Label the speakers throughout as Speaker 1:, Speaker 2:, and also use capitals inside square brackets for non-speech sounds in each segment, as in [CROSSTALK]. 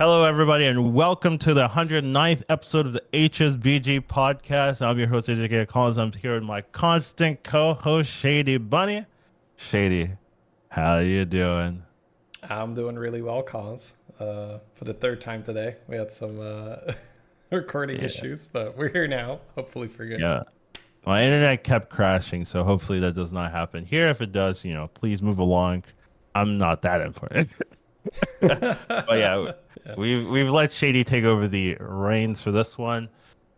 Speaker 1: Hello, everybody, and welcome to the 109th episode of the HSBG podcast. I'm your host, AJ Collins. I'm here with my constant co-host, Shady Bunny. Shady, how are you doing?
Speaker 2: I'm doing really well, Collins. Uh, for the third time today, we had some uh, [LAUGHS] recording yeah. issues, but we're here now. Hopefully for good.
Speaker 1: Yeah, my internet kept crashing, so hopefully that does not happen here. If it does, you know, please move along. I'm not that important. [LAUGHS] but yeah, we've we've let Shady take over the reins for this one.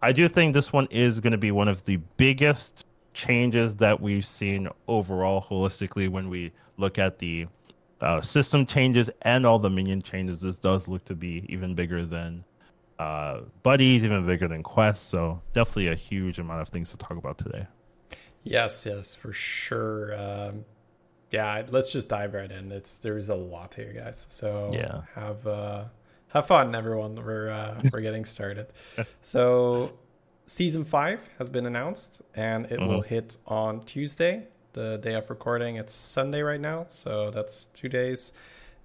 Speaker 1: I do think this one is going to be one of the biggest changes that we've seen overall holistically when we look at the uh, system changes and all the minion changes. This does look to be even bigger than uh, buddies, even bigger than quests. So definitely a huge amount of things to talk about today.
Speaker 2: Yes, yes, for sure. Um, yeah, let's just dive right in. It's there's a lot here, guys. So
Speaker 1: yeah,
Speaker 2: have uh, have fun, everyone. We're uh, [LAUGHS] we're getting started. [LAUGHS] so season five has been announced, and it mm-hmm. will hit on Tuesday, the day of recording. It's Sunday right now, so that's two days.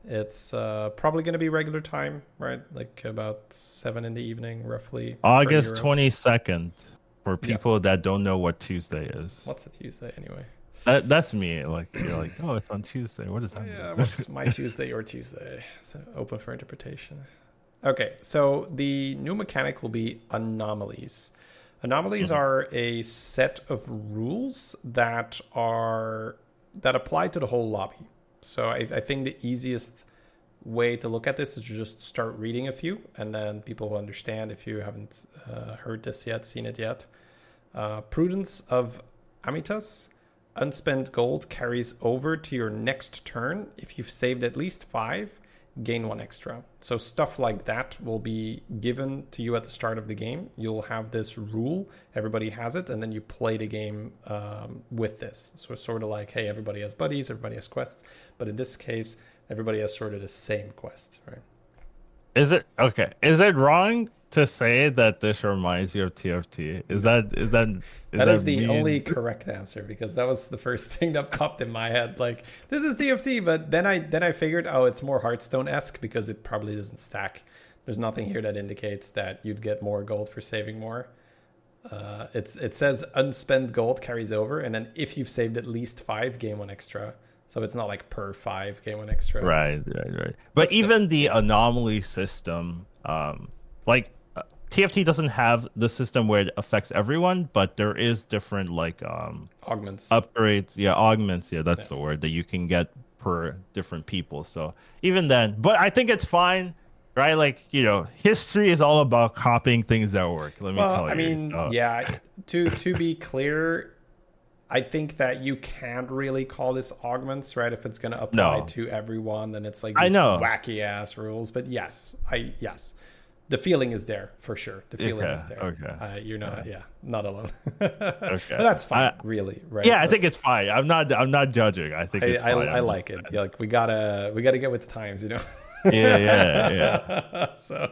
Speaker 2: It's uh, probably going to be regular time, right? Like about seven in the evening, roughly.
Speaker 1: August twenty second. For people yeah. that don't know what Tuesday is,
Speaker 2: what's a Tuesday anyway?
Speaker 1: That, that's me. Like you're like, oh, it's on Tuesday. What is that?
Speaker 2: Yeah, what's [LAUGHS] my Tuesday or Tuesday? So open for interpretation. Okay, so the new mechanic will be anomalies. Anomalies mm-hmm. are a set of rules that are that apply to the whole lobby. So I, I think the easiest way to look at this is to just start reading a few, and then people will understand if you haven't uh, heard this yet, seen it yet. Uh, prudence of Amitas Unspent gold carries over to your next turn. If you've saved at least five, gain one extra. So stuff like that will be given to you at the start of the game. You'll have this rule, everybody has it, and then you play the game um, with this. So it's sort of like, hey, everybody has buddies, everybody has quests, but in this case, everybody has sort of the same quest, right?
Speaker 1: Is it okay? Is it wrong to say that this reminds you of TFT? Is that is that [LAUGHS] is
Speaker 2: that, that is the mean? only correct answer because that was the first [LAUGHS] thing that popped in my head. Like this is TFT, but then I then I figured, oh, it's more Hearthstone esque because it probably doesn't stack. There's nothing here that indicates that you'd get more gold for saving more. Uh, it's it says unspent gold carries over, and then if you've saved at least five, gain one extra. So it's not like per five gain one extra.
Speaker 1: Right, right, right. But That's even the... the anomaly system, um, like TFT doesn't have the system where it affects everyone, but there is different like um
Speaker 2: augments,
Speaker 1: upgrades. Yeah, augments. Yeah, that's yeah. the word that you can get per different people. So even then, but I think it's fine, right? Like you know, history is all about copying things that work. Let me
Speaker 2: well,
Speaker 1: tell you.
Speaker 2: I mean, uh, yeah. To to be clear, I think that you can't really call this augments, right? If it's going to apply no. to everyone, then it's like
Speaker 1: I know
Speaker 2: wacky ass rules. But yes, I yes the feeling is there for sure. The feeling is there.
Speaker 1: Okay.
Speaker 2: Uh, you're not, yeah, not alone. [LAUGHS] okay. But that's fine, I, really, right?
Speaker 1: Yeah, I think it's fine. I'm not, I'm not judging. I think I,
Speaker 2: I, I like it. Yeah, like we gotta, we gotta get with the times, you know.
Speaker 1: yeah, yeah, yeah. [LAUGHS]
Speaker 2: so,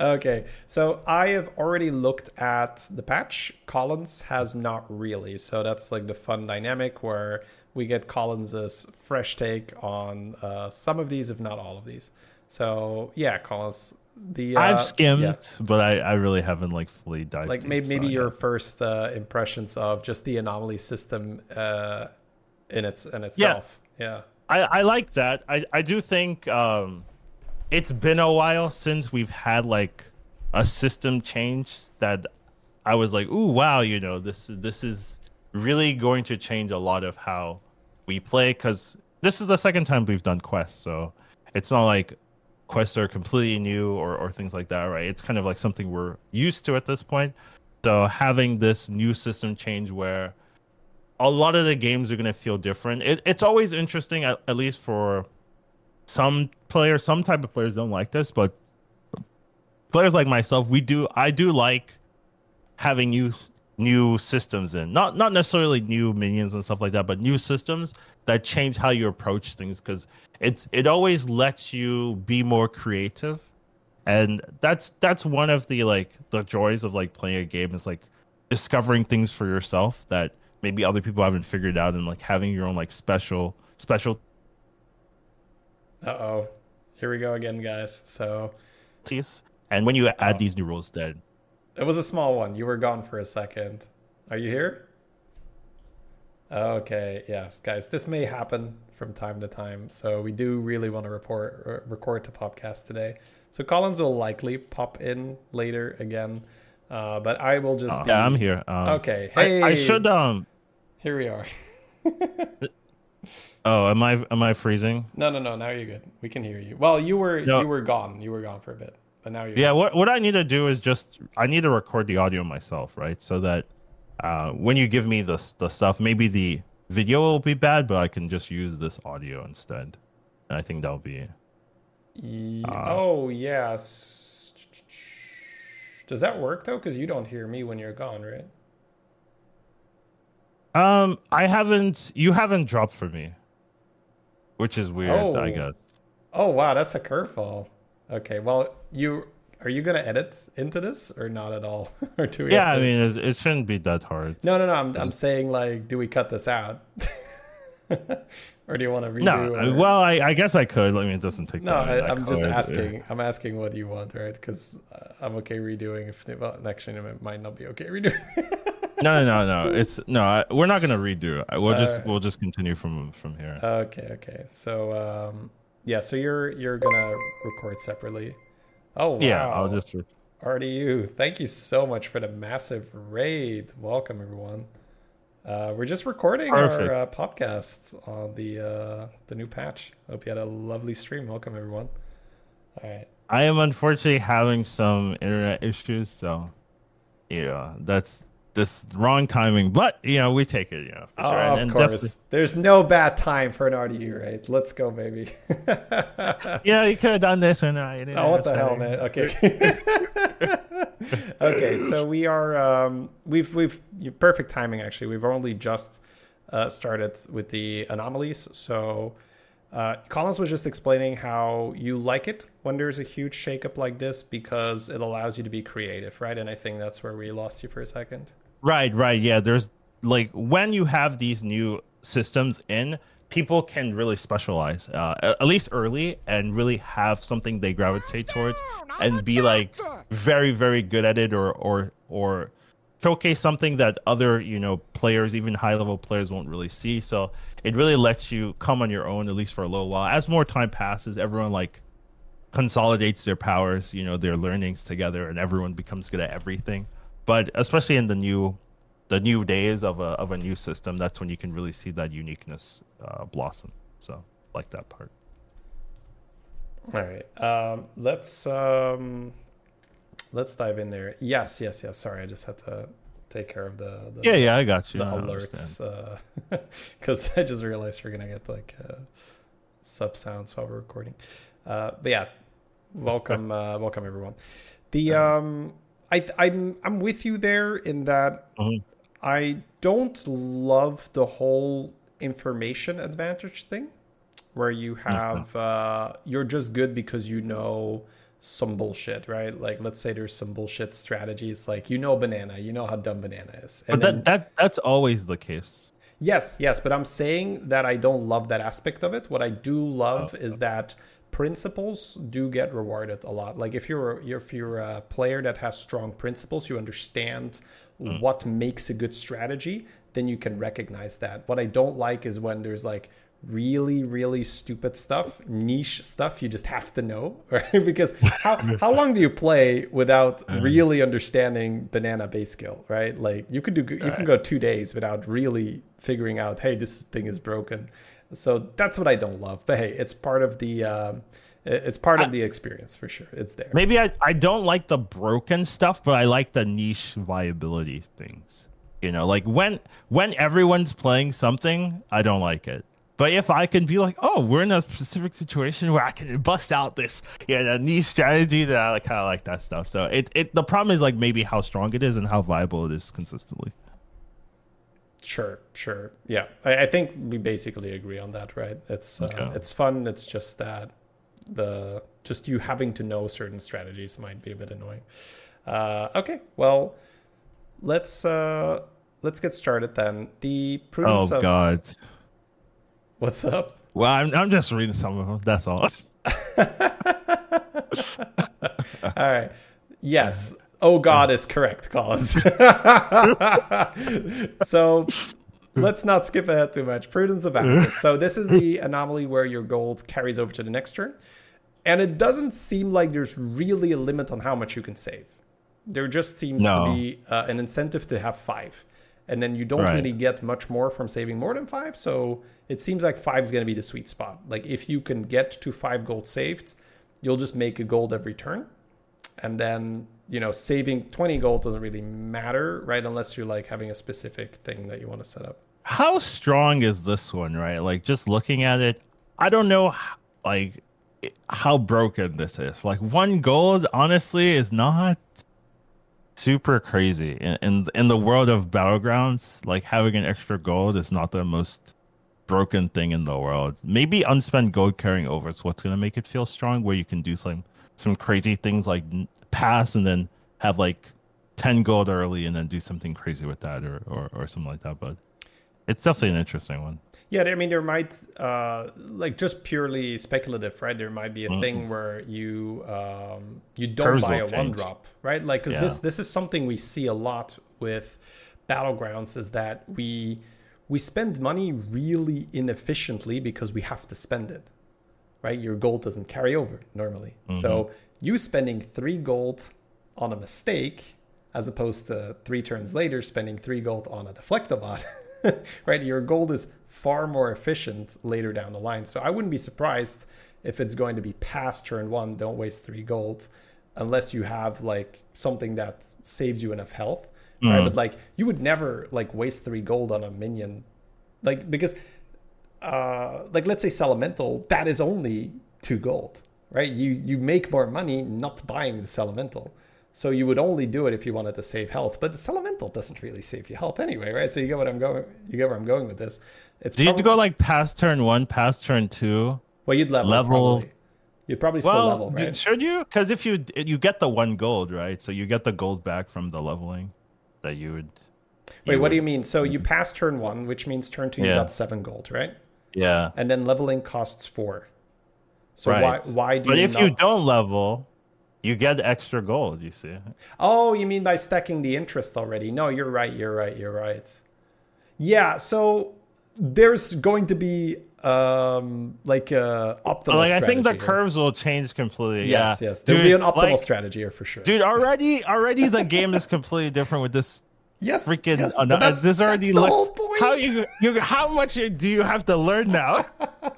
Speaker 2: okay. So I have already looked at the patch. Collins has not really. So that's like the fun dynamic where we get Collins's fresh take on uh, some of these, if not all of these. So yeah, Collins, the
Speaker 1: uh, I've skimmed, yeah. but I, I really haven't like fully dived.
Speaker 2: Like maybe maybe your first uh, impressions of just the anomaly system uh, in its in itself. Yeah, yeah.
Speaker 1: I, I like that. I, I do think um, it's been a while since we've had like a system change that I was like, ooh, wow, you know, this this is really going to change a lot of how we play because this is the second time we've done quests, so it's not like quests are completely new or, or things like that, right? It's kind of like something we're used to at this point. So having this new system change where a lot of the games are going to feel different. It, it's always interesting, at, at least for some players. Some type of players don't like this, but players like myself, we do. I do like having new new systems in not not necessarily new minions and stuff like that but new systems that change how you approach things because it's it always lets you be more creative and that's that's one of the like the joys of like playing a game is like discovering things for yourself that maybe other people haven't figured out and like having your own like special special
Speaker 2: uh-oh here we go again guys so
Speaker 1: please. And when you
Speaker 2: Oh.
Speaker 1: add these new rules, then
Speaker 2: It was a small one. You were gone for a second. Are you here? Okay, yes, guys. This may happen from time to time, so we do really want to report or record the podcast today. So Collins will likely pop in later again, uh, but I will just
Speaker 1: uh,
Speaker 2: be.
Speaker 1: yeah, I'm here. Um,
Speaker 2: Okay.
Speaker 1: I-
Speaker 2: Hey,
Speaker 1: I, should um.
Speaker 2: Here we are. [LAUGHS]
Speaker 1: Oh, am I am I freezing?
Speaker 2: No, no, no. Now you're good. We can hear you. Well, you were
Speaker 1: No.
Speaker 2: you were gone. You were gone for a bit, but now you're.
Speaker 1: Yeah. What what I need to do is just I need to record the audio myself, right? So that uh, when you give me the the stuff, maybe the video will be bad, but I can just use this audio instead. And I think that'll be
Speaker 2: Ye-
Speaker 1: Uh,
Speaker 2: oh yes. Does that work though? Because you don't hear me when you're gone, right?
Speaker 1: Um, I haven't. You haven't dropped for me, which is weird. I
Speaker 2: Oh.
Speaker 1: guess.
Speaker 2: Oh wow, that's a curveball. Okay, well you are you gonna edit into this or not at all, [LAUGHS] or do we?
Speaker 1: Yeah,
Speaker 2: have
Speaker 1: I mean, it, it shouldn't be that hard.
Speaker 2: no, no, no. I'm I'm saying like, do we cut this out, [LAUGHS] or do you want to redo?
Speaker 1: No,
Speaker 2: or-
Speaker 1: well, I, I guess I could. I mean, it doesn't take.
Speaker 2: No. I, I'm just asking. I'm asking what you want, right? Because uh, I'm okay redoing. If well, actually, it might not be okay [LAUGHS] redoing.
Speaker 1: No, no, no, no. It's no. I, we're not gonna redo. We'll just we'll just continue from from here.
Speaker 2: Okay, okay. So um yeah, so you're you're gonna record separately. Oh wow.
Speaker 1: Yeah, I'll just.
Speaker 2: RDU. Thank you so much for the massive raid. Welcome everyone. Uh, we're just recording
Speaker 1: Perfect.
Speaker 2: our uh, podcast on the uh, the new patch. Hope you had a lovely stream. Welcome everyone. All right.
Speaker 1: I am unfortunately having some internet issues, so yeah, that's this wrong timing. But you know, we take it. You know,
Speaker 2: Oh,
Speaker 1: sure. And-
Speaker 2: of course.
Speaker 1: definitely-
Speaker 2: There's no bad time for an RDU, right? Let's go, baby. [LAUGHS]
Speaker 1: Yeah, you could have done this or not. You didn't
Speaker 2: Oh, what the hell, man? Okay. [LAUGHS] okay, so we are um, we've we've perfect timing actually. We've only just uh, started with the anomalies. So uh, Collins was just explaining how you like it when there's a huge shakeup like this because it allows you to be creative, right? And I think that's where we lost you for a second.
Speaker 1: Right, right. Yeah, there's like when you have these new systems in, people can really specialize, uh, at least early, and really have something they gravitate towards, and be like very, very good at it, or or or showcase something that other you know players, even high level players, won't really see. So it really lets you come on your own, at least for a little while. As more time passes, everyone like consolidates their powers, you know, their learnings together, and everyone becomes good at everything. But especially in the new, the new days of a of a new system, that's when you can really see that uniqueness uh, blossom. So like that part.
Speaker 2: All right. Um, let's um, let's dive in there. Yes, yes, yes. Sorry, I just had to take care of the, the
Speaker 1: Yeah, yeah, I got you.
Speaker 2: the
Speaker 1: I
Speaker 2: alerts because [LAUGHS] I just realized we're gonna get like uh, sub sounds while we're recording. Uh, but yeah, welcome, uh, welcome everyone. The um, I I'm I'm with you there in that
Speaker 1: Mhm.
Speaker 2: I don't love the whole information advantage thing, where you have uh, you're just good because you know some bullshit, right? Like let's say there's some bullshit strategies, like you know banana, you know how dumb banana is,
Speaker 1: But
Speaker 2: then-
Speaker 1: that that that's always the case.
Speaker 2: Yes, yes, but I'm saying that I don't love that aspect of it. What I do love oh, is that principles do get rewarded a lot. Like if you're if you're a player that has strong principles, you understand hmm. what makes a good strategy, then you can recognize that. What I don't like is when there's like really really stupid stuff, niche stuff you just have to know, [LAUGHS] right? because how [LAUGHS] how long do you play without really understanding banana base skill, right? Like you could do you can go 2 days without really figuring out, hey, this thing is broken. So that's what I don't love. But hey, it's part of the um, it's part of the experience for sure. It's there.
Speaker 1: Maybe I, I don't like the broken stuff, but I like the niche viability things. You know, like when when everyone's playing something, I don't like it. But if I can be like, oh, we're in a specific situation where I can bust out this yeah niche strategy, that I kind of like that stuff. So it, it the problem is like maybe how strong it is and how viable it is consistently.
Speaker 2: Sure, sure. Yeah, I, I think we basically agree on that, right? It's uh,
Speaker 1: Okay.
Speaker 2: it's fun. It's just that the just you having to know certain strategies might be a bit annoying. Uh, okay, well, let's uh, let's get started then. The
Speaker 1: Oh
Speaker 2: of
Speaker 1: God.
Speaker 2: What's up?
Speaker 1: Well, I'm I'm just reading some of them. That's all. [LAUGHS]
Speaker 2: All right. Yes. Oh God is correct, Collins. [LAUGHS] so let's not skip ahead too much. Prudence of Avarice. So this is the anomaly where your gold carries over to the next turn. And it doesn't seem like there's really a limit on how much you can save. There just seems
Speaker 1: No.
Speaker 2: to be uh, an incentive to have five. And then you don't
Speaker 1: Right.
Speaker 2: really get much more from saving more than five. So it seems like five is going to be the sweet spot. Like if you can get to five gold saved, you'll just make a gold every turn. And then, you know, saving 20 gold doesn't really matter, right? Unless you're like having a specific thing that you want to set up.
Speaker 1: How strong is this one, right? Like just looking at it, I don't know, like how broken this is. Like one gold, honestly, is not super crazy in, in in the world of battlegrounds. Like having an extra gold is not the most broken thing in the world. Maybe unspent gold carrying over is what's gonna make it feel strong, where you can do some some crazy things like pass and then have like ten gold early and then do something crazy with that or or, or something like that. But it's definitely an interesting one.
Speaker 2: Yeah, I mean, there might, uh, like, just purely speculative, right? There might be a thing where you um, you don't
Speaker 1: Curves
Speaker 2: buy a
Speaker 1: will
Speaker 2: one drop, right? Like, because
Speaker 1: Yeah.
Speaker 2: this this is something we see a lot with battlegrounds is that we we spend money really inefficiently because we have to spend it, right? Your gold doesn't carry over normally, so you spending three gold on a mistake as opposed to three turns later spending three gold on a deflectobot [LAUGHS] [LAUGHS] right? Your gold is far more efficient later down the line. So i wouldn't be surprised if it's going to be past turn one. Don't waste three gold unless you have like something that saves you enough health right? But like you would never like waste three gold on a minion. Like because uh like let's say Sellemental, that is only two gold, right? You you make more money not buying the Sellemental. So you would only do it if you wanted to save health. But the Sellemental doesn't really save you health anyway, right? So you get what I'm going you get where I'm going with this. It's
Speaker 1: Do you
Speaker 2: probably,
Speaker 1: go like past turn one, past turn two?
Speaker 2: well you'd level,
Speaker 1: level-
Speaker 2: probably. You'd probably still
Speaker 1: Well,
Speaker 2: level, right?
Speaker 1: should you? Because if you you get the one gold, right? So you get the gold back from the leveling that you would.
Speaker 2: Wait, what do you mean? So you pass turn one, which means turn two you got seven gold, right?
Speaker 1: Yeah,
Speaker 2: And then leveling costs four. So
Speaker 1: right.
Speaker 2: why why do
Speaker 1: but
Speaker 2: you
Speaker 1: if you don't level, you get extra gold. You see?
Speaker 2: Oh, you mean by stacking the interest already? No, you're right. You're right. You're right. Yeah. So there's going to be um like a optimal.
Speaker 1: like I think the
Speaker 2: here.
Speaker 1: curves will change completely.
Speaker 2: Yes,
Speaker 1: yeah.
Speaker 2: yes. There'll
Speaker 1: Dude,
Speaker 2: be an optimal
Speaker 1: like,
Speaker 2: strategy here for sure.
Speaker 1: Dude, [LAUGHS] already, already the game is completely different with this
Speaker 2: yes,
Speaker 1: freaking.
Speaker 2: yes,
Speaker 1: uh,
Speaker 2: that's,
Speaker 1: this already
Speaker 2: that's
Speaker 1: looks. How you you how much do you have to learn now? [LAUGHS]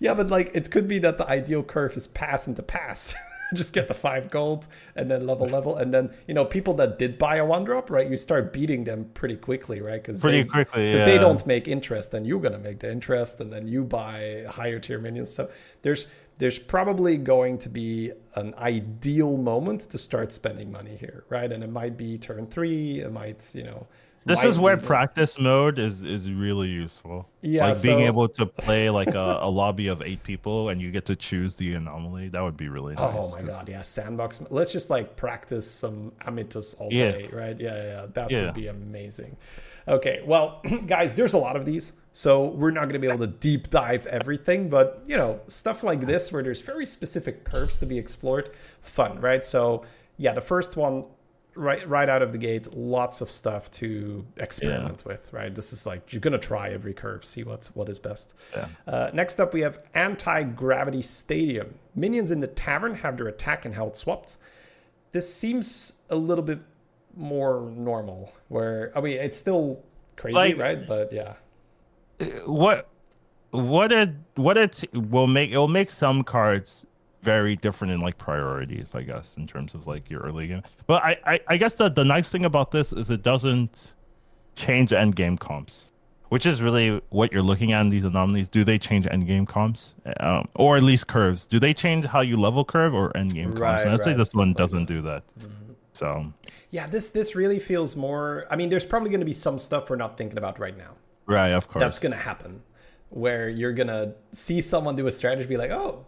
Speaker 2: Yeah, but like it could be that the ideal curve is pass into pass. [LAUGHS] [LAUGHS] Just get the five gold and then level level. And then you know people that did buy a one drop right you start beating them pretty quickly right? Because
Speaker 1: Pretty
Speaker 2: they,
Speaker 1: quickly,
Speaker 2: because they don't make interest then you're gonna make the interest and then you buy higher tier minions. So there's there's probably going to be an ideal moment to start spending money here right? And it might be turn three it might you know
Speaker 1: This is where
Speaker 2: the-
Speaker 1: practice mode is is really useful.
Speaker 2: Yeah,
Speaker 1: like being able to play like a, [LAUGHS] a lobby of eight people and you get to choose the anomaly. That would be really oh nice.
Speaker 2: Oh my
Speaker 1: 'cause-
Speaker 2: god, yeah, sandbox. Let's just like practice some Amitus all
Speaker 1: Yeah.
Speaker 2: day, right? Yeah, yeah, yeah. that
Speaker 1: Yeah.
Speaker 2: would be amazing. Okay, well, [CLEARS THROAT] guys, there's a lot of these, so we're not going to be able to deep dive everything, but you know, stuff like this where there's very specific curves to be explored, fun, right? So yeah, the first one. Right, right out of the gate, lots of stuff to experiment with. Right, this is like you're gonna try every curve, see what what is best.
Speaker 1: Yeah.
Speaker 2: Uh, next up, we have Anti-Gravity Stadium. Minions in the tavern have their attack and health swapped. This seems a little bit more normal, where, I mean, it's still crazy,
Speaker 1: Like-
Speaker 2: right? But yeah.
Speaker 1: what what it what it will make it'll make some cards very different in like priorities i guess in terms of like your early game. But i i, I guess the, the nice thing about this is it doesn't change end game comps which is really what you're looking at in these anomalies. Do they change end game comps? Um, or at least curves. Do they change how you level curve or end game comps and i'd say this one doesn't do that.
Speaker 2: Mm-hmm.
Speaker 1: so.
Speaker 2: Yeah, this this really feels more. I mean, there's probably going to be some stuff we're not thinking about right now.
Speaker 1: right of course.
Speaker 2: That's going to happen, where you're going to see someone do a strategy, be like, oh,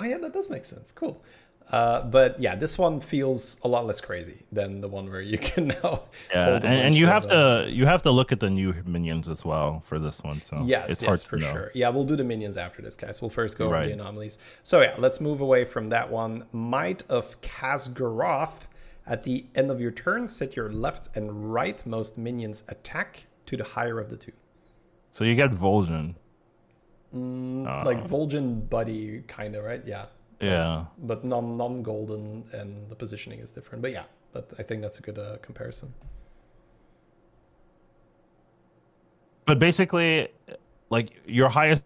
Speaker 2: oh yeah, that does make sense. Cool. Uh, but yeah, this one feels a lot less crazy than the one where you [LAUGHS] can now.
Speaker 1: Yeah, and, and you have
Speaker 2: uh,
Speaker 1: to you have to look at the new minions as well for this one. So
Speaker 2: Yes,
Speaker 1: it's
Speaker 2: yes,
Speaker 1: hard to
Speaker 2: for
Speaker 1: know.
Speaker 2: sure. Yeah, we'll do the minions after this, guys. We'll first go over the anomalies. So yeah, let's move away from that one. Might of Khaz'goroth. At the end of your turn, set your left and right most minions attack to the higher of the two.
Speaker 1: So you get Vol'jin.
Speaker 2: Like Vol'jin buddy, kind of, right? Yeah.
Speaker 1: Yeah.
Speaker 2: But non non golden, and the positioning is different. But yeah, but I think that's a good uh, comparison.
Speaker 1: But basically, like your highest.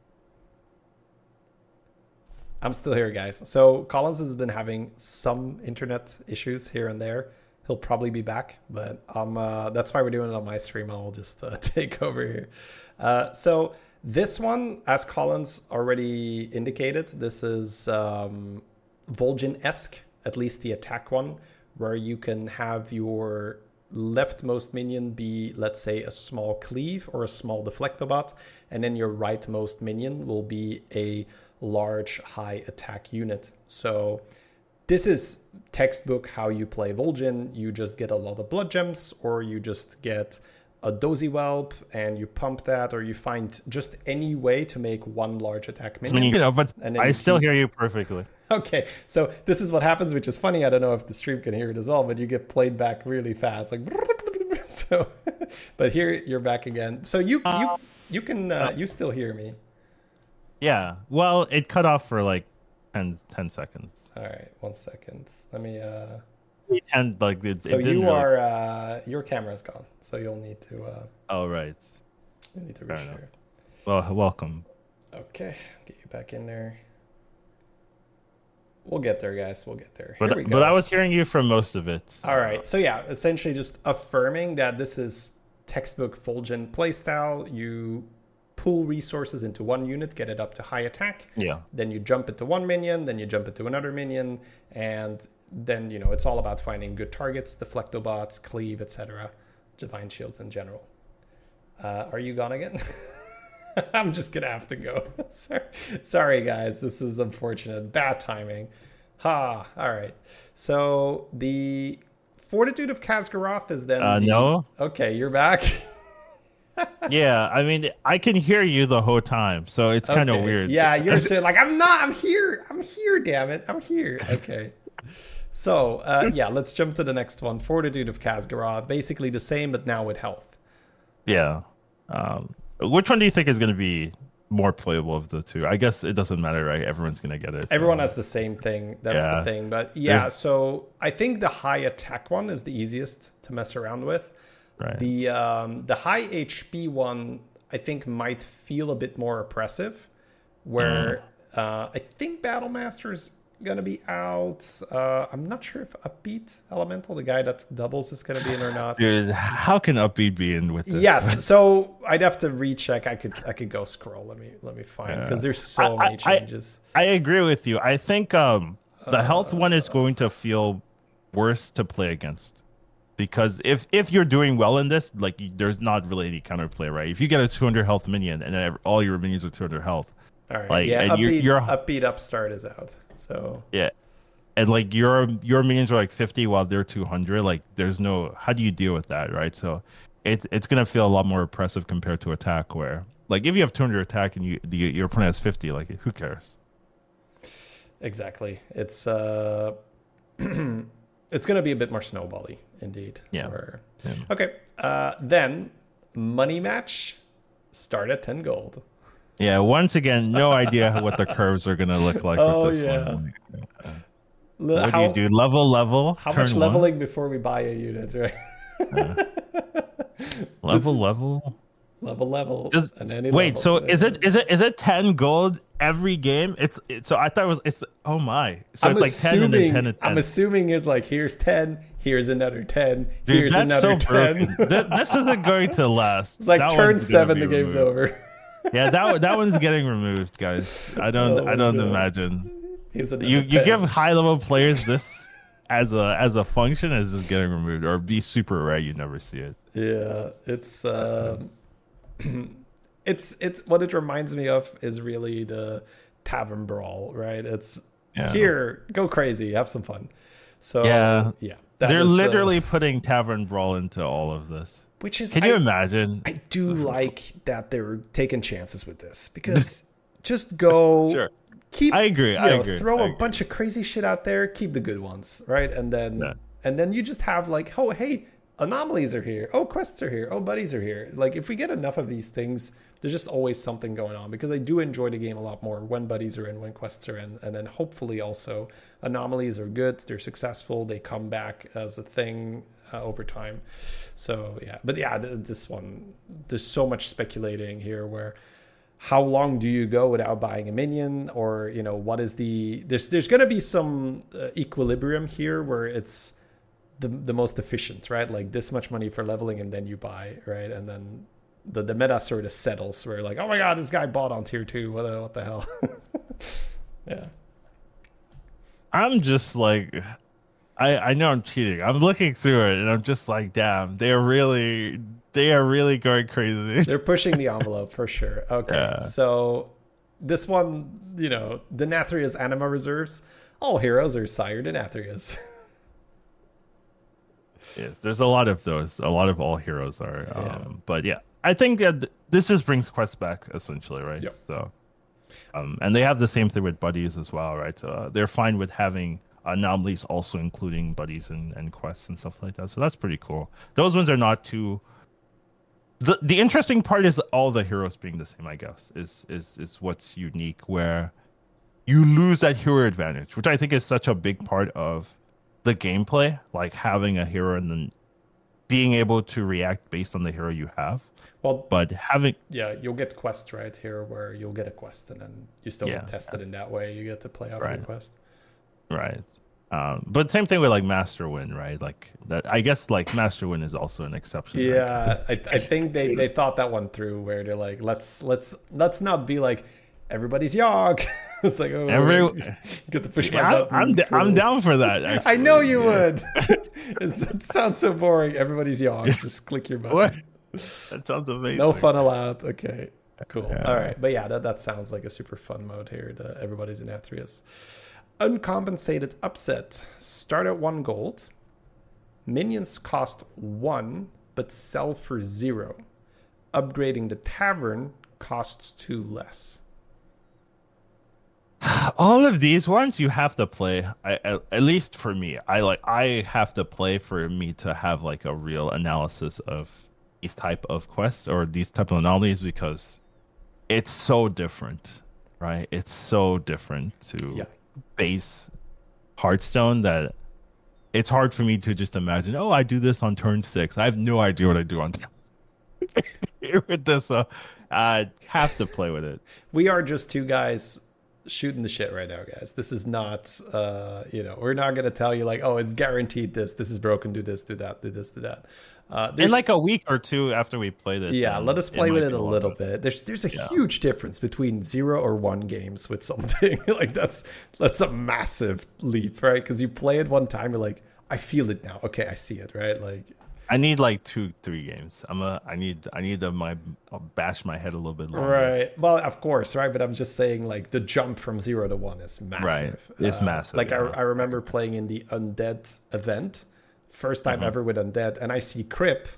Speaker 2: I'm still here, guys. So Collins has been having some internet issues here and there. He'll probably be back, but um, uh, that's why we're doing it on my stream. I'll just uh, [LAUGHS] take over here. Uh, so this one, as Collins already indicated, this is um, Vol'jin-esque, at least the attack one, where you can have your leftmost minion be, let's say, a small cleave or a small deflectobot, and then your rightmost minion will be a large high attack unit. So this is textbook how you play Vol'jin. You just get a lot of blood gems, or you just get a dozy whelp and you pump that, or you find just any way to make one large attack
Speaker 1: I
Speaker 2: minion.
Speaker 1: mean, you know, but
Speaker 2: And
Speaker 1: I still
Speaker 2: keep-
Speaker 1: hear you perfectly. [LAUGHS]
Speaker 2: Okay, so this is what happens, which is funny. I don't know if the stream can hear it as well, but you get played back really fast, like [LAUGHS] so. [LAUGHS] But here you're back again. So you you you can uh, you still hear me.
Speaker 1: Yeah. Well, it cut off for like 10, 10 seconds.
Speaker 2: All right, one second. Let me. uh
Speaker 1: And like it,
Speaker 2: So
Speaker 1: it
Speaker 2: you
Speaker 1: really-
Speaker 2: are uh your camera's gone, so you'll need to uh
Speaker 1: Oh right.
Speaker 2: you need to reshare.
Speaker 1: Well, welcome.
Speaker 2: Okay, get you back in there. We'll get there, guys. We'll get there.
Speaker 1: But
Speaker 2: Here we go.
Speaker 1: but I was hearing you for most of it.
Speaker 2: All right. So yeah, essentially just affirming that this is textbook Vol'jin playstyle. You pool resources into one unit, get it up to high attack.
Speaker 1: Yeah.
Speaker 2: Then you jump it to one minion, then you jump it to another minion, and then you know it's all about finding good targets, deflectobots, cleave, etc. Divine shields in general. Uh, are you gone again? [LAUGHS] I'm just gonna have to go. [LAUGHS] sorry, sorry, guys. This is unfortunate. Bad timing. Ha. All right. So the fortitude of Khaz'goroth is then.
Speaker 1: Uh,
Speaker 2: the-
Speaker 1: no.
Speaker 2: Okay, you're back. [LAUGHS]
Speaker 1: Yeah. I mean, I can hear you the whole time, so it's kind of weird.
Speaker 2: Yeah, you're like I'm not. I'm here. I'm here. Damn it. I'm here. Okay. So uh, yeah, let's jump to the next one. Fortitude of Khaz'goroth, basically the same, but now with health.
Speaker 1: Yeah. Um, which one do you think is going to be more playable of the two? I guess it doesn't matter, right? Everyone's going to get it.
Speaker 2: Everyone
Speaker 1: so-
Speaker 2: has the same thing. That's
Speaker 1: Yeah.
Speaker 2: the thing. But yeah,
Speaker 1: There's-
Speaker 2: so I think the high attack one is the easiest to mess around with.
Speaker 1: right.
Speaker 2: The um, the high HP one I think might feel a bit more oppressive, where
Speaker 1: Mm.
Speaker 2: uh, I think Battle Master's gonna be out. Uh, I'm not sure if Upbeat Elemental, the guy that doubles, is gonna be in or [SIGHS] not.
Speaker 1: Dude, how can upbeat be in with this?
Speaker 2: Yes, [LAUGHS] so I'd have to recheck. I could I could go scroll. Let me let me find
Speaker 1: Yeah.
Speaker 2: because there's so
Speaker 1: I-
Speaker 2: many changes.
Speaker 1: I agree with you. I think um, the
Speaker 2: Uh,
Speaker 1: health one is going to feel worse to play against because if if you're doing well in this, like there's not really any counterplay, right? If you get a 200 health minion and then all your minions are 200 health,
Speaker 2: All right,
Speaker 1: like,
Speaker 2: yeah,
Speaker 1: and you're-
Speaker 2: upbeat,
Speaker 1: you're-
Speaker 2: upbeat upstart is out. So
Speaker 1: yeah, and like your your minions are like 50 while they're 200, like there's no how do you deal with that, right? So it's it's gonna feel a lot more oppressive compared to attack where. Like if you have 200 attack and you the, your opponent has 50, like who cares?
Speaker 2: exactly, it's uh, [CLEARS THROAT] it's gonna be a bit more snowbally, indeed.
Speaker 1: Yeah.
Speaker 2: Where-
Speaker 1: Yeah.
Speaker 2: Okay, uh, then money match start at ten gold.
Speaker 1: Yeah, once again, no idea what the curves are gonna look like
Speaker 2: Oh,
Speaker 1: with this
Speaker 2: yeah.
Speaker 1: one. What
Speaker 2: how
Speaker 1: do you do? Level, level.
Speaker 2: how much
Speaker 1: one?
Speaker 2: leveling before we buy a unit, right? [LAUGHS]
Speaker 1: Level, level.
Speaker 2: level level.
Speaker 1: Just wait.
Speaker 2: level.
Speaker 1: So is it is it is it ten gold every game? It's it, so I thought it was it's oh my. So
Speaker 2: I'm
Speaker 1: it's like ten and then ten and ten.
Speaker 2: I'm assuming is like here's ten, here's another ten,
Speaker 1: Dude,
Speaker 2: here's another
Speaker 1: so
Speaker 2: ten.
Speaker 1: this isn't going to [LAUGHS] last.
Speaker 2: It's like
Speaker 1: That
Speaker 2: turn seven, the game's
Speaker 1: removed.
Speaker 2: over.
Speaker 1: Yeah, that that one's getting removed, guys. I don't
Speaker 2: Oh
Speaker 1: I don't
Speaker 2: my God.
Speaker 1: imagine. You you
Speaker 2: 10.
Speaker 1: give high level players this as a as a function is just getting removed or be super rare. You never see it.
Speaker 2: Yeah, it's um, [CLEARS THROAT] it's it's what it reminds me of is really the tavern brawl, right? It's
Speaker 1: Yeah.
Speaker 2: here, go crazy, have some fun. So
Speaker 1: Yeah.
Speaker 2: yeah,
Speaker 1: They're
Speaker 2: is, uh,
Speaker 1: literally putting Tavern Brawl into all of this.
Speaker 2: Which is
Speaker 1: Can you
Speaker 2: I-
Speaker 1: imagine?
Speaker 2: I do [LAUGHS] like that they're taking chances with this because [LAUGHS] just go
Speaker 1: Sure.
Speaker 2: keep
Speaker 1: I agree,
Speaker 2: you
Speaker 1: I
Speaker 2: know,
Speaker 1: agree,
Speaker 2: throw
Speaker 1: I
Speaker 2: a
Speaker 1: agree.
Speaker 2: bunch of crazy shit out there keep the good ones right and then
Speaker 1: Yeah.
Speaker 2: and then you just have like oh hey anomalies are here oh quests are here oh buddies are here like if we get enough of these things there's just always something going on because i do enjoy the game a lot more when buddies are in when quests are in and then hopefully also anomalies are good they're successful they come back as a thing uh, over time so yeah. But yeah th- this one there's so much speculating here where how long do you go without buying a minion? Or you know what is the there's there's going to be some uh, equilibrium here where it's the the most efficient right? Like this much money for leveling and then you buy right? And then the, the meta sort of settles where like oh my god this guy bought on tier 2 what the, what the hell? [LAUGHS] Yeah.
Speaker 1: I'm just like, I I know I'm cheating. I'm looking through it and I'm just like, damn, they're really they are really going crazy. [LAUGHS]
Speaker 2: they're pushing the envelope for sure okay
Speaker 1: Yeah.
Speaker 2: so this one you know Denathrius's anima reserves all heroes are sire Denathrius's [LAUGHS]
Speaker 1: yes, there's a lot of those. A lot of all heroes are.
Speaker 2: Yeah.
Speaker 1: Um, but yeah, I think that this just brings quests back essentially, right?
Speaker 2: Yep.
Speaker 1: So, um, and they have the same thing with buddies as well, right? So uh, they're fine with having anomalies also including buddies and, and quests and stuff like that. So that's pretty cool. Those ones are not too. The the interesting part is all the heroes being the same. I guess is is is what's unique where you lose that hero advantage, which I think is such a big part of the gameplay, like having a hero and then being able to react based on the hero you have.
Speaker 2: well
Speaker 1: But having
Speaker 2: yeah, you'll get quests right here where you'll get a quest and then you still
Speaker 1: Yeah.
Speaker 2: get tested in that way. You get to play off your quest.
Speaker 1: Right, um, but same thing with like Master Nguyen, right? Like that. I guess like Master Nguyen is also an exception. right?
Speaker 2: Yeah, I, I think they, they thought that one through where they're like, let's let's let's not be like everybody's Yogg. [LAUGHS] it's like oh
Speaker 1: Every- [LAUGHS]
Speaker 2: get to push my
Speaker 1: Yeah, I'm
Speaker 2: button.
Speaker 1: I'm, d- I'm down for that. [LAUGHS]
Speaker 2: I know you
Speaker 1: Yeah.
Speaker 2: would. It sounds so boring. Everybody's Yogg. Just click your button.
Speaker 1: What? That sounds amazing.
Speaker 2: No fun allowed. Okay, cool.
Speaker 1: Yeah.
Speaker 2: All right, but yeah, that, that sounds like a super fun mode here. The, everybody's in Athreus. Uncompensated upset. Start at one gold. Minions cost one, but sell for zero. Upgrading the tavern costs two less. [SIGHS]
Speaker 1: all of these ones you have to play I, at, at least for me i like i have to play for me to have like a real analysis of these type of quests or these type of anomalies because it's so different right it's so different to
Speaker 2: Yeah.
Speaker 1: Base hearthstone that it's hard for me to just imagine oh i do this on turn six i have no idea what i do on turn [LAUGHS] with this uh, i have to play with it [LAUGHS]
Speaker 2: We are just two guys shooting the shit right now, guys. This is not, uh, you know, we're not going to tell you like, oh, it's guaranteed this, this is broken, do this, do that, do this, do that. Uh,
Speaker 1: in like a week or two after we played it.
Speaker 2: Yeah, let us play with it a little bit. There's there's a
Speaker 1: Yeah.
Speaker 2: huge difference between zero or one games with [LAUGHS] something. like that's that's a massive leap, right? Because you play it one time, you're like, I feel it now. Okay, I see it, right? Like
Speaker 1: I need like two, three games. I'm a. I need. I need to my I'll bash my head a little bit longer.
Speaker 2: Right. Well, of course, right. But I'm just saying, like the jump from zero to one is massive. Uh,
Speaker 1: Right. It's massive,
Speaker 2: Like
Speaker 1: yeah.
Speaker 2: I, I remember playing in the undead event, first
Speaker 1: Mm-hmm.
Speaker 2: time ever with undead, and I see Crip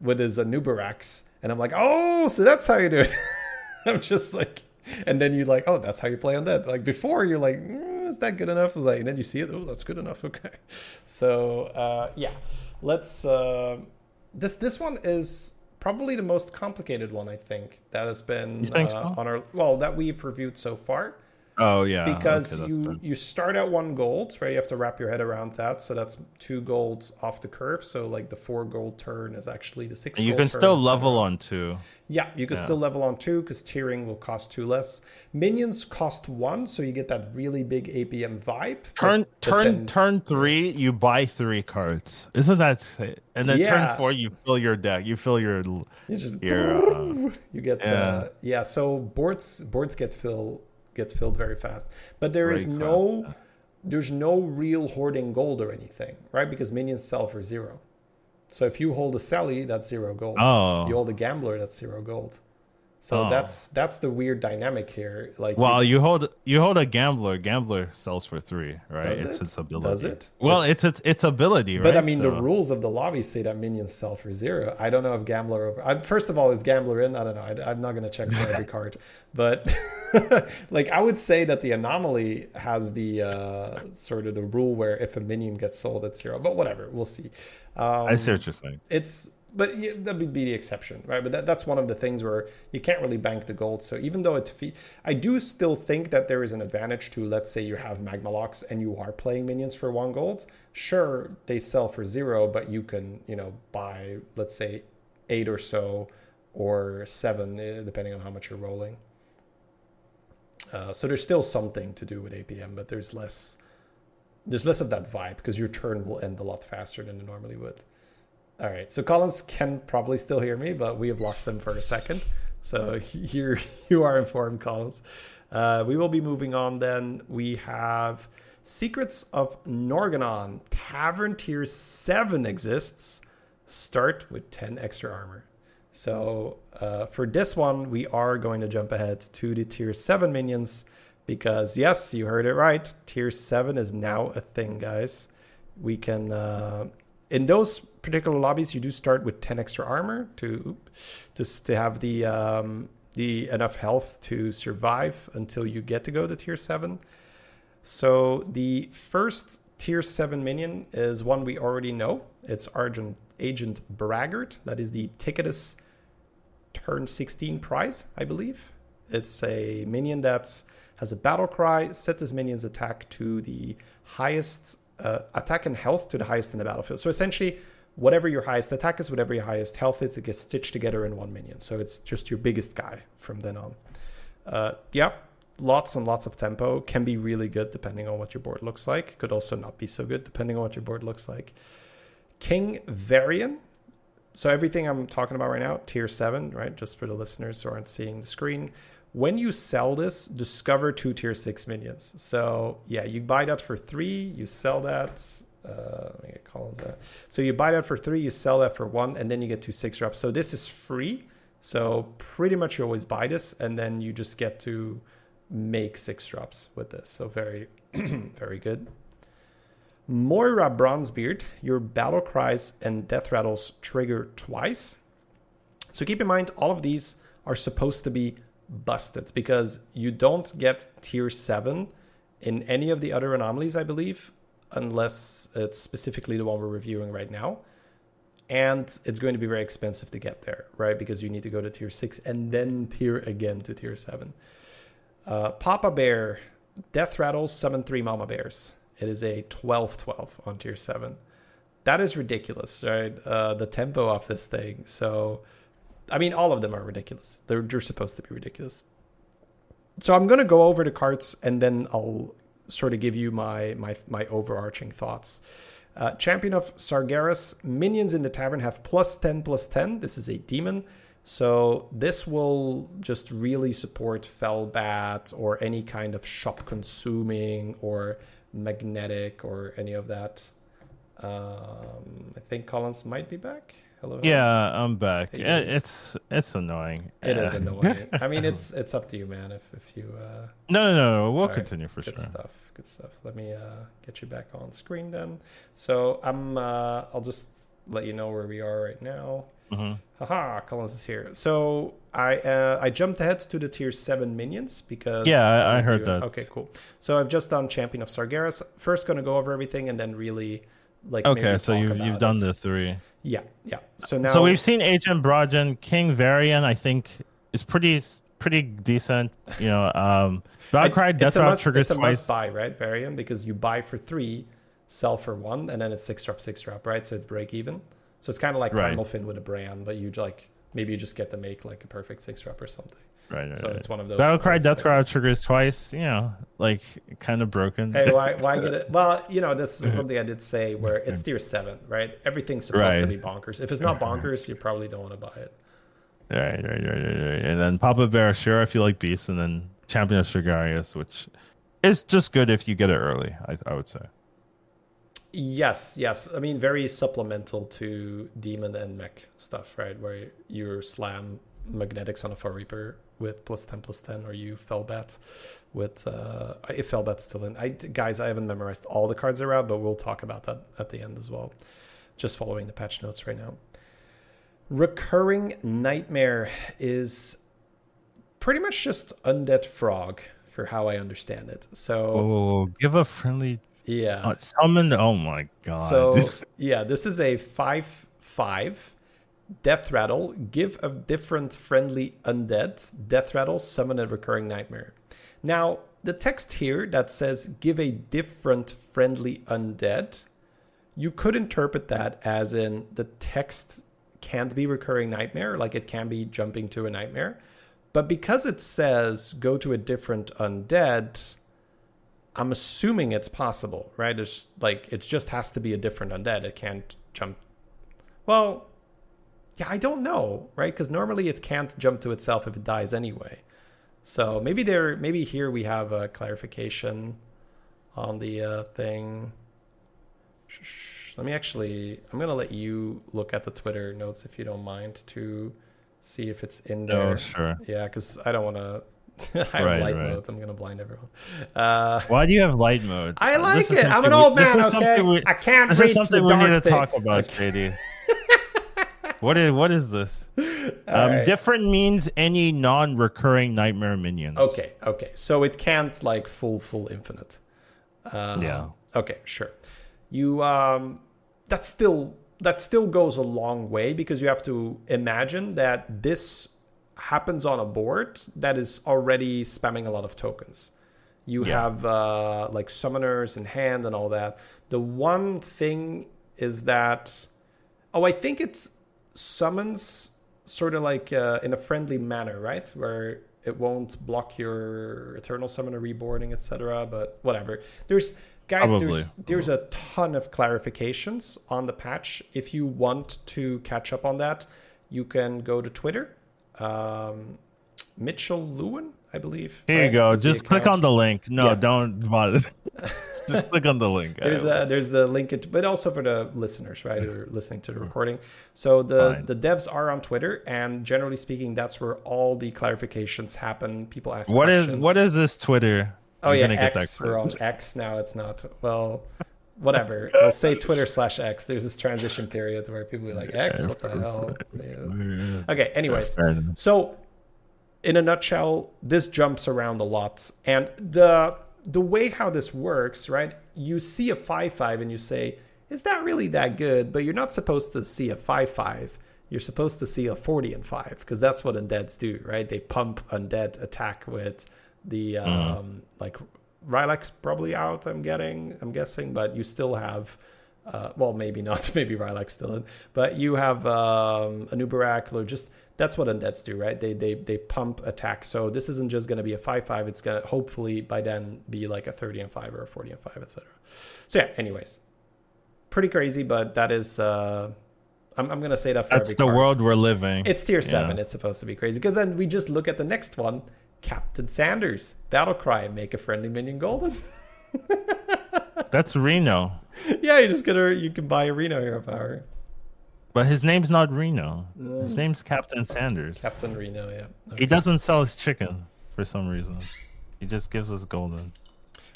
Speaker 2: with his Anubarax, and I'm like, oh, so that's how you do it. [LAUGHS] I'm just like, and then you like, oh, that's how you play undead. Like before, you're like, mm, is that good enough? Like, and then you see it, oh, that's good enough. [LAUGHS] Okay. So uh, yeah, let's. Uh, this this one is probably the most complicated one I think that has been uh,
Speaker 1: so?
Speaker 2: on our well that we've reviewed so far
Speaker 1: Oh yeah.
Speaker 2: because
Speaker 1: okay,
Speaker 2: you
Speaker 1: fair.
Speaker 2: you start at one gold right you have to wrap your head around that so that's two golds off the curve so like the four gold turn is actually the six
Speaker 1: And you can still level on two.
Speaker 2: yeah you can still level on two because tearing will cost two less minions cost one so you get that really big apm vibe but-
Speaker 1: Turn
Speaker 2: but
Speaker 1: turn
Speaker 2: then-
Speaker 1: turn three. You buy three cards. Isn't that? And then
Speaker 2: Yeah.
Speaker 1: turn four, you fill your deck. You fill your.
Speaker 2: You just
Speaker 1: your uh, [LAUGHS]
Speaker 2: you get
Speaker 1: Yeah.
Speaker 2: uh, yeah. So boards boards get fill get filled very fast, but there is
Speaker 1: Very
Speaker 2: no there's no real hoarding gold or anything, right? Because minions sell for zero. So if you hold a Sally, that's zero gold.
Speaker 1: Oh.
Speaker 2: You hold a gambler, that's zero gold. So
Speaker 1: Oh.
Speaker 2: that's that's the weird dynamic here. Like
Speaker 1: Well,
Speaker 2: you-
Speaker 1: you hold you hold a gambler. Gambler sells for three, right?
Speaker 2: Does
Speaker 1: it's
Speaker 2: it?
Speaker 1: its ability.
Speaker 2: Does it?
Speaker 1: Well,
Speaker 2: It's-
Speaker 1: it's its its ability, right?
Speaker 2: but I mean, the rules of the lobby say that minions sell for zero. I don't know if gambler over. I, first of all, is gambler in? I don't know. I, am not going to check for every [LAUGHS] card, but [LAUGHS] like I would say that the anomaly has the uh, sort of the rule where if a minion gets sold at zero. But whatever, we'll see. Um,
Speaker 1: I see what you're saying.
Speaker 2: it's but yeah, that would be the exception right? But that, that's one of the things where you can't really bank the gold. So even though it fe- i do still think that there is an advantage to let's say you have Magmalocs and you are playing minions for one gold. Sure they sell for zero but you can you know buy let's say eight or so or seven eh, depending on how much you're rolling. Uh, so there's still something to do with apm but there's less there's less of that vibe because your turn will end a lot faster than it normally would all right, so Collins can probably still hear me, but we have lost him for a second. So [LAUGHS] here you are informed, Collins. Uh, we will be moving on then. We have Secrets of Norgannon. Tavern Tier 7 exists. Start with 10 extra armor. So uh, for this one, we are going to jump ahead to the Tier 7 minions because, yes, you heard it right. Tier 7 is now a thing, guys. We can... Uh, in those particular lobbies, you do start with 10 extra armor to just to have the um, the enough health to survive until you get to go to tier 7. So the first tier 7 minion is one we already know. It's Argent Agent Braggart. That is the Tickatus turn 16 prize, I believe. It's a minion that has a battle cry, set this minion's attack to the highest uh, attack and health to the highest in the battlefield. So essentially, whatever your highest attack is, whatever your highest health is, it gets stitched together in one minion. So it's just your biggest guy from then on. Uh, yeah, lots and lots of tempo can be really good depending on what your board looks like. Could also not be so good depending on what your board looks like. King Varian. So everything I'm talking about right now, tier seven, right? Just for the listeners who aren't seeing the screen. When you sell this, discover two tier six minions. So yeah, you buy that for three, you sell that. Uh, let me get Collins that. So you buy that for three, you sell that for one, and then you get two six drops. So this is free. So pretty much you always buy this, and then you just get to make six drops with this. So very, [CLEARS THROAT] very good. Moira Bronzebeard, your battle cries and death rattles trigger twice. So keep in mind, all of these are supposed to be busted because you don't get tier 7 in any of the other anomalies, I believe, unless it's specifically the one we're reviewing right now. And it's going to be very expensive to get there, right? Because you need to go to tier 6 and then tier again to tier 7. Uh, Papa Bear, Death Rattles, summon three Mama Bears. It is a 12 12 on tier 7. That is ridiculous, right? Uh, the tempo of this thing. So, I mean, all of them are ridiculous. They're, they're supposed to be ridiculous. So, I'm going to go over the cards and then I'll sort of give you my, my, my overarching thoughts. Uh, Champion of Sargeras, minions in the tavern have plus 10 plus 10. This is a demon. So this will just really support Felbat or any kind of shop consuming or magnetic or any of that. Um, I think Collins might be back. Hello.
Speaker 1: Yeah, I'm back.
Speaker 2: Hey.
Speaker 1: It's it's annoying.
Speaker 2: It is annoying. [LAUGHS] I mean, it's it's up to you, man. If if you uh,
Speaker 1: No, no, no. We'll
Speaker 2: All right,
Speaker 1: continue for
Speaker 2: good
Speaker 1: sure.
Speaker 2: stuff. Good stuff. Let me uh, get you back on screen then. So I'm. Uh, I'll just let you know where we are right now.
Speaker 1: hmm
Speaker 2: Haha, Collins is here. So I uh, I jumped ahead to the tier seven minions because
Speaker 1: Yeah, I- I heard
Speaker 2: reviewing-
Speaker 1: that.
Speaker 2: Okay, cool. So I've just done Champion of Sargeras. First, going to go over everything and then really like.
Speaker 1: Okay, so you've you've done
Speaker 2: it.
Speaker 1: the three.
Speaker 2: Yeah, yeah. So now
Speaker 1: So we've seen Agent Brojan, King Varian. I think is pretty pretty decent. You know, um, [LAUGHS] Valkyrie Death Route
Speaker 2: must,
Speaker 1: triggers
Speaker 2: it's a
Speaker 1: twice.
Speaker 2: must buy, right, Varian? Because you buy for three, sell for one, and then it's six drop, six drop, right? So it's break even. So it's kind of like
Speaker 1: Right.
Speaker 2: Primal Fin with a brand, but you like maybe you just get to make like a perfect six drop or something.
Speaker 1: Right, right,
Speaker 2: So
Speaker 1: right.
Speaker 2: it's one of those.
Speaker 1: Valkyrie
Speaker 2: those
Speaker 1: Death. Route triggers twice. You know, like kind of broken.
Speaker 2: Hey, why why get it? Well, you know, this is [LAUGHS] something I did say where it's tier seven, right? Everything's supposed to be bonkers. If it's not [LAUGHS] bonkers, you probably don't want to buy it.
Speaker 1: Right, right, right, right, right. And then Papa Bear, sure, if you like Beast, and then Champion of Sargeras, which is just good if you get it early. I, I would say.
Speaker 2: Yes, yes. I mean, very supplemental to demon and mech stuff, right? Where your slam magnetics on a Far Reaper with plus 10 plus 10, or you fell Felbat with uh, if Felbat's still in. I guys, I haven't memorized all the cards that are out, but we'll talk about that at the end as well. Just following the patch notes right now. Recurring Nightmare is pretty much just Undead Frog for how I understand it. So
Speaker 1: Oh, give a friendly
Speaker 2: yeah.
Speaker 1: uh, summon. Oh my god.
Speaker 2: So [LAUGHS] yeah, this is a five five death rattle. Give a different friendly undead death rattle. Summon a recurring nightmare. Now the text here that says give a different friendly undead, you could interpret that as in the text can't be recurring nightmare, like it can be jumping to a nightmare. But because it says go to a different undead, I'm assuming it's possible, right? It's like it just has to be a different undead. It can't jump. Well, yeah, I don't know, right? Because normally it can't jump to itself if it dies anyway. So maybe there, maybe here we have a clarification on the uh, thing. Let me actually, I'm gonna let you look at the Twitter notes if you don't mind to see if it's in there.
Speaker 1: Oh, sure.
Speaker 2: Yeah, because I don't want to. [LAUGHS] I have
Speaker 1: Right,
Speaker 2: light
Speaker 1: right.
Speaker 2: mode. I'm gonna blind everyone. Uh,
Speaker 1: Why do you have light mode?
Speaker 2: I like it. I'm an old man. Okay,
Speaker 1: we-
Speaker 2: I can't
Speaker 1: This is something we need to
Speaker 2: thing.
Speaker 1: talk about, JD. What is what is this? [LAUGHS] Um,
Speaker 2: right.
Speaker 1: Different means any non-recurring nightmare minions.
Speaker 2: Okay, okay. So it can't like full full infinite. Uh,
Speaker 1: Yeah.
Speaker 2: Okay, sure. You um that still that still goes a long way because you have to imagine that this happens on a board that is already spamming a lot of tokens. You
Speaker 1: Yeah.
Speaker 2: have uh, like summoners in hand and all that. The one thing is that oh, I think it's summons sort of like uh, in a friendly manner, right? Where it won't block your eternal summoner reboarding, etc. But whatever. There's guys,
Speaker 1: Probably.
Speaker 2: there's there's a ton of clarifications on the patch. If you want to catch up on that, you can go to Twitter. Um, Mitchell Lewin, I believe.
Speaker 1: Here you go. Just click on the link. No,
Speaker 2: Yeah.
Speaker 1: don't bother. [LAUGHS] Just click on the link.
Speaker 2: There's a, there's the link, it, but also for the listeners, right, who are listening to the hmm. recording. So the
Speaker 1: Fine.
Speaker 2: the devs are on Twitter, and generally speaking, that's where all the clarifications happen. People ask
Speaker 1: what is what is this Twitter?
Speaker 2: Oh
Speaker 1: You're
Speaker 2: yeah,
Speaker 1: gonna get
Speaker 2: X.
Speaker 1: that
Speaker 2: We're on X now. It's not well, whatever. I'll say Twitter slash X. There's this transition period where people be like X. What the hell? Yeah. Okay. Anyways, so in a nutshell, this jumps around a lot, and the the way how this works, right? You see a five five, and you say, "Is that really that good?" But you're not supposed to see a five five. You're supposed to see a forty and five because that's what undeads do, right? They pump undead attack with the um, like Rylex probably out. I'm getting, I'm guessing, but you still have. Uh, well, maybe not. [LAUGHS] Maybe Rylex still in, but you have um, a new Barackler. Just that's what undeads do, right? They they they pump attack. So this isn't just going to be a five five. It's going to hopefully by then be like a thirty and five or a forty and five, etc. So yeah. Anyways, pretty crazy, but that is. Uh, I'm I'm gonna say that for
Speaker 1: That's the
Speaker 2: card.
Speaker 1: world we're living.
Speaker 2: It's tier seven.
Speaker 1: Yeah.
Speaker 2: It's supposed to be crazy because then we just look at the next one, Captain Sanders, Battle Cry, make a friendly minion golden. [LAUGHS]
Speaker 1: That's Reno,
Speaker 2: yeah, you just gonna you can buy a Reno hero power.
Speaker 1: But his name's not Reno. His name's Captain Sanders.
Speaker 2: Captain Reno, yeah. Okay.
Speaker 1: He doesn't sell his chicken for some reason. He just gives us golden.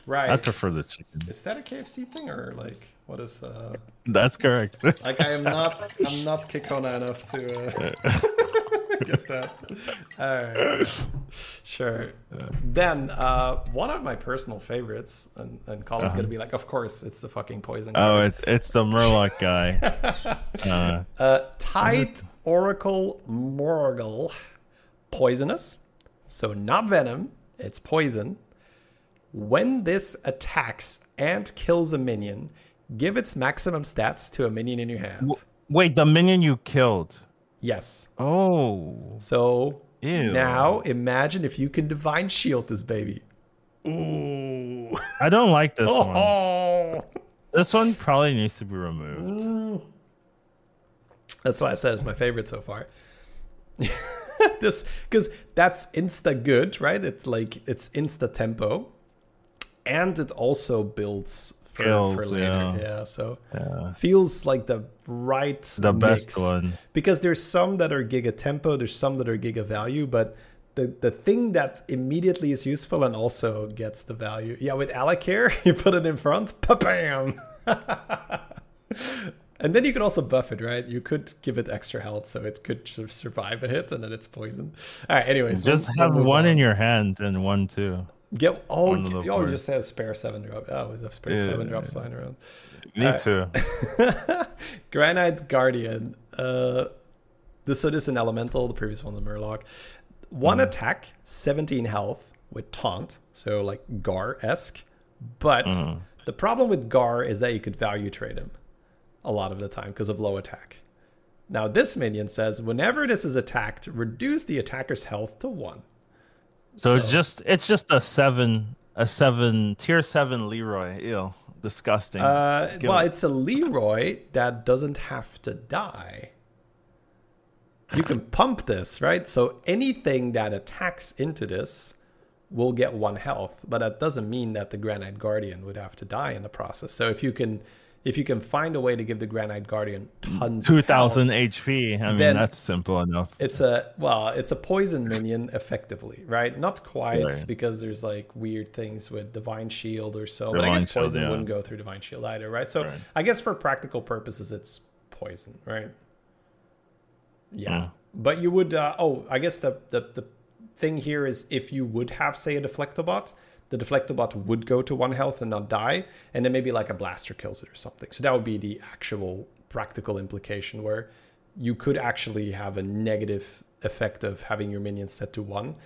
Speaker 2: Right.
Speaker 1: I prefer the chicken.
Speaker 2: Is that a KFC thing or like what is uh
Speaker 1: That's correct.
Speaker 2: like I am not [LAUGHS] I'm not Kikona enough to uh, [LAUGHS] get that. Alright. Sure. Then uh one of my personal favorites and, and Colin's gonna be like, of course it's the fucking poison.
Speaker 1: Uh-huh. oh,
Speaker 2: card."
Speaker 1: it's it's the Murloc guy. [LAUGHS] Uh,
Speaker 2: Uh, Tide Oracle Morgl. Poisonous. So not venom, it's poison. When this attacks and kills a minion, give its maximum stats to a minion in your hand.
Speaker 1: wait, the minion you killed.
Speaker 2: Yes.
Speaker 1: Oh,
Speaker 2: So
Speaker 1: Ew.
Speaker 2: now imagine if you can divine shield this baby. Ooh.
Speaker 1: I don't like this oh. one.
Speaker 2: Oh.
Speaker 1: This one probably needs to be removed.
Speaker 2: That's why I said it's my favorite so far. [LAUGHS] this because that's insta good, right? It's like it's insta tempo, and it also builds for, for later.
Speaker 1: yeah.
Speaker 2: Yeah. so
Speaker 1: Yeah.
Speaker 2: feels like the right
Speaker 1: The
Speaker 2: mix.
Speaker 1: best one.
Speaker 2: because there's some that are giga tempo, there's some that are giga value, but the the thing that immediately is useful and also gets the value. Yeah, with Al'Akir, [LAUGHS] you put it in front, bam. [LAUGHS] and then you could also buff it, right? You could give it extra health so it could sort of survive a hit and then it's poisoned. All right, anyways,
Speaker 1: Just
Speaker 2: we'll-
Speaker 1: have
Speaker 2: we'll
Speaker 1: one
Speaker 2: on.
Speaker 1: in your hand and one too.
Speaker 2: Get oh, oh, you
Speaker 1: board.
Speaker 2: just have spare seven drop. Oh, we have spare
Speaker 1: Yeah.
Speaker 2: seven drops lying around.
Speaker 1: Me
Speaker 2: Alright.
Speaker 1: too. [LAUGHS]
Speaker 2: Granite Guardian. Uh, this so this is an elemental. The previous one, the Murloc. One
Speaker 1: Mm.
Speaker 2: attack, seventeen health with taunt, so like Gar esque. But
Speaker 1: Mm.
Speaker 2: the problem with Gar is that you could value trade him a lot of the time because of low attack. Now this minion says whenever this is attacked, reduce the attacker's health to one.
Speaker 1: So, it's just it's just a seven a seven tier seven Leroy. Ew. Disgusting.
Speaker 2: Uh, well,
Speaker 1: it-
Speaker 2: it's a Leroy that doesn't have to die. You can pump this, right? So anything that attacks into this will get one health, but that doesn't mean that the Granite Guardian would have to die in the process. So if you can, if you can find a way to give the Granite Guardian tons, of
Speaker 1: Two
Speaker 2: health,
Speaker 1: HP. I mean, that's simple enough.
Speaker 2: it's a well, it's a poison minion effectively, right? Not quite
Speaker 1: Right.
Speaker 2: because there's like weird things with divine shield or so, but I
Speaker 1: Divine
Speaker 2: guess
Speaker 1: Shield,
Speaker 2: poison
Speaker 1: yeah.
Speaker 2: wouldn't go through divine shield either, right? So
Speaker 1: Right.
Speaker 2: I guess for practical purposes, it's poison, right? Yeah, but you would. Uh, oh, I guess the, the the thing here is if you would have say a deflectobot, the deflectobot would go to one health and not die, and then maybe like a blaster kills it or something. So that would be the actual practical implication where you could actually have a negative effect of having your minions set to one.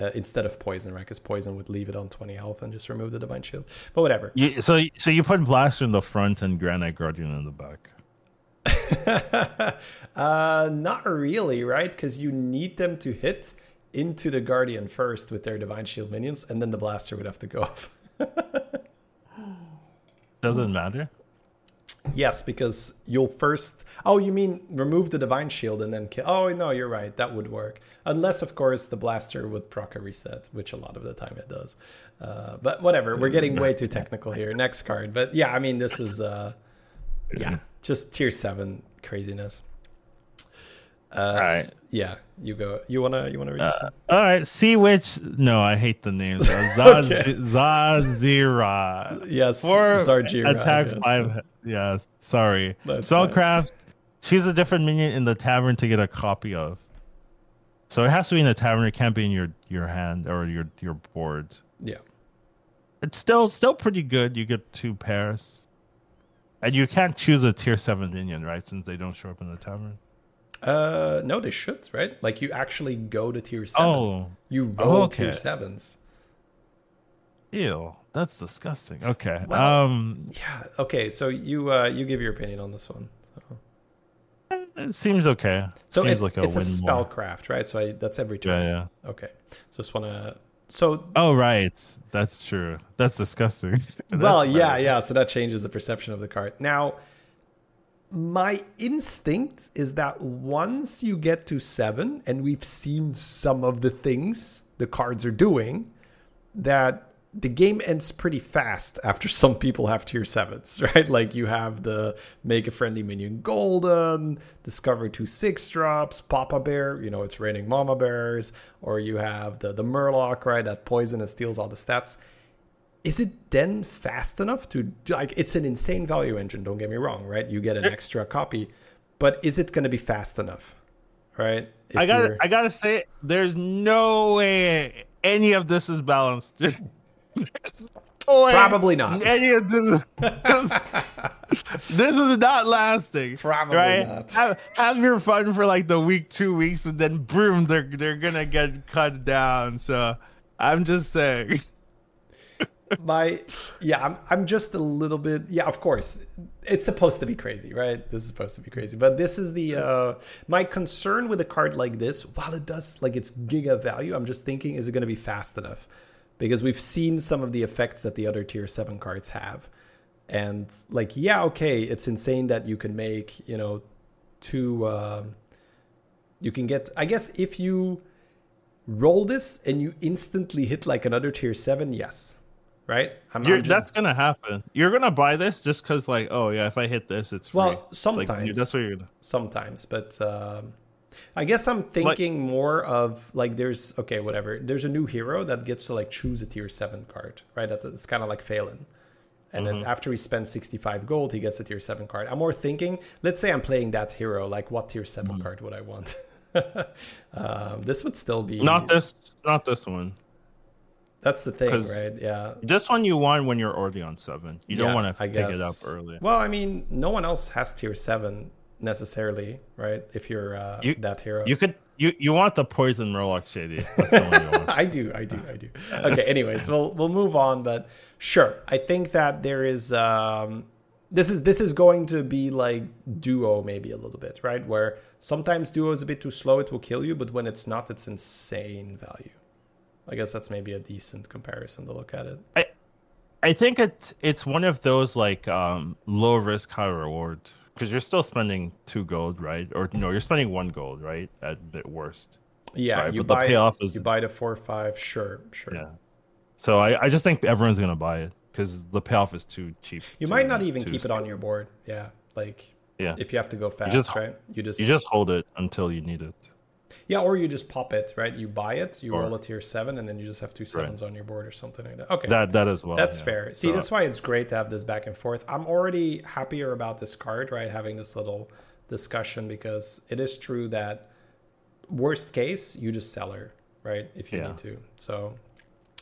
Speaker 2: Uh, instead of poison, right? Because poison would leave it on 20 health and just remove the divine shield. But whatever.
Speaker 1: You, so so you put Blaster in the front and Granite Guardian in the back. [LAUGHS]
Speaker 2: uh, not really, right? Because you need them to hit into the Guardian first with their Divine Shield minions, and then the blaster would have to go [LAUGHS] off.
Speaker 1: Doesn't matter.
Speaker 2: yes, because you'll first. Oh, you mean remove the Divine Shield and then kill? Oh, no, you're right. That would work. Unless, of course, the blaster would proc a reset, which a lot of the time it does. Uh, but whatever. We're getting way too technical here. Next card. But yeah, I mean, this is. Uh, yeah, just tier seven craziness. Uh,
Speaker 1: right.
Speaker 2: Yeah, you go. You wanna you wanna read this one?
Speaker 1: All right, Sea Witch. No, I hate the names. [LAUGHS] Uh, Zaz- Zazira.
Speaker 2: Yes,
Speaker 1: Four
Speaker 2: Zar'jira,
Speaker 1: attack
Speaker 2: yes.
Speaker 1: five. Yeah, sorry. Spellcraft. Choose a different minion in the tavern to get a copy of. So it has to be in the tavern. It can't be in your your hand or your your board.
Speaker 2: Yeah.
Speaker 1: It's still still pretty good. You get two pairs, and you can't choose a tier seven minion, right? Since they don't show up in the tavern.
Speaker 2: Uh, no, they should, right? Like you actually go to tier seven.
Speaker 1: Oh,
Speaker 2: you roll
Speaker 1: okay.
Speaker 2: tier sevens.
Speaker 1: ew, that's disgusting. Okay.
Speaker 2: Well-
Speaker 1: um,
Speaker 2: Yeah. Okay. So you uh you give your opinion on this one. So,
Speaker 1: it seems okay.
Speaker 2: so
Speaker 1: seems
Speaker 2: it's
Speaker 1: like a
Speaker 2: it's a spellcraft, right? So I, that's every
Speaker 1: Yeah,
Speaker 2: turn.
Speaker 1: yeah.
Speaker 2: Okay. So just wanna. So
Speaker 1: Oh right, that's true. That's disgusting. [LAUGHS] That's
Speaker 2: well, yeah, yeah. So that changes the perception of the card. Now, my instinct is that once you get to seven, and we've seen some of the things the cards are doing, that the game ends pretty fast after [LAUGHS] some people have tier sevens, [LAUGHS] right? Like you have the make a friendly minion golden, discover two six drops, Papa Bear, you know, it's raining Mama Bears, or you have the the Murloc, right? That poison and steals all the stats is it then fast enough to like it's an insane value engine don't get me wrong right you get an extra copy but is it going to be fast enough right If
Speaker 1: I gotta, I gotta say, there's no way any of this is balanced. [LAUGHS] No
Speaker 2: Probably not.
Speaker 1: Any of this, is, [LAUGHS] this is not lasting.
Speaker 2: Probably
Speaker 1: right?
Speaker 2: not.
Speaker 1: Have, have your fun for like the week, two weeks, and then boom, they're they're gonna get cut down. So I'm just saying. [LAUGHS]
Speaker 2: my yeah I'm, I'm just a little bit yeah of course. It's supposed to be crazy right? This is supposed to be crazy. But this is the uh my concern with a card like this while it does like it's giga value i'm just thinking is it going to be fast enough? Because we've seen some of the effects that the other tier 7 cards have. And like yeah okay it's insane that you can make you know two um you can get i guess if you roll this and you instantly hit like another tier 7 yes right? I'm,
Speaker 1: You're,
Speaker 2: I'm just-
Speaker 1: that's gonna happen. You're gonna buy this just because, like, oh yeah, if I hit this, it's free.
Speaker 2: Well,
Speaker 1: Like,
Speaker 2: sometimes.
Speaker 1: you- that's what you're gonna.
Speaker 2: sometimes but um i guess i'm thinking more of like there's okay whatever there's a new hero that gets to like choose a tier 7 card right That- it's kind of like Phelan. and then after he spends 65 gold he gets a tier 7 card i'm more thinking let's say i'm playing that hero like what tier 7 card would i want [LAUGHS] um, this would still be
Speaker 1: Not this. Not this one.
Speaker 2: That's the thing, right yeah
Speaker 1: This one you want when you're already on seven. You don't want to pick it up early.
Speaker 2: well i mean no one else has tier 7 necessarily right if you're uh,
Speaker 1: You-
Speaker 2: that hero
Speaker 1: You could. You you want the poison Murloc Shady. That's the one you want. [LAUGHS]
Speaker 2: I do, I do, I do. Okay, anyways, we'll we'll move on, but sure. I think that there is um this is this is going to be like duo maybe a little bit, right? Where sometimes duo is a bit too slow, it will kill you, but when it's not, it's insane value. I guess that's maybe a decent comparison to look at it.
Speaker 1: I I think it's it's one of those like um low risk high reward because you're still spending two gold, right? Or no, you're spending one gold, right? At the worst.
Speaker 2: Yeah,
Speaker 1: Right,
Speaker 2: you
Speaker 1: but the
Speaker 2: buy
Speaker 1: payoff is-
Speaker 2: you buy the four or five, sure, sure.
Speaker 1: Yeah. So I, I just think everyone's gonna buy it because the payoff is too cheap.
Speaker 2: You
Speaker 1: to-
Speaker 2: might not even keep it on your board. Yeah, like
Speaker 1: Yeah.
Speaker 2: if you have to go fast,
Speaker 1: just-
Speaker 2: right? You just
Speaker 1: You just hold it until you need it.
Speaker 2: Yeah, or you just pop it, right? You buy it, you
Speaker 1: Or-
Speaker 2: roll a tier seven, and then you just have two sevens on your board or something like that. Okay,
Speaker 1: That that as well.
Speaker 2: that's
Speaker 1: yeah.
Speaker 2: fair. See,
Speaker 1: So-
Speaker 2: that's why it's great to have this back and forth. I'm already happier about this card, right? Having this little discussion because it is true that worst case, you just sell her, right? If you
Speaker 1: Yeah.
Speaker 2: need to. So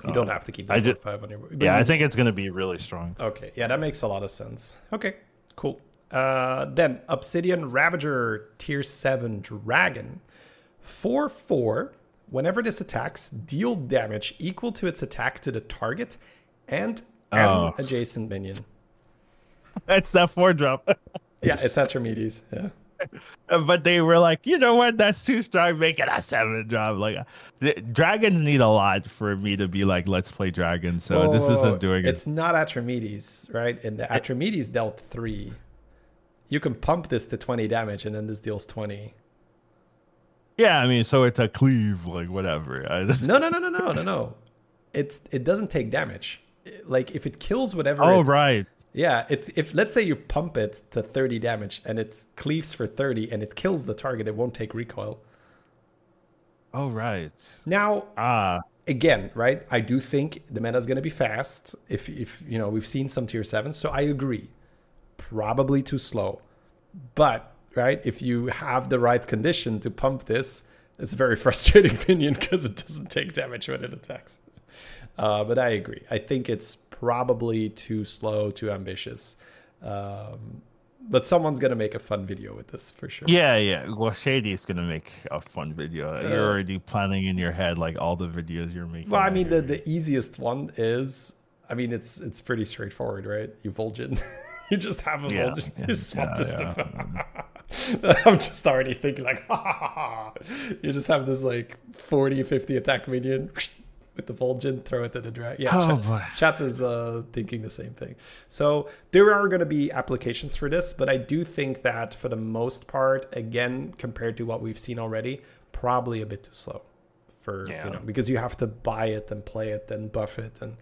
Speaker 2: you don't have to keep the five on your board.
Speaker 1: Yeah, I think it's gonna be really strong.
Speaker 2: Okay, yeah, that makes a lot of sense. Okay, cool. Uh, then Obsidian Ravager Tier 7 Dragon. 4 4. Whenever this attacks, deal damage equal to its attack to the target and an
Speaker 1: Oh.
Speaker 2: adjacent minion.
Speaker 1: That's that four drop. [LAUGHS]
Speaker 2: Yeah, it's Atramedes. Yeah.
Speaker 1: Uh, but they were like, you know what? That's too strong. Make it a seven drop. Like, uh, the, dragons need a lot for me to be like, let's play dragons. So this
Speaker 2: Whoa,
Speaker 1: isn't doing
Speaker 2: It's
Speaker 1: it.
Speaker 2: It's not Atramedes, right? And the Atramedes dealt 3. You can pump this to 20 damage and then this deals 20.
Speaker 1: Yeah, I mean, so it's a cleave, like whatever. [LAUGHS]
Speaker 2: No, no, no, no, no, no, no. It's it doesn't take damage. Like if it kills whatever.
Speaker 1: oh right.
Speaker 2: Yeah, it's if let's say you pump it to 30 damage and it cleaves for 30 and it kills the target, it won't take recoil.
Speaker 1: Oh right.
Speaker 2: Now,
Speaker 1: Ah,
Speaker 2: again, right? I do think the meta is going to be fast. If if you know we've seen some tier sevens, so I agree. Probably too slow, but right if you have the right condition to pump this, it's a very [LAUGHS] frustrating opinion because it doesn't take damage when it attacks. Uh, but I agree. I think it's probably too slow, too ambitious. Um, but someone's gonna make a fun video with this for sure.
Speaker 1: yeah, yeah. Well, Shady is gonna make a fun video. You're already planning in your head like all the videos you're making.
Speaker 2: Well, I mean, the, the easiest one is, I mean, it's it's pretty straightforward, right? You Vol'jin, [LAUGHS] [LAUGHS] you just have a
Speaker 1: Yeah,
Speaker 2: just
Speaker 1: yeah,
Speaker 2: you swap
Speaker 1: yeah,
Speaker 2: this stuff. [LAUGHS] I'm just already thinking like, [LAUGHS] you just have this like 40, 50 attack minion with the Vol'jin, throw it to the drag. Yeah,
Speaker 1: Oh,
Speaker 2: chat,
Speaker 1: boy.
Speaker 2: chat is uh, thinking the same thing. So there are going to be applications for this, but I do think that for the most part, again, compared to what we've seen already, probably a bit too slow for
Speaker 1: Yeah.
Speaker 2: you know because you have to buy it and play it and buff it and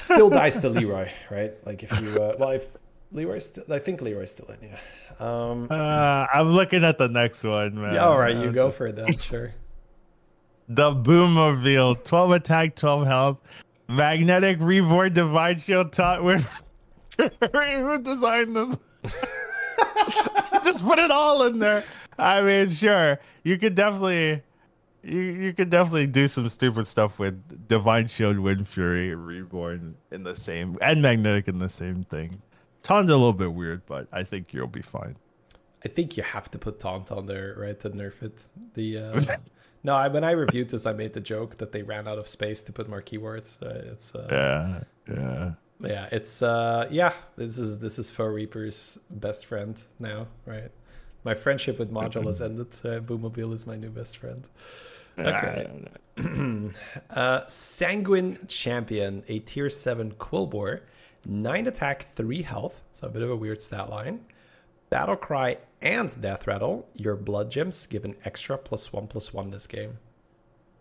Speaker 2: still dies to Leroy, right? Like if you uh, well if Leroy's still I think Leroy's still in, yeah. Um
Speaker 1: Uh, I'm looking at the next one, man.
Speaker 2: yeah, all right, you
Speaker 1: I'm
Speaker 2: go
Speaker 1: just-
Speaker 2: for it then, [LAUGHS] sure.
Speaker 1: The Boomobile, 12 attack, 12 health, magnetic reborn divine shield taught with. [LAUGHS] Who designed this? [LAUGHS] Just put it all in there. I mean, sure, you could definitely, you you could definitely do some stupid stuff with divine shield, wind fury, reborn in the same, and magnetic in the same thing. Taunt's a little bit weird, but I think you'll be fine.
Speaker 2: I think you have to put taunt on there, right, to nerf it. The [LAUGHS] uh no, I, when I reviewed this, I made the joke that they ran out of space to put more keywords. Uh, it's uh,
Speaker 1: Yeah, yeah.
Speaker 2: yeah, it's uh, yeah. This is this is Foe Reaper's best friend now, right? My friendship with Module has [CLEARS THROAT] ended. Uh, Boomobile is my new best friend. Okay. [CLEARS THROAT] uh, Sanguine Champion, a tier 7 Quilboar, 9 attack, 3 health, so a bit of a weird stat line. Battle Cry and Death Rattle, your blood gems give an extra plus 1 plus 1 this game.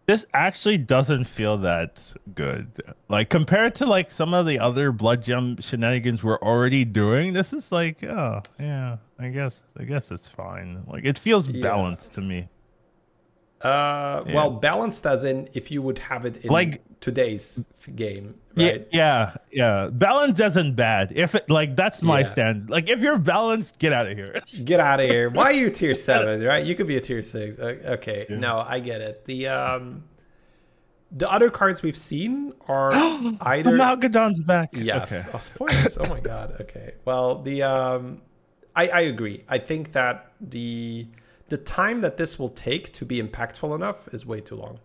Speaker 1: this actually doesn't feel that good. Like compared to like some of the other blood gem shenanigans we're already doing, this is like, oh yeah, I guess I guess it's fine. Like it feels
Speaker 2: Yeah.
Speaker 1: balanced to me.
Speaker 2: Uh,
Speaker 1: Yeah.
Speaker 2: well, balanced as in if you would have it in
Speaker 1: Like-
Speaker 2: today's game,
Speaker 1: Yeah,
Speaker 2: right?
Speaker 1: yeah, yeah. Balance isn't bad. If it like that's my
Speaker 2: Yeah.
Speaker 1: stand. Like if you're balanced, get out of here. [LAUGHS]
Speaker 2: Get out of here. Why are you tier [LAUGHS] seven, right? You could be a tier six. Okay, no, I get it. The um, the other cards we've seen are [GASPS] either
Speaker 1: Malgadon's back.
Speaker 2: Yes.
Speaker 1: Okay.
Speaker 2: Oh, spoilers. oh my god. Okay. Well, the um, I I agree. I think that the the time that this will take to be impactful enough is way too long.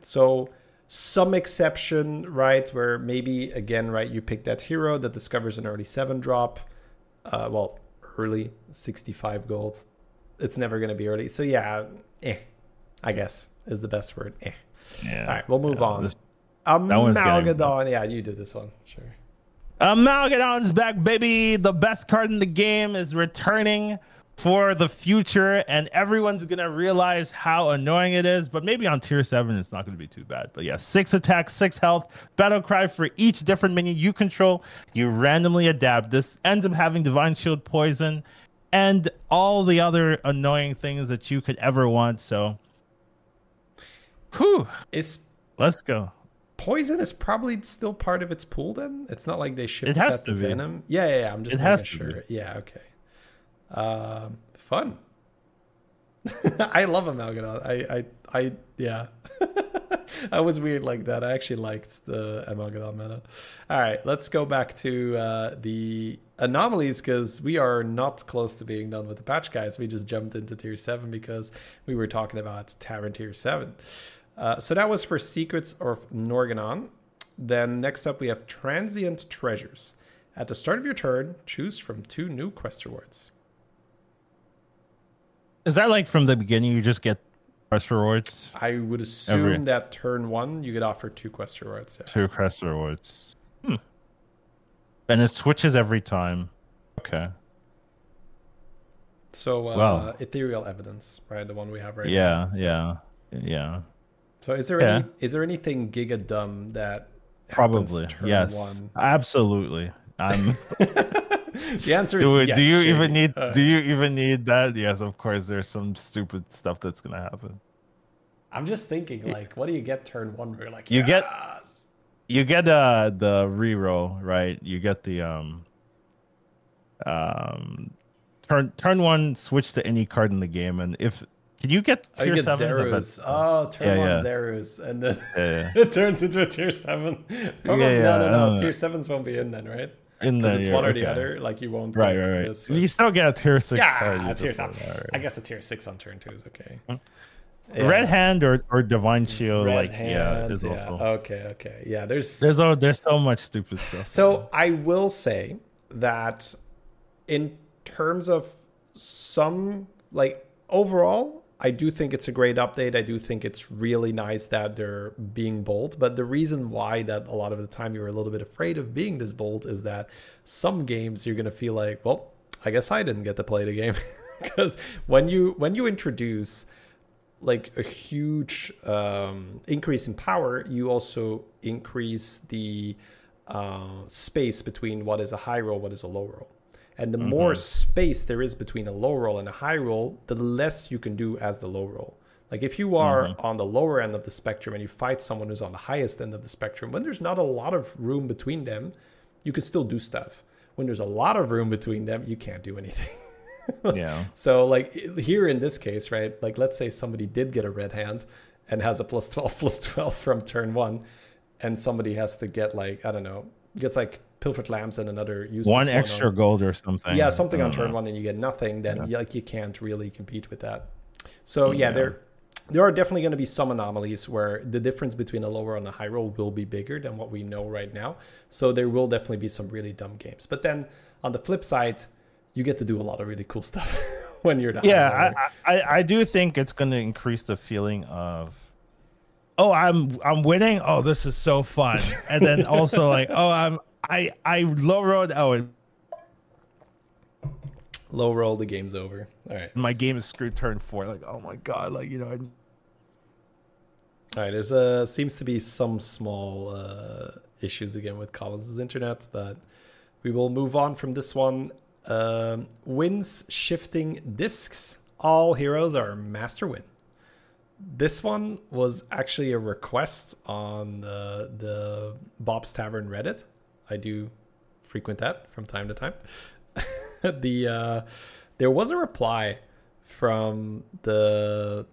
Speaker 2: So some exception, right, where maybe again, right, you pick that hero that discovers an early seven drop. Uh, well, early sixty five gold. It's never going to be early. So yeah, eh, I guess is the best word. Eh.
Speaker 1: Yeah.
Speaker 2: All right, we'll move
Speaker 1: Yeah,
Speaker 2: on.
Speaker 1: this-
Speaker 2: Amalgadon. Yeah, you do this one. Sure.
Speaker 1: Amalgadon's back, baby. The best card in the game is returning for the future, and everyone's gonna realize how annoying it is. But maybe on tier seven, it's not gonna be too bad. But yeah, six attack, six health, battle cry for each different minion you control. You randomly adapt. This ends up having divine shield, poison, and all the other annoying things that you could ever want. So, whew,
Speaker 2: Is
Speaker 1: let's go.
Speaker 2: poison is probably still part of its pool then? It's not like they shipped
Speaker 1: It has
Speaker 2: that
Speaker 1: to be.
Speaker 2: venom. Yeah, yeah, yeah. I'm just
Speaker 1: It has to
Speaker 2: sure.
Speaker 1: be.
Speaker 2: Yeah, okay. Um, fun. [LAUGHS] I love Amalgadon. I, I, I, yeah. [LAUGHS] I was weird like that. I actually liked the Amalgadon meta. All right, let's go back to uh, the anomalies because we are not close to being done with the patch, guys. We just jumped into tier seven because we were talking about Tavern tier seven. Uh, so that was for Secrets of Norgannon. Then next up, we have Transient Treasures. At the start of your turn, choose from two new quest rewards.
Speaker 1: Is that like from the beginning? You just get quest rewards.
Speaker 2: I would assume
Speaker 1: Every-
Speaker 2: that turn one, you get offered two quest rewards. Yeah.
Speaker 1: Two quest rewards. Hmm. And it switches every time. Okay.
Speaker 2: So, uh,
Speaker 1: Wow.
Speaker 2: ethereal evidence, right? The one we have right now.
Speaker 1: Yeah, yeah, yeah.
Speaker 2: So, is there
Speaker 1: Yeah.
Speaker 2: any is there anything giga dumb that
Speaker 1: Probably. Yes.
Speaker 2: one?
Speaker 1: Absolutely. Um, [LAUGHS]
Speaker 2: The answer is
Speaker 1: do,
Speaker 2: yes.
Speaker 1: do you
Speaker 2: Shane.
Speaker 1: even need?
Speaker 2: Uh,
Speaker 1: do you even need that? Yes, of course. There's some stupid stuff that's gonna happen.
Speaker 2: I'm just thinking, like, what do you get turn one? Where you're like,
Speaker 1: You get- You get uh the reroll, right? You get the um um turn turn one switch to any card in the game, and if can you get
Speaker 2: Oh, you
Speaker 1: tier
Speaker 2: get
Speaker 1: seven? I
Speaker 2: zeros. Oh, turn
Speaker 1: Yeah,
Speaker 2: one
Speaker 1: yeah.
Speaker 2: zeros, and then
Speaker 1: Yeah. [LAUGHS]
Speaker 2: it turns into a tier seven. Probably,
Speaker 1: Yeah, yeah,
Speaker 2: no, no,
Speaker 1: don't
Speaker 2: no. Tier sevens won't be in then, right?
Speaker 1: In
Speaker 2: Because
Speaker 1: the
Speaker 2: it's
Speaker 1: yeah,
Speaker 2: one or the other. Like you won't.
Speaker 1: Right, right, right.
Speaker 2: This,
Speaker 1: You still get a tier six card.
Speaker 2: yeah,
Speaker 1: you
Speaker 2: tier
Speaker 1: just
Speaker 2: seven.
Speaker 1: like, all right.
Speaker 2: I guess a tier six on turn two is okay.
Speaker 1: Hmm.
Speaker 2: Yeah.
Speaker 1: Red hand or, or divine shield,
Speaker 2: Red
Speaker 1: like yeah,
Speaker 2: hands,
Speaker 1: is
Speaker 2: yeah.
Speaker 1: also
Speaker 2: Okay, okay. Yeah, there's
Speaker 1: there's oh there's so much stupid stuff.
Speaker 2: So I will say that in terms of some like overall, I do think it's a great update. I do think it's really nice that they're being bold. But the reason why that a lot of the time you're a little bit afraid of being this bold is that some games you're gonna feel like, well, I guess I didn't get to play the game. [LAUGHS] Because when you when you introduce like a huge um, increase in power, you also increase the uh, space between what is a high roll, what is a low roll. And the more mm-hmm. space there is between a low roll and a high roll, the less you can do as the low roll. Like if you are mm-hmm. on the lower end of the spectrum and you fight someone who's on the highest end of the spectrum, when there's not a lot of room between them, you can still do stuff. When there's a lot of room between them, you can't do anything. [LAUGHS]
Speaker 1: Yeah.
Speaker 2: So like here in this case, right? Like let's say somebody did get a red hand and has a plus 12 [LAUGHS] plus 12 from turn 1 and somebody has to get like I don't know, gets like pilfered lamps and another useless
Speaker 1: One extra
Speaker 2: on,
Speaker 1: gold or something.
Speaker 2: Yeah, something on turn
Speaker 1: know.
Speaker 2: 1 and you get nothing, then you, like you can't really compete with that. So yeah,
Speaker 1: Yeah.
Speaker 2: there there are definitely going to be some anomalies where the difference between a lower and a high roll will be bigger than what we know right now. So there will definitely be some really dumb games. But then on the flip side, you get to do a lot of really cool [LAUGHS] stuff when you're the
Speaker 1: Yeah. I, I I do think it's going to increase the feeling of, oh, I'm I'm winning. Oh, this is so fun, and then also like, oh, I'm I I low road. Oh, and
Speaker 2: Low roll, the game's over. All right.
Speaker 1: my game is screwed. Turn four. Like, oh my god, like you know. I,
Speaker 2: All right, there's a seems to be some small uh, issues again with Collins' internet, but we will move on from this one. Um, wins shifting discs. All heroes are Master Nguyen. This one was actually a request on the, the Bob's Tavern Reddit. I do frequent that from time to time. [LAUGHS] the uh, there was a reply from the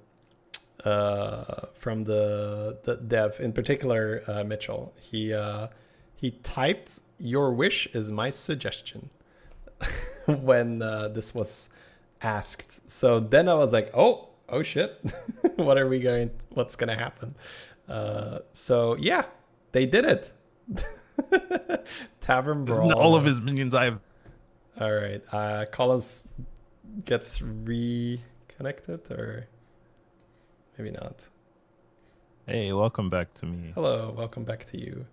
Speaker 2: uh, from the the dev, in particular uh, Mitchell. He uh, he typed, "Your wish is my suggestion," [LAUGHS] when uh, this was asked. So then I was like, "Oh, oh shit, [LAUGHS] what are we going? What's gonna happen?" Uh, so yeah, they did it. [LAUGHS] Tavern brawl.
Speaker 1: All of his minions I have.
Speaker 2: All right. Uh, Collins gets reconnected, or maybe not.
Speaker 1: Hey, welcome back to me.
Speaker 2: Hello, welcome back to you.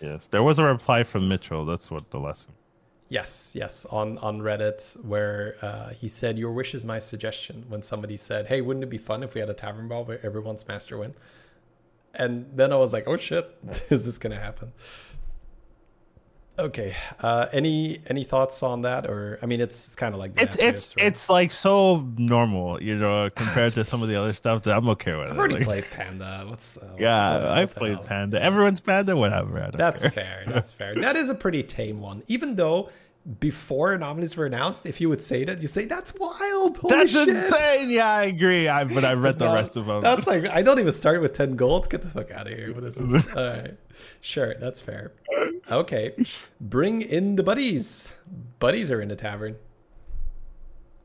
Speaker 1: Yes, there was a reply from Mitchell. That's what the lesson.
Speaker 2: Yes, yes, on on Reddit where uh, he said, "Your wish is my suggestion." When somebody said, "Hey, wouldn't it be fun if we had a tavern brawl where everyone's Master Nguyen?" And then I was like, "Oh shit, [LAUGHS] is this gonna happen?" Okay. Uh, any any thoughts on that, or I mean, it's kind of like
Speaker 1: it's it's right? it's like so normal, you know, [LAUGHS] compared to some of the other stuff that I'm okay with.
Speaker 2: I've already
Speaker 1: like,
Speaker 2: played Panda. What's, uh, what's
Speaker 1: yeah, I played Panda. Everyone's Panda, whatever.
Speaker 2: That's
Speaker 1: care.
Speaker 2: fair. That's fair. That is a pretty tame one, even though before anomalies were announced, if you would say that, you say that's wild. Holy
Speaker 1: that's
Speaker 2: shit.
Speaker 1: insane. Yeah, I agree. I, but I read the [LAUGHS] no, rest of them.
Speaker 2: That's like I don't even start with ten gold. Get the fuck out of here. What is this? [LAUGHS] All right, sure, that's fair. Okay, bring in the buddies. Buddies are in the tavern.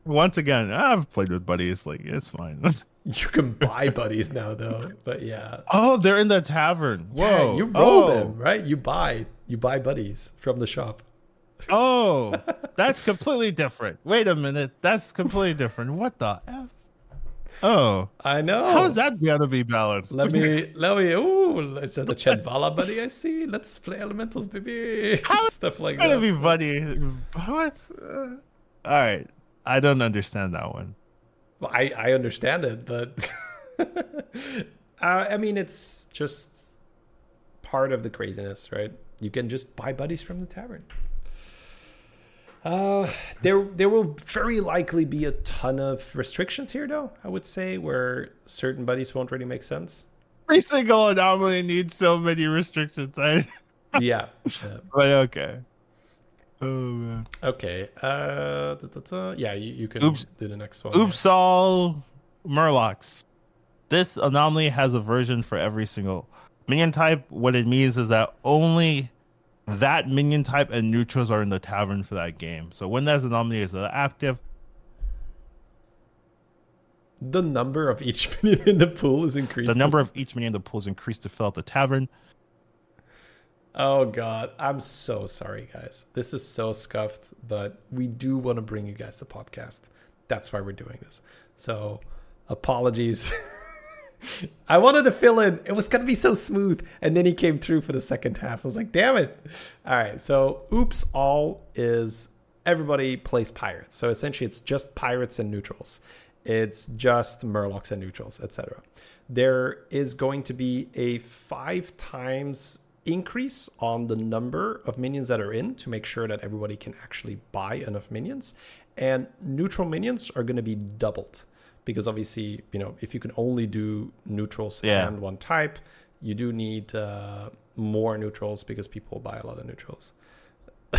Speaker 1: Once again, I've played with buddies. Like it's fine. [LAUGHS]
Speaker 2: you can buy buddies now, though. But yeah.
Speaker 1: Oh, they're in the tavern. Whoa, yeah,
Speaker 2: you roll oh. them right. You buy you buy buddies from the shop.
Speaker 1: Oh, that's completely different. Wait a minute. That's completely different. What the F? Oh.
Speaker 2: I know.
Speaker 1: How's that to be balanced?
Speaker 2: Let me, [LAUGHS] let me, ooh, is that a Chedvala buddy I see? Let's play elementals, baby.
Speaker 1: How
Speaker 2: Stuff like
Speaker 1: that.
Speaker 2: Gonna
Speaker 1: be buddy. What? Uh, all right. I don't understand that one.
Speaker 2: Well, I, I understand it, but [LAUGHS] uh, I mean, it's just part of the craziness, right? You can just buy buddies from the tavern. Uh, there there will very likely be a ton of restrictions here, though. I would say where certain buddies won't really make sense.
Speaker 1: Every single anomaly needs so many restrictions. I [LAUGHS]
Speaker 2: yeah, [LAUGHS]
Speaker 1: but okay. Oh man.
Speaker 2: Okay. Uh, da, da, da. yeah, you, you can
Speaker 1: oops,
Speaker 2: do the next one.
Speaker 1: Oops, yeah. all Murlocs. This anomaly has a version for every single minion type. What it means is that only that minion type and neutrals are in the tavern for that game. So when that anomaly is active,
Speaker 2: the number of each [LAUGHS] minion in the pool is increased.
Speaker 1: The number of each minion in the pool is increased to fill out the tavern.
Speaker 2: Oh god, I'm so sorry, guys. This is so scuffed, but we do want to bring you guys the podcast. That's why we're doing this. So, apologies. [LAUGHS] [LAUGHS] I wanted to fill in. It was gonna be so smooth, and then he came through for the second half. I was like, damn it! All right, so oops, all is everybody plays pirates. So essentially, it's just pirates and neutrals. It's just murlocs and neutrals, etc. There is going to be a five times increase on the number of minions that are in to make sure that everybody can actually buy enough minions, and neutral minions are going to be doubled because obviously, you know, if you can only do neutrals yeah. and one type, you do need uh, more neutrals because people buy a lot of neutrals. [LAUGHS]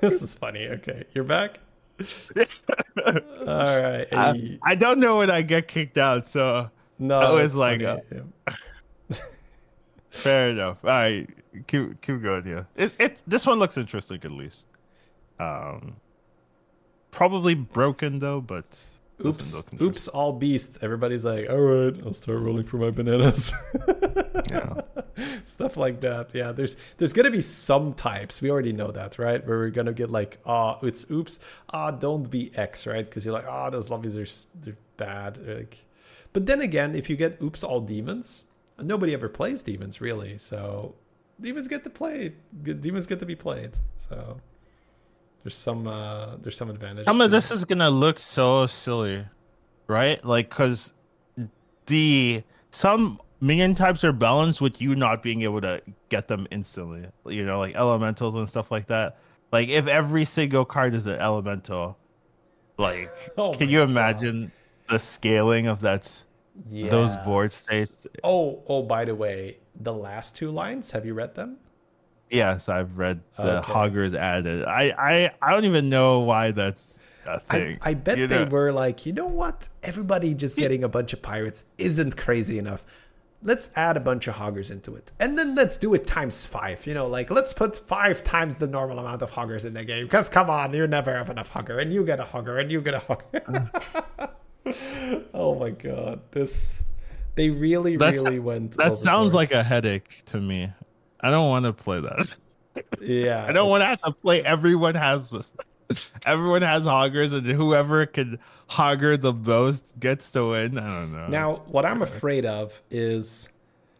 Speaker 2: this is funny. Okay, you're back. [LAUGHS] All right.
Speaker 1: I, I, don't know when I get kicked out, so
Speaker 2: no,
Speaker 1: I was like, uh, [LAUGHS] fair enough. All right, keep keep going here. It, it this one looks interesting at least. Um, probably broken though, but
Speaker 2: oops, oops, all beasts. Everybody's like, all right, I'll start rolling for my bananas. yeah. [LAUGHS] Stuff like that. Yeah, there's there's gonna be some types. We already know that, right? Where we're gonna get like, ah, oh, it's oops, ah, oh, don't be X, right? Because you're like, ah, oh, those lobbies are they're bad. Like, but then again, if you get oops all demons, nobody ever plays demons really, so demons get to play. Demons get to be played. So there's some uh there's some advantage.
Speaker 1: Some of this is gonna look so silly, right? Like, cause the some minion types are balanced with you not being able to get them instantly. You know, like elementals and stuff like that. Like if every single card is an elemental, like [LAUGHS]
Speaker 2: Oh
Speaker 1: can you
Speaker 2: God.
Speaker 1: imagine the scaling of that those board states?
Speaker 2: Oh, oh, by the way, the last two lines, have you read them?
Speaker 1: Yes, I've read the
Speaker 2: Okay.
Speaker 1: Hoggers added. I, I I don't even know why that's a
Speaker 2: I,
Speaker 1: thing.
Speaker 2: I bet
Speaker 1: you
Speaker 2: they
Speaker 1: know?
Speaker 2: were like, you know what? Everybody just getting a bunch of pirates isn't crazy enough. Let's add a bunch of hoggers into it. And then let's do it times five. You know, like let's put five times the normal amount of hoggers in the game. Because come on, you never have enough hogger. And you get a hogger. And you get a hogger. Mm. [LAUGHS] oh my god. This. They really,
Speaker 1: That's-
Speaker 2: really went.
Speaker 1: That sounds like a headache to me. I don't want to play that.
Speaker 2: Yeah. [LAUGHS]
Speaker 1: I don't want to have to play. Everyone has this. Everyone has hoggers, and whoever can hogger the most gets to win. I don't know.
Speaker 2: Now, what I'm afraid of is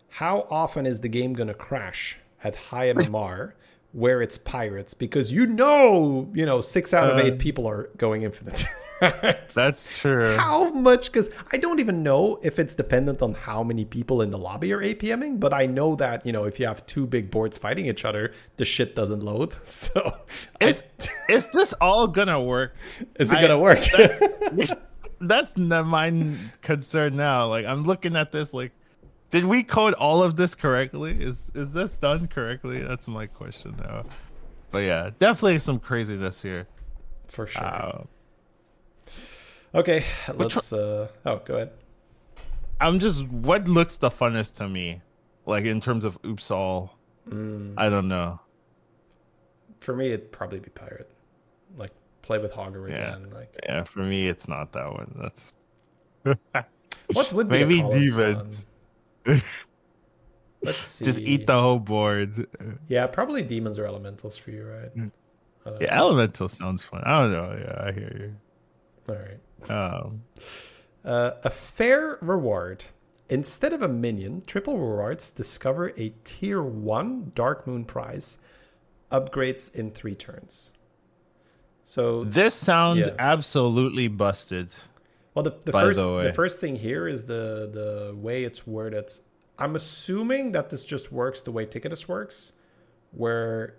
Speaker 2: how often is the game going to crash at high MMR where it's pirates? Because you know, you know, six out of
Speaker 1: Uh,
Speaker 2: eight people are going infinite. [LAUGHS]
Speaker 1: that's true.
Speaker 2: how much? Because I don't even know if it's dependent on how many people in the lobby are APMing, but I know that, you know, if you have two big boards fighting each other, the shit doesn't load. [LAUGHS] So,
Speaker 1: Is is this all gonna work?
Speaker 2: is it going to work? [LAUGHS]
Speaker 1: That's not my concern now. Like I'm looking at this. Like, did we code all of this correctly? Is is this done correctly? That's my question now. But yeah, definitely some craziness here.
Speaker 2: For sure.
Speaker 1: Uh,
Speaker 2: okay, let's. Uh, oh, go ahead.
Speaker 1: I'm just what looks the funnest to me, like in terms of oops all.
Speaker 2: Mm.
Speaker 1: I don't know.
Speaker 2: For me, it'd probably be pirate. Like play with Hogger
Speaker 1: Yeah.
Speaker 2: again. Like
Speaker 1: Yeah, for me, it's not that one. That's [LAUGHS]
Speaker 2: what would be
Speaker 1: maybe demons. [LAUGHS]
Speaker 2: Let's see.
Speaker 1: Just eat the whole board.
Speaker 2: Yeah, probably demons or elementals for you, right?
Speaker 1: Mm. Yeah,
Speaker 2: know.
Speaker 1: elemental sounds fun. I don't know. Yeah, I hear you.
Speaker 2: All right.
Speaker 1: Um,
Speaker 2: Uh, a fair reward. Instead of a minion, triple rewards discover a tier one Dark Moon prize. Upgrades in three turns. So
Speaker 1: this sounds
Speaker 2: Yeah.
Speaker 1: absolutely busted.
Speaker 2: Well, the, the
Speaker 1: by the
Speaker 2: first the, first thing here is the the way it's worded. I'm assuming that this just works the way Tickatus works, where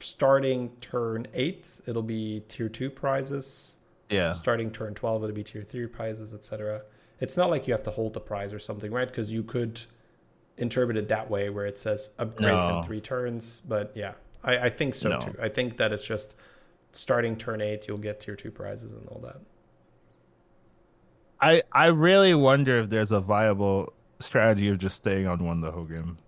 Speaker 2: starting turn eight it'll be tier two prizes,
Speaker 1: Yeah.
Speaker 2: starting turn twelve it'll be tier three prizes, etc. It's not like you have to hold the prize or something, right? Because you could interpret it that way, where it says upgrades
Speaker 1: No.
Speaker 2: in three turns. But yeah, I, I think so
Speaker 1: No.
Speaker 2: too. I think that it's just starting turn eight you'll get tier two prizes and all that.
Speaker 1: I I really wonder if there's a viable strategy of just staying on one the whole game.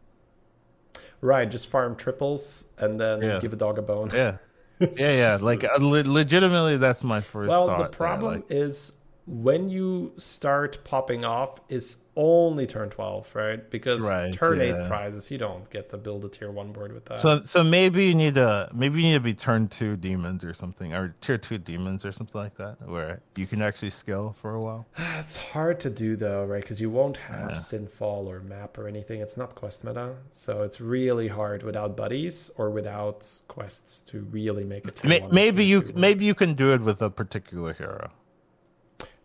Speaker 2: Right, just farm triples and then
Speaker 1: Yeah.
Speaker 2: give a dog a bone.
Speaker 1: Yeah. [LAUGHS] Yeah, yeah. [LAUGHS] Like uh, le- legitimately, that's my first
Speaker 2: well,
Speaker 1: thought.
Speaker 2: the problem
Speaker 1: like-
Speaker 2: is when you start popping off is only turn 12, right? Because
Speaker 1: Right,
Speaker 2: turn 8 prizes, you don't get to build a tier 1 board with that.
Speaker 1: So so maybe you need to maybe you need to be turn two demons or something or tier two demons or something like that where you can actually scale for a while. [SIGHS]
Speaker 2: it's hard to do though, right? Because you won't have
Speaker 1: Yeah.
Speaker 2: Sinfall or map or anything. It's not quest meta. So it's really hard without buddies or without quests to really make it.
Speaker 1: May, maybe you maybe you can do it with a particular hero.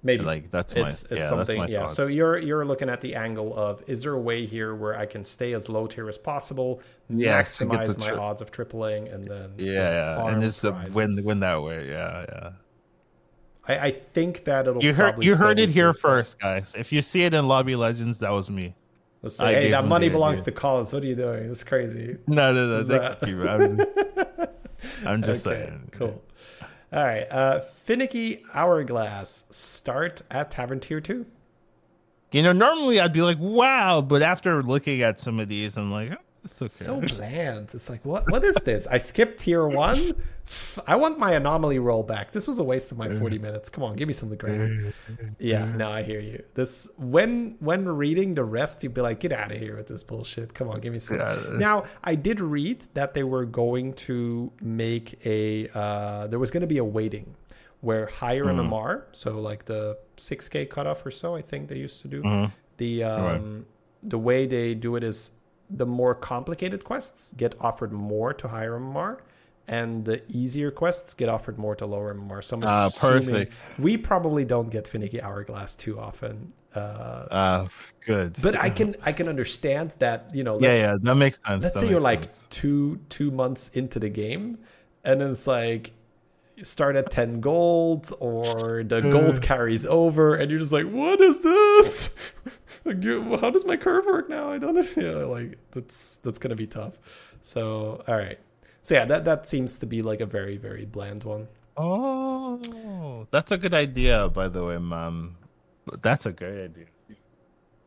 Speaker 2: Maybe
Speaker 1: Like that's my
Speaker 2: it's, it's
Speaker 1: yeah, that's
Speaker 2: something
Speaker 1: my
Speaker 2: yeah
Speaker 1: thought.
Speaker 2: so you're you're looking at the angle of is there a way here where i can stay as low tier as possible
Speaker 1: get
Speaker 2: maximize
Speaker 1: the
Speaker 2: my
Speaker 1: tri-
Speaker 2: odds of tripling and then
Speaker 1: yeah, yeah. and just win win that way. Yeah, yeah.
Speaker 2: I, I think that it'll
Speaker 1: You heard you heard it here first, guys. If you see it in Lobby Legends, that was me.
Speaker 2: let's
Speaker 1: I
Speaker 2: say hey that money belongs
Speaker 1: idea.
Speaker 2: to Collins. what are you doing it's crazy
Speaker 1: No, no, no.
Speaker 2: That-
Speaker 1: can keep it. I'm, [LAUGHS] I'm just
Speaker 2: okay
Speaker 1: saying.
Speaker 2: cool all right uh finicky hourglass start at tavern tier 2
Speaker 1: You know, normally I'd be like, "Wow," but after looking at some of these, I'm like, oh, "It's okay."
Speaker 2: so bland. It's like what what is this? I skipped tier one. I want my anomaly roll back. This was a waste of my 40 minutes. Come on, give me something crazy. Yeah, no, I hear you. This when when reading the rest, you'd be like, get out of here with this bullshit. Come on, give me some. Now, I did read that they were going to make a uh there was going to be a waiting where higher MMR, so like the 6k cutoff or so, I think they used to do. The um the way they do it is the more complicated quests get offered more to higher MMR, and the easier quests get offered more to lower MMR. So I'm assuming
Speaker 1: perfect.
Speaker 2: we probably don't get finicky hourglass too often. Uh,
Speaker 1: Uh, good.
Speaker 2: but I can I can understand that you know.
Speaker 1: yeah,
Speaker 2: let's-
Speaker 1: yeah, that makes sense.
Speaker 2: let's
Speaker 1: that
Speaker 2: say you're
Speaker 1: makes
Speaker 2: like two two months into the game and it's like start at 10 gold or the uh. gold carries over and you're just like what is this? [LAUGHS] Like, you- how does my curve work now? I don't know [LAUGHS] yeah, like that's that's gonna be tough. So all right so yeah that that seems to be like a very very bland one.
Speaker 1: Oh, that's a good idea, by the way, mom. That's a great idea.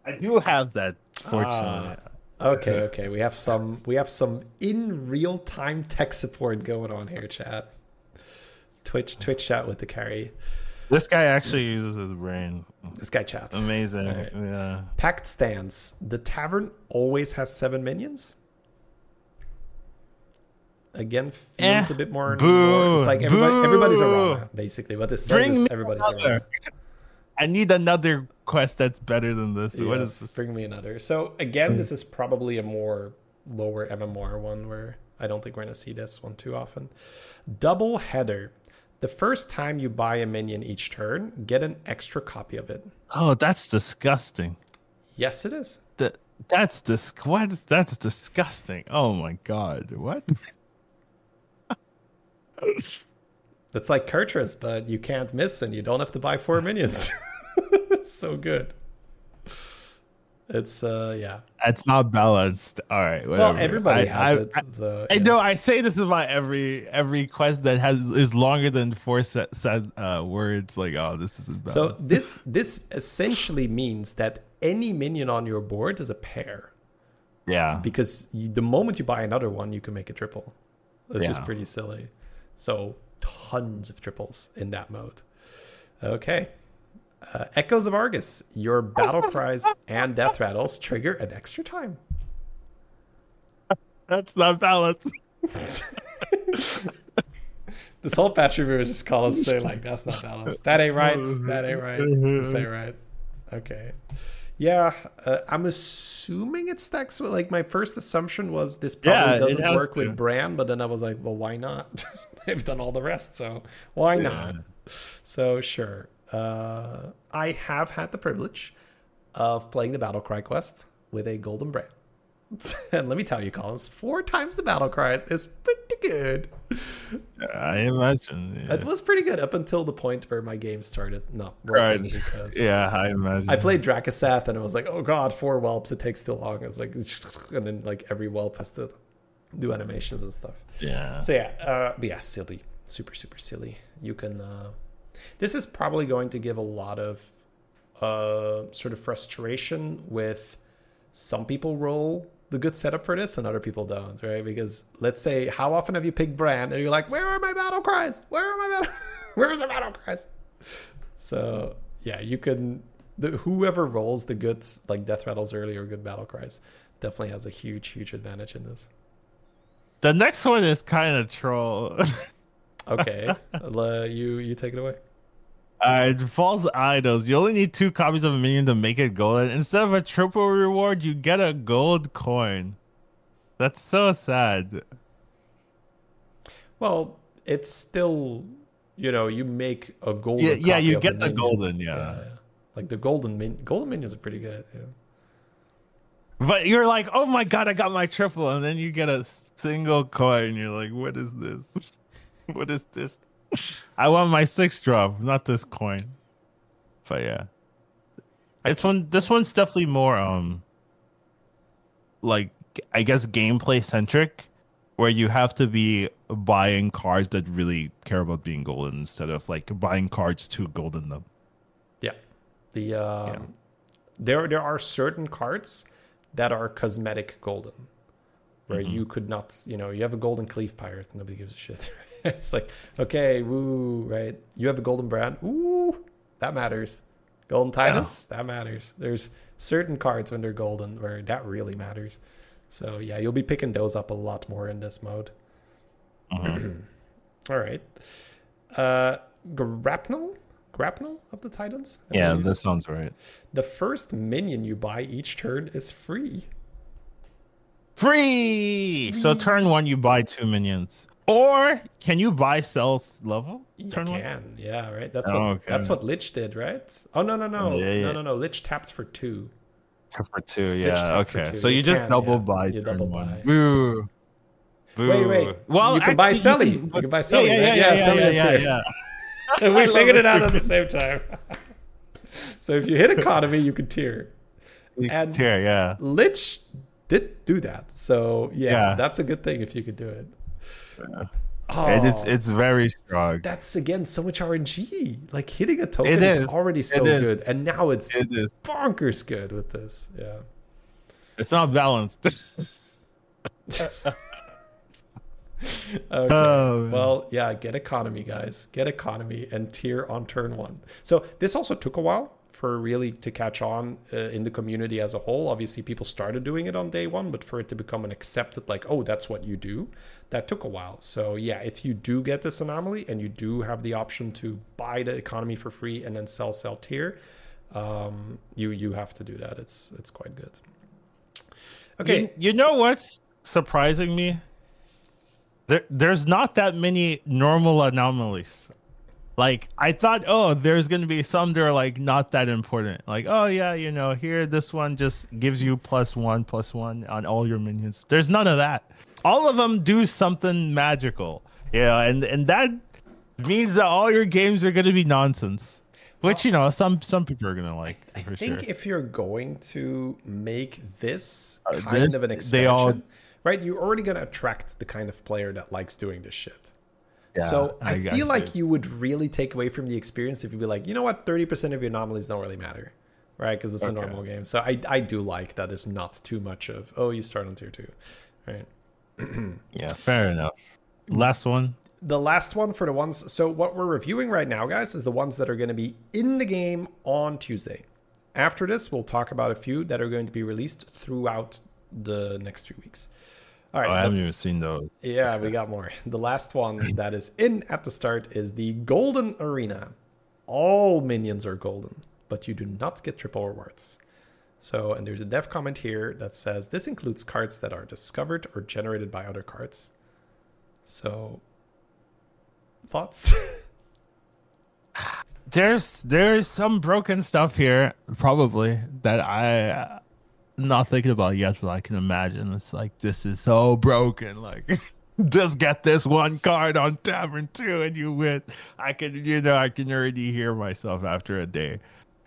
Speaker 1: I do have that, fortunately. Ah.
Speaker 2: okay okay. We have some we have some in real time tech support going on here chat twitch twitch chat with the carry
Speaker 1: this guy actually uses his brain.
Speaker 2: this guy chats
Speaker 1: Amazing.
Speaker 2: Alright.
Speaker 1: Yeah.
Speaker 2: Packed stands. The tavern always has seven minions. Again, feels
Speaker 1: Eh,
Speaker 2: a bit more.
Speaker 1: boo,
Speaker 2: it's like everybody, everybody's a
Speaker 1: boo.
Speaker 2: Basically. What this says is
Speaker 1: me
Speaker 2: everybody's a
Speaker 1: another. I need another quest that's better than this. what
Speaker 2: Yes,
Speaker 1: is this?
Speaker 2: Bring me another. So again, this is probably a more lower MMR one where I don't think we're gonna see this one too often. Double header. The first time you buy a minion each turn, get an extra copy of it.
Speaker 1: Oh, that's disgusting.
Speaker 2: Yes, it is.
Speaker 1: That that's dis- what? That's disgusting. Oh my god. What?
Speaker 2: It's like Kurtrus, but you can't miss and you don't have to buy four minions. [LAUGHS] it's so good. It's uh yeah.
Speaker 1: That's not balanced. All right.
Speaker 2: Well, everybody
Speaker 1: I-
Speaker 2: has
Speaker 1: I-
Speaker 2: it.
Speaker 1: I,
Speaker 2: so,
Speaker 1: I know. I say this is about every every quest that has is longer than four set, set uh, words. Like, oh, this isn't
Speaker 2: So [LAUGHS] this this essentially means that any minion on your board is a pair
Speaker 1: yeah.
Speaker 2: because you, the moment you buy another one, you can make a triple. It's just pretty silly. So tons of triples in that mode. Okay. Uh, Echoes of Argus. Your battle [LAUGHS] cries and death rattles trigger an extra time.
Speaker 1: That's not balanced. [LAUGHS]
Speaker 2: This whole patch review is just call us say like that's not balanced. That ain't right. That ain't right. This ain't right. Okay. Yeah, uh, I'm assuming it stacks with like my first assumption was this probably
Speaker 1: Yeah,
Speaker 2: doesn't work
Speaker 1: to.
Speaker 2: with Brann, but then I was like, well, why not? [LAUGHS] They've done all the rest, so why not? So sure. Uh, I have had the privilege of playing the Battle Cry quest with a Golden Brann. [LAUGHS] and let me tell you, Collins, four times the Battle Cries is pretty good.
Speaker 1: I imagine. Yeah.
Speaker 2: It was pretty good up until the point where my game started not working
Speaker 1: Right.
Speaker 2: because
Speaker 1: yeah, I imagine.
Speaker 2: I played Dracasath and it was like, oh god, four whelps, it takes too long. I was like, [LAUGHS] and then like every whelp has to do animations and stuff.
Speaker 1: Yeah.
Speaker 2: So yeah, uh, but yeah, silly, super super silly. You can. Uh, this is probably going to give a lot of uh, sort of frustration with some people roll the good setup for this and other people don't, right? Because let's say, how often have you picked Brann and you're like, where are my battle cries? Where are my battle? [LAUGHS] Where's the battle cries? So yeah, you can. The, whoever rolls the good like death rattles early or good battle cries definitely has a huge huge advantage in this.
Speaker 1: The next one is kind of troll. [LAUGHS]
Speaker 2: Okay, [LAUGHS] uh, you you take it away.
Speaker 1: Uh, false idols. You only need two copies of a minion to make it golden. Instead of a triple reward, you get a gold coin. That's so sad.
Speaker 2: Well, it's still, you know, you make a golden.
Speaker 1: Yeah, yeah, you get the
Speaker 2: minion.
Speaker 1: golden, yeah.
Speaker 2: Like the golden min- golden minions are pretty good. Yeah.
Speaker 1: But you're like, oh my god, I got my triple, and then you get a single coin. You're like, what is this? [LAUGHS] what is this? I want my six drop, not this coin. But yeah, it's one. This one's definitely more um, like I guess gameplay centric, where you have to be buying cards that really care about being golden instead of like buying cards to golden them.
Speaker 2: Yeah. The um, there there are certain cards that are cosmetic golden, where
Speaker 1: Mm-hmm.
Speaker 2: you could not, you know, you have a golden cleave pirate, nobody gives a shit. [LAUGHS] [LAUGHS] it's like, okay, woo, right? You have a golden Brann, ooh, that matters. Golden Titus, that matters. There's certain cards when they're golden where that really matters. So yeah, you'll be picking those up a lot more in this mode.
Speaker 1: Mhm. [CLEARS THROAT]
Speaker 2: All right. Uh Grapnel? Grapnel of the Titans? I
Speaker 1: yeah, that sounds right.
Speaker 2: The first minion you buy each turn is free.
Speaker 1: Free. So turn one, you buy two minions. Or can you buy sell level?
Speaker 2: You
Speaker 1: Turn one?
Speaker 2: can, yeah, right. That's
Speaker 1: Oh,
Speaker 2: what
Speaker 1: okay.
Speaker 2: that's what Lich did, right? Oh no, no, no,
Speaker 1: Yeah, yeah.
Speaker 2: no, no, no. Lich taps for two.
Speaker 1: For two, yeah. Okay.
Speaker 2: two.
Speaker 1: So
Speaker 2: You
Speaker 1: you just
Speaker 2: can,
Speaker 1: double
Speaker 2: yeah.
Speaker 1: buy.
Speaker 2: You
Speaker 1: turn
Speaker 2: double
Speaker 1: one.
Speaker 2: buy.
Speaker 1: Boo. Boo.
Speaker 2: Wait, wait.
Speaker 1: Well,
Speaker 2: you can buy
Speaker 1: actually,
Speaker 2: Selly.
Speaker 1: can-
Speaker 2: You can buy Selly,
Speaker 1: yeah,
Speaker 2: right?
Speaker 1: yeah,
Speaker 2: Yeah,
Speaker 1: yeah, yeah,
Speaker 2: and
Speaker 1: yeah, yeah. [LAUGHS]
Speaker 2: we [LAUGHS] figured
Speaker 1: it.
Speaker 2: out at the same time. [LAUGHS] so if you hit economy, you can tier.
Speaker 1: You can
Speaker 2: And-
Speaker 1: tier, yeah.
Speaker 2: Lich did do that. So Yeah. that's a good thing if you could do it. Oh,
Speaker 1: And it's oh. it's very strong.
Speaker 2: that's again so much RNG. Like hitting a token is.
Speaker 1: is.
Speaker 2: already so
Speaker 1: is.
Speaker 2: good, and now it's
Speaker 1: It is.
Speaker 2: bonkers good with this. Yeah.
Speaker 1: It's not balanced. [LAUGHS] [LAUGHS]
Speaker 2: Okay.
Speaker 1: Oh,
Speaker 2: well, yeah, get economy, guys. Get economy and tier on turn one. So this also took a while for really to catch on uh, in the community as a whole. Obviously, people started doing it on day one, but for it to become an accepted, like, oh, that's what you do, that took a while. So yeah, if you do get this anomaly and you do have the option to buy the economy for free and then sell, sell tier, um, you you have to do that. It's it's quite good. Okay.
Speaker 1: You, you know what's surprising me? There, there's not that many normal anomalies. Like I thought, oh, there's gonna be some that are like not that important. Like, oh yeah, you know, here this one just gives you plus one, plus one on all your minions. There's none of that. All of them do something magical. Yeah, and and that means that all your games are gonna be nonsense. Which you know, some some people are gonna like
Speaker 2: I
Speaker 1: for
Speaker 2: think
Speaker 1: sure.
Speaker 2: if you're going to make this
Speaker 1: Uh,
Speaker 2: kind
Speaker 1: this-
Speaker 2: of an
Speaker 1: they
Speaker 2: expansion,
Speaker 1: all-
Speaker 2: right, you're already going to attract the kind of player that likes doing this shit.
Speaker 1: Yeah,
Speaker 2: so I,
Speaker 1: I-
Speaker 2: feel like you would really take away from the experience if you'd be like, you know what, 30% of your anomalies don't really matter, right? Because it's a normal game. So I, I do like that there's not too much of, oh, you start on tier two, right? [CLEARS THROAT]
Speaker 1: yeah, fair enough. Last one.
Speaker 2: the last one for the ones so what we're reviewing right now guys is the ones that are going to be in the game on tuesday after this we'll talk about a few that are going to be released throughout the next few weeks all right
Speaker 1: Oh, I
Speaker 2: the-
Speaker 1: haven't even seen those.
Speaker 2: yeah we got more. The last one that is in at the start is the golden arena. All minions are golden but you do not get triple rewards. So and there's a dev comment here that says this includes cards that are discovered or generated by other cards. So thoughts? [LAUGHS]
Speaker 1: There's there's some broken stuff here probably that I uh, not thinking about yet, but I can imagine it's like this is so broken. Like [LAUGHS] just get this one card on Tavern Two and you win. I can you know I can already hear myself after a day,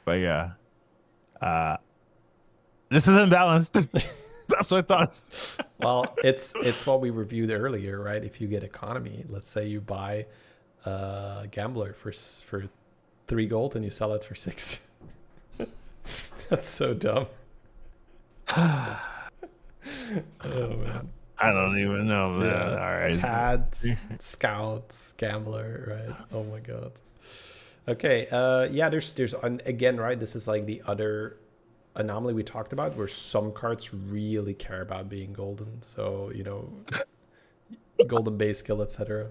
Speaker 1: but yeah, uh, this is imbalanced. [LAUGHS] That's what I thought. [LAUGHS]
Speaker 2: well it's it's what we reviewed earlier right if you get economy let's say you buy a gambler for for three gold and you sell it for six that's so dumb oh [SIGHS] man
Speaker 1: I don't even know. Man.
Speaker 2: yeah
Speaker 1: All right.
Speaker 2: tad [LAUGHS] scouts, gambler right oh my god okay uh yeah there's there's and again right this is like the other anomaly we talked about where some cards really care about being golden so you know [LAUGHS] golden base skill etc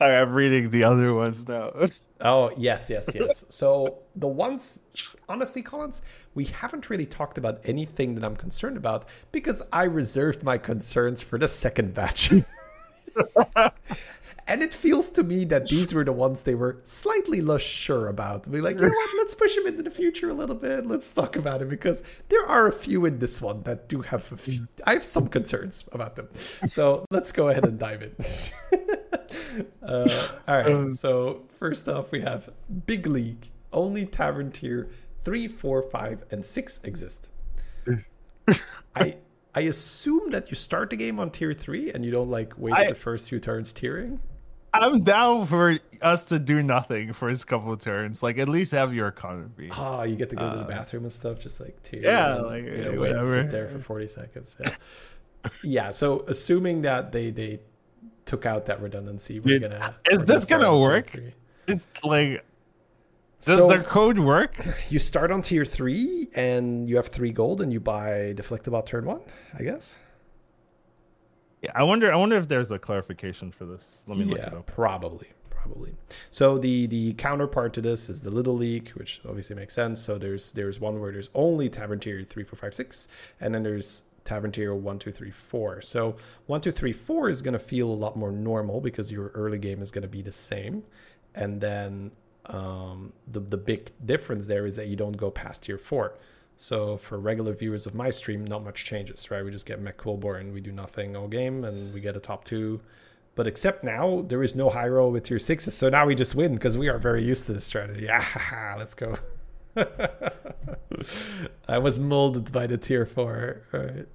Speaker 1: I'm reading the other ones now. [LAUGHS]
Speaker 2: oh yes yes yes. So the ones honestly collins we haven't really talked about anything that i'm concerned about because i reserved my concerns for the second batch. [LAUGHS] And it feels to me that these were the ones they were slightly less sure about. Be like you know what? Let's push them into the future a little bit. Let's talk about it because there are a few in this one that do have a few i have some concerns about them. So let's go ahead and dive in [LAUGHS] [LAUGHS] uh, all right so first off we have big league only tavern tier three four five and six exist [LAUGHS] i i assume that you start the game on tier three and you don't like waste
Speaker 1: I-
Speaker 2: the first few turns tiering
Speaker 1: I'm down for us to do nothing for his couple of turns. Like at least have your economy.
Speaker 2: Ah, you get to go to the bathroom and stuff, just like tier.
Speaker 1: yeah,
Speaker 2: and,
Speaker 1: like,
Speaker 2: you know,
Speaker 1: eh,
Speaker 2: wait, sit there for forty seconds. Yeah. [LAUGHS] yeah. So assuming that they they took out that redundancy, we're
Speaker 1: Dude,
Speaker 2: gonna.
Speaker 1: is
Speaker 2: we're
Speaker 1: this gonna
Speaker 2: on tier
Speaker 1: work? It's like does
Speaker 2: So-
Speaker 1: the code work? [LAUGHS]
Speaker 2: You start on tier three, and you have three gold, and you buy Deflectobot turn one. I guess.
Speaker 1: Yeah, I wonder. I wonder if there's a clarification for this. Let me look
Speaker 2: yeah,
Speaker 1: it up.
Speaker 2: probably, probably. So the the counterpart to this is the Little League, which obviously makes sense. So there's there's one where there's only Tavern tier three, four, five, six, and then there's tavern tier one, two, three, four. So one, two, three, four is going to feel a lot more normal because your early game is going to be the same, and then um, the the big difference there is that you don't go past tier four. So for regular viewers of my stream, not much changes, right? We just get Mech and we do nothing all game, and we get a top two. But except now, there is no high roll with tier sixes, so now we just win because we are very used to this strategy. [LAUGHS] Ah, let's go. [LAUGHS] I was molded by the tier four. All right.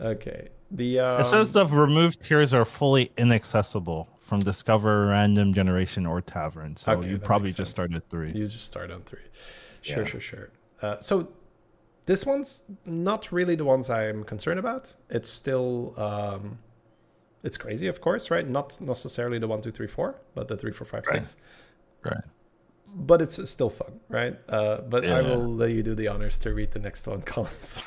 Speaker 2: Okay. The um,
Speaker 1: it says the removed tiers are fully inaccessible from Discover, Random Generation, or Tavern. So
Speaker 2: Okay,
Speaker 1: you probably just
Speaker 2: sense.
Speaker 1: started three.
Speaker 2: You just start on three. Sure,
Speaker 1: Yeah.
Speaker 2: sure, sure. Uh, so this one's not really the ones I'm concerned about. It's still um, it's crazy, of course, right? Not necessarily the one, two, three, four, but the three, four, five,
Speaker 1: Right.
Speaker 2: six.
Speaker 1: Right.
Speaker 2: But it's still fun, right? Uh, but I will let you do the honors to read the next one, [LAUGHS] Collins.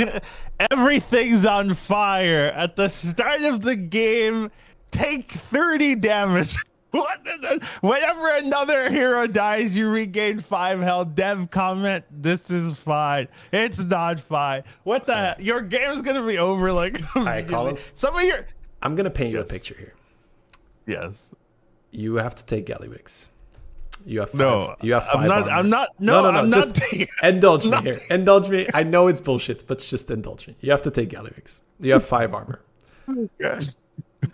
Speaker 2: [LAUGHS]
Speaker 1: Everything's on fire at the start of the game. Take 30 damage. [LAUGHS] What? Whenever another hero dies, you regain five health. Dev comment, this is fine. It's not fine. What the heck? Your game's gonna be over like immediately.
Speaker 2: Collins.
Speaker 1: Some of your
Speaker 2: I'm gonna paint you a picture here.
Speaker 1: Yes.
Speaker 2: You have to take Gallywix. You have five,
Speaker 1: No.
Speaker 2: You have 5
Speaker 1: I'm not. I'm not no, I'm
Speaker 2: just
Speaker 1: taking [LAUGHS] [LAUGHS]
Speaker 2: indulge me
Speaker 1: not
Speaker 2: here. Indulge me. I know it's bullshit, but it's just indulge me. You have to take Gallywix. You have five armor.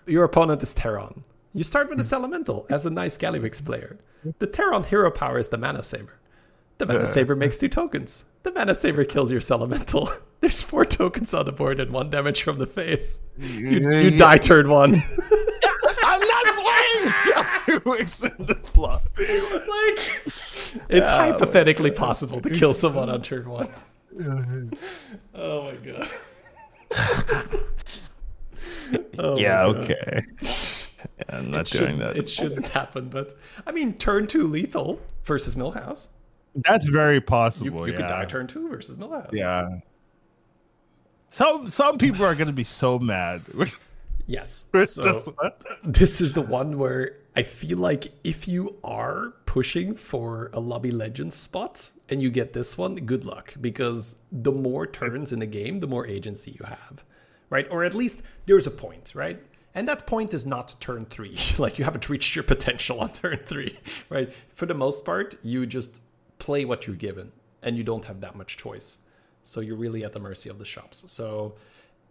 Speaker 2: Your opponent is Terran. You start with this elemental as a nice Gallywix player. The Terran hero power is the Mana Saber. The Mana
Speaker 1: Yeah.
Speaker 2: Saber makes two tokens. The Mana Saber kills your elemental. [LAUGHS] There's four tokens on the board and one damage from the face. You, you die turn one.
Speaker 1: I'm not playing Gallywix in this lobby.
Speaker 2: like, it's hypothetically possible to kill someone on turn one. Oh my god. [LAUGHS] Oh my
Speaker 1: yeah,
Speaker 2: God.
Speaker 1: okay. Yeah, I'm not
Speaker 2: It
Speaker 1: doing that.
Speaker 2: It shouldn't happen, but I mean, turn two lethal versus Millhouse.
Speaker 1: That's very
Speaker 2: You,
Speaker 1: possible.
Speaker 2: you
Speaker 1: yeah.
Speaker 2: could die turn two versus Millhouse.
Speaker 1: Yeah. Some some people are gonna be so mad. [LAUGHS]
Speaker 2: Yes. So
Speaker 1: this
Speaker 2: this is the one where I feel like if you are pushing for a lobby legend spot and you get this one, good luck because the more turns in the game, the more agency you have, right? Or at least there's a point, right? And that point is not turn three. [LAUGHS] like you haven't reached your potential on turn three, [LAUGHS] right? For the most part, you just play what you're given and you don't have that much choice. So you're really at the mercy of the shops. So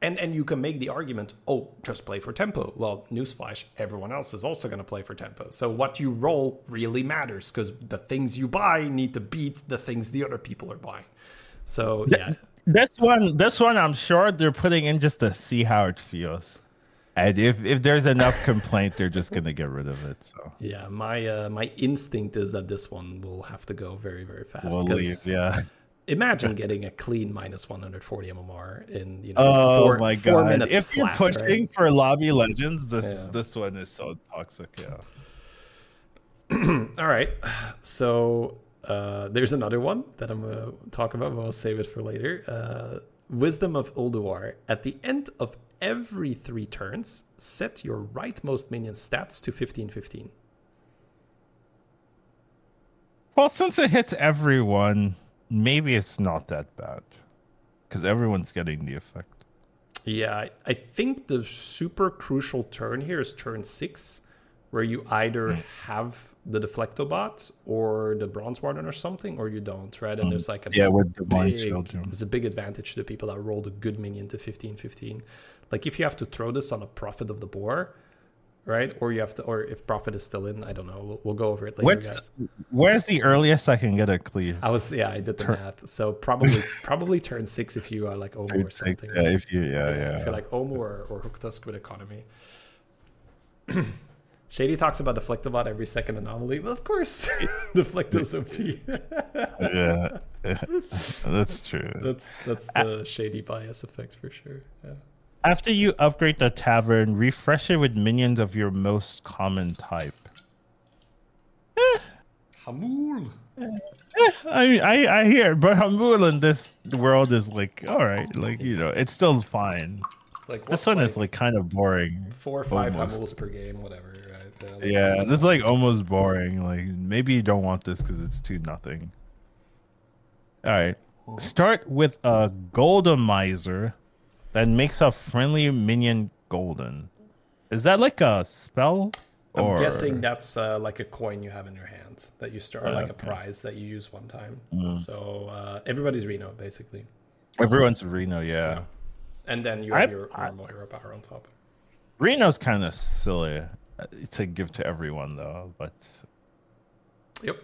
Speaker 2: and and you can make the argument, oh, just play for tempo. Well, newsflash, everyone else is also going to play for tempo. So what you roll really matters because the things you buy need to beat the things the other people are buying. So yeah,
Speaker 1: This one this one I'm sure they're putting in just to see how it feels. And if, if there's enough complaint, they're just gonna get rid of it. So
Speaker 2: yeah. My uh, my instinct is that this one will have to go very very fast.
Speaker 1: we'll leave. Yeah.
Speaker 2: Imagine [LAUGHS] getting a clean minus 140 MMR in you know
Speaker 1: Oh
Speaker 2: four,
Speaker 1: my
Speaker 2: four
Speaker 1: god!
Speaker 2: minutes
Speaker 1: If you're pushing
Speaker 2: right?
Speaker 1: for lobby legends, this
Speaker 2: Yeah.
Speaker 1: this one is so toxic. Yeah. [CLEARS THROAT]
Speaker 2: All right. So uh, there's another one that I'm going to talk about, but I'll save it for later. Uh, Wisdom of Ulduar. At the end of every three turns, set your rightmost minion stats to 15 15.
Speaker 1: Well, since it hits everyone, maybe it's not that bad because everyone's getting the effect.
Speaker 2: Yeah, I, think the super crucial turn here is turn six, where you either
Speaker 1: Hmm.
Speaker 2: have the Deflectobot or the Bronze Warden or something, or you don't, right? And there's like a.
Speaker 1: Yeah, with divine
Speaker 2: big,
Speaker 1: children.
Speaker 2: There's a big advantage to the people that rolled a good minion to 15 15. Like if you have to throw this on a Prophet of the Boar, right? Or you have to, or if Prophet is still in, I don't know. We'll, we'll go over it later,
Speaker 1: What's where's the earliest I can get a cleave?
Speaker 2: I was, yeah, I did the math. So probably, [LAUGHS] probably turn six if you are like Omu or something.
Speaker 1: yeah, if you, yeah, yeah.
Speaker 2: feel like Omu or, or Hooktusk with economy. [CLEARS THROAT] Shady talks about Deflectobot every second anomaly. Well, of course, [LAUGHS] Deflecto's OP.
Speaker 1: yeah, yeah. [LAUGHS] that's true.
Speaker 2: that's that's the shady bias effect for sure. Yeah.
Speaker 1: After you upgrade the tavern, refresh it with minions of your most common type.
Speaker 2: Hamuul.
Speaker 1: Eh, eh, I I, I hear, but Hamuul in this world is like, all right, like you know, it's still fine.
Speaker 2: It's like
Speaker 1: This one
Speaker 2: like
Speaker 1: is like kind of boring.
Speaker 2: four or five
Speaker 1: almost.
Speaker 2: Hamuuls per game, whatever. Right? Let's-
Speaker 1: Yeah, this is like almost boring. Like maybe you don't want this because it's too nothing. All right, start with a golden miser that makes a friendly minion golden. Is that like a spell?
Speaker 2: I'm
Speaker 1: or-
Speaker 2: guessing that's uh, like a coin you have in your hand that you start, or like a prize that you use one time.
Speaker 1: Mm.
Speaker 2: So uh, everybody's Reno basically,
Speaker 1: everyone's Reno. Yeah,
Speaker 2: and then you
Speaker 1: I-
Speaker 2: have your
Speaker 1: I-
Speaker 2: normal hero power on top.
Speaker 1: Reno's kind of silly uh, to give to everyone though. But
Speaker 2: Yep,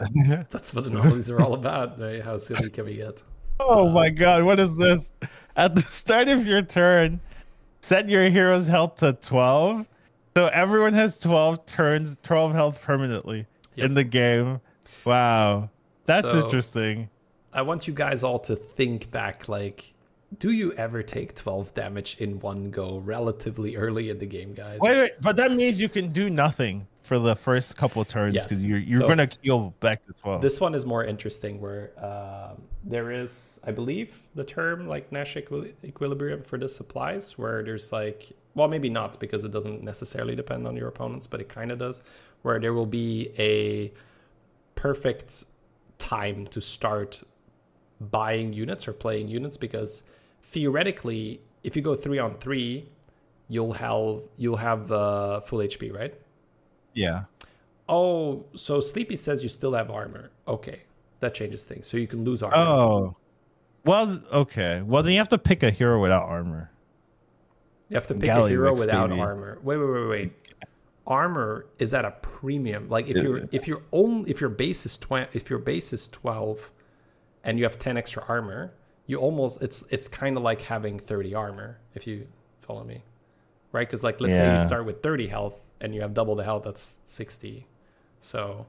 Speaker 2: [LAUGHS] that's what the anomalies are all about. Right? How silly can we get?
Speaker 1: oh my god, what is this? At the start of your turn, set your hero's health to twelve. So everyone has twelve turns, twelve health permanently
Speaker 2: Yep.
Speaker 1: in the game. Wow, that's
Speaker 2: So-
Speaker 1: interesting.
Speaker 2: I want you guys all to think back. Like, do you ever take 12 damage in one go relatively early in the game, guys?
Speaker 1: Wait, wait, but that means you can do nothing for the first couple of turns
Speaker 2: Yes.
Speaker 1: because you're you're
Speaker 2: So-
Speaker 1: gonna heal back to twelve.
Speaker 2: This one is more interesting, where um, there is, I believe, the term like Nash equi- equilibrium for this applies, where there's like, well, maybe not because it doesn't necessarily depend on your opponents, but it kind of does, where there will be a perfect time to start buying units or playing units because theoretically, if you go three on three, you'll have you'll have uh, full HP, right?
Speaker 1: yeah.
Speaker 2: Oh, so Sleepy says you still have armor. Okay, that changes things. So you can lose armor.
Speaker 1: Oh, well, okay. Well, then you have to pick a hero without armor.
Speaker 2: you have to pick a hero without
Speaker 1: baby.
Speaker 2: armor. Wait, wait, wait, wait. Armor is at a premium. Like if you're if you're only if your base is twenty if your base is twelve, and you have ten extra armor, you almost it's it's kind of like having thirty armor. If you follow me, right? Because like let's say you start with thirty health and you have double the health, that's sixty. So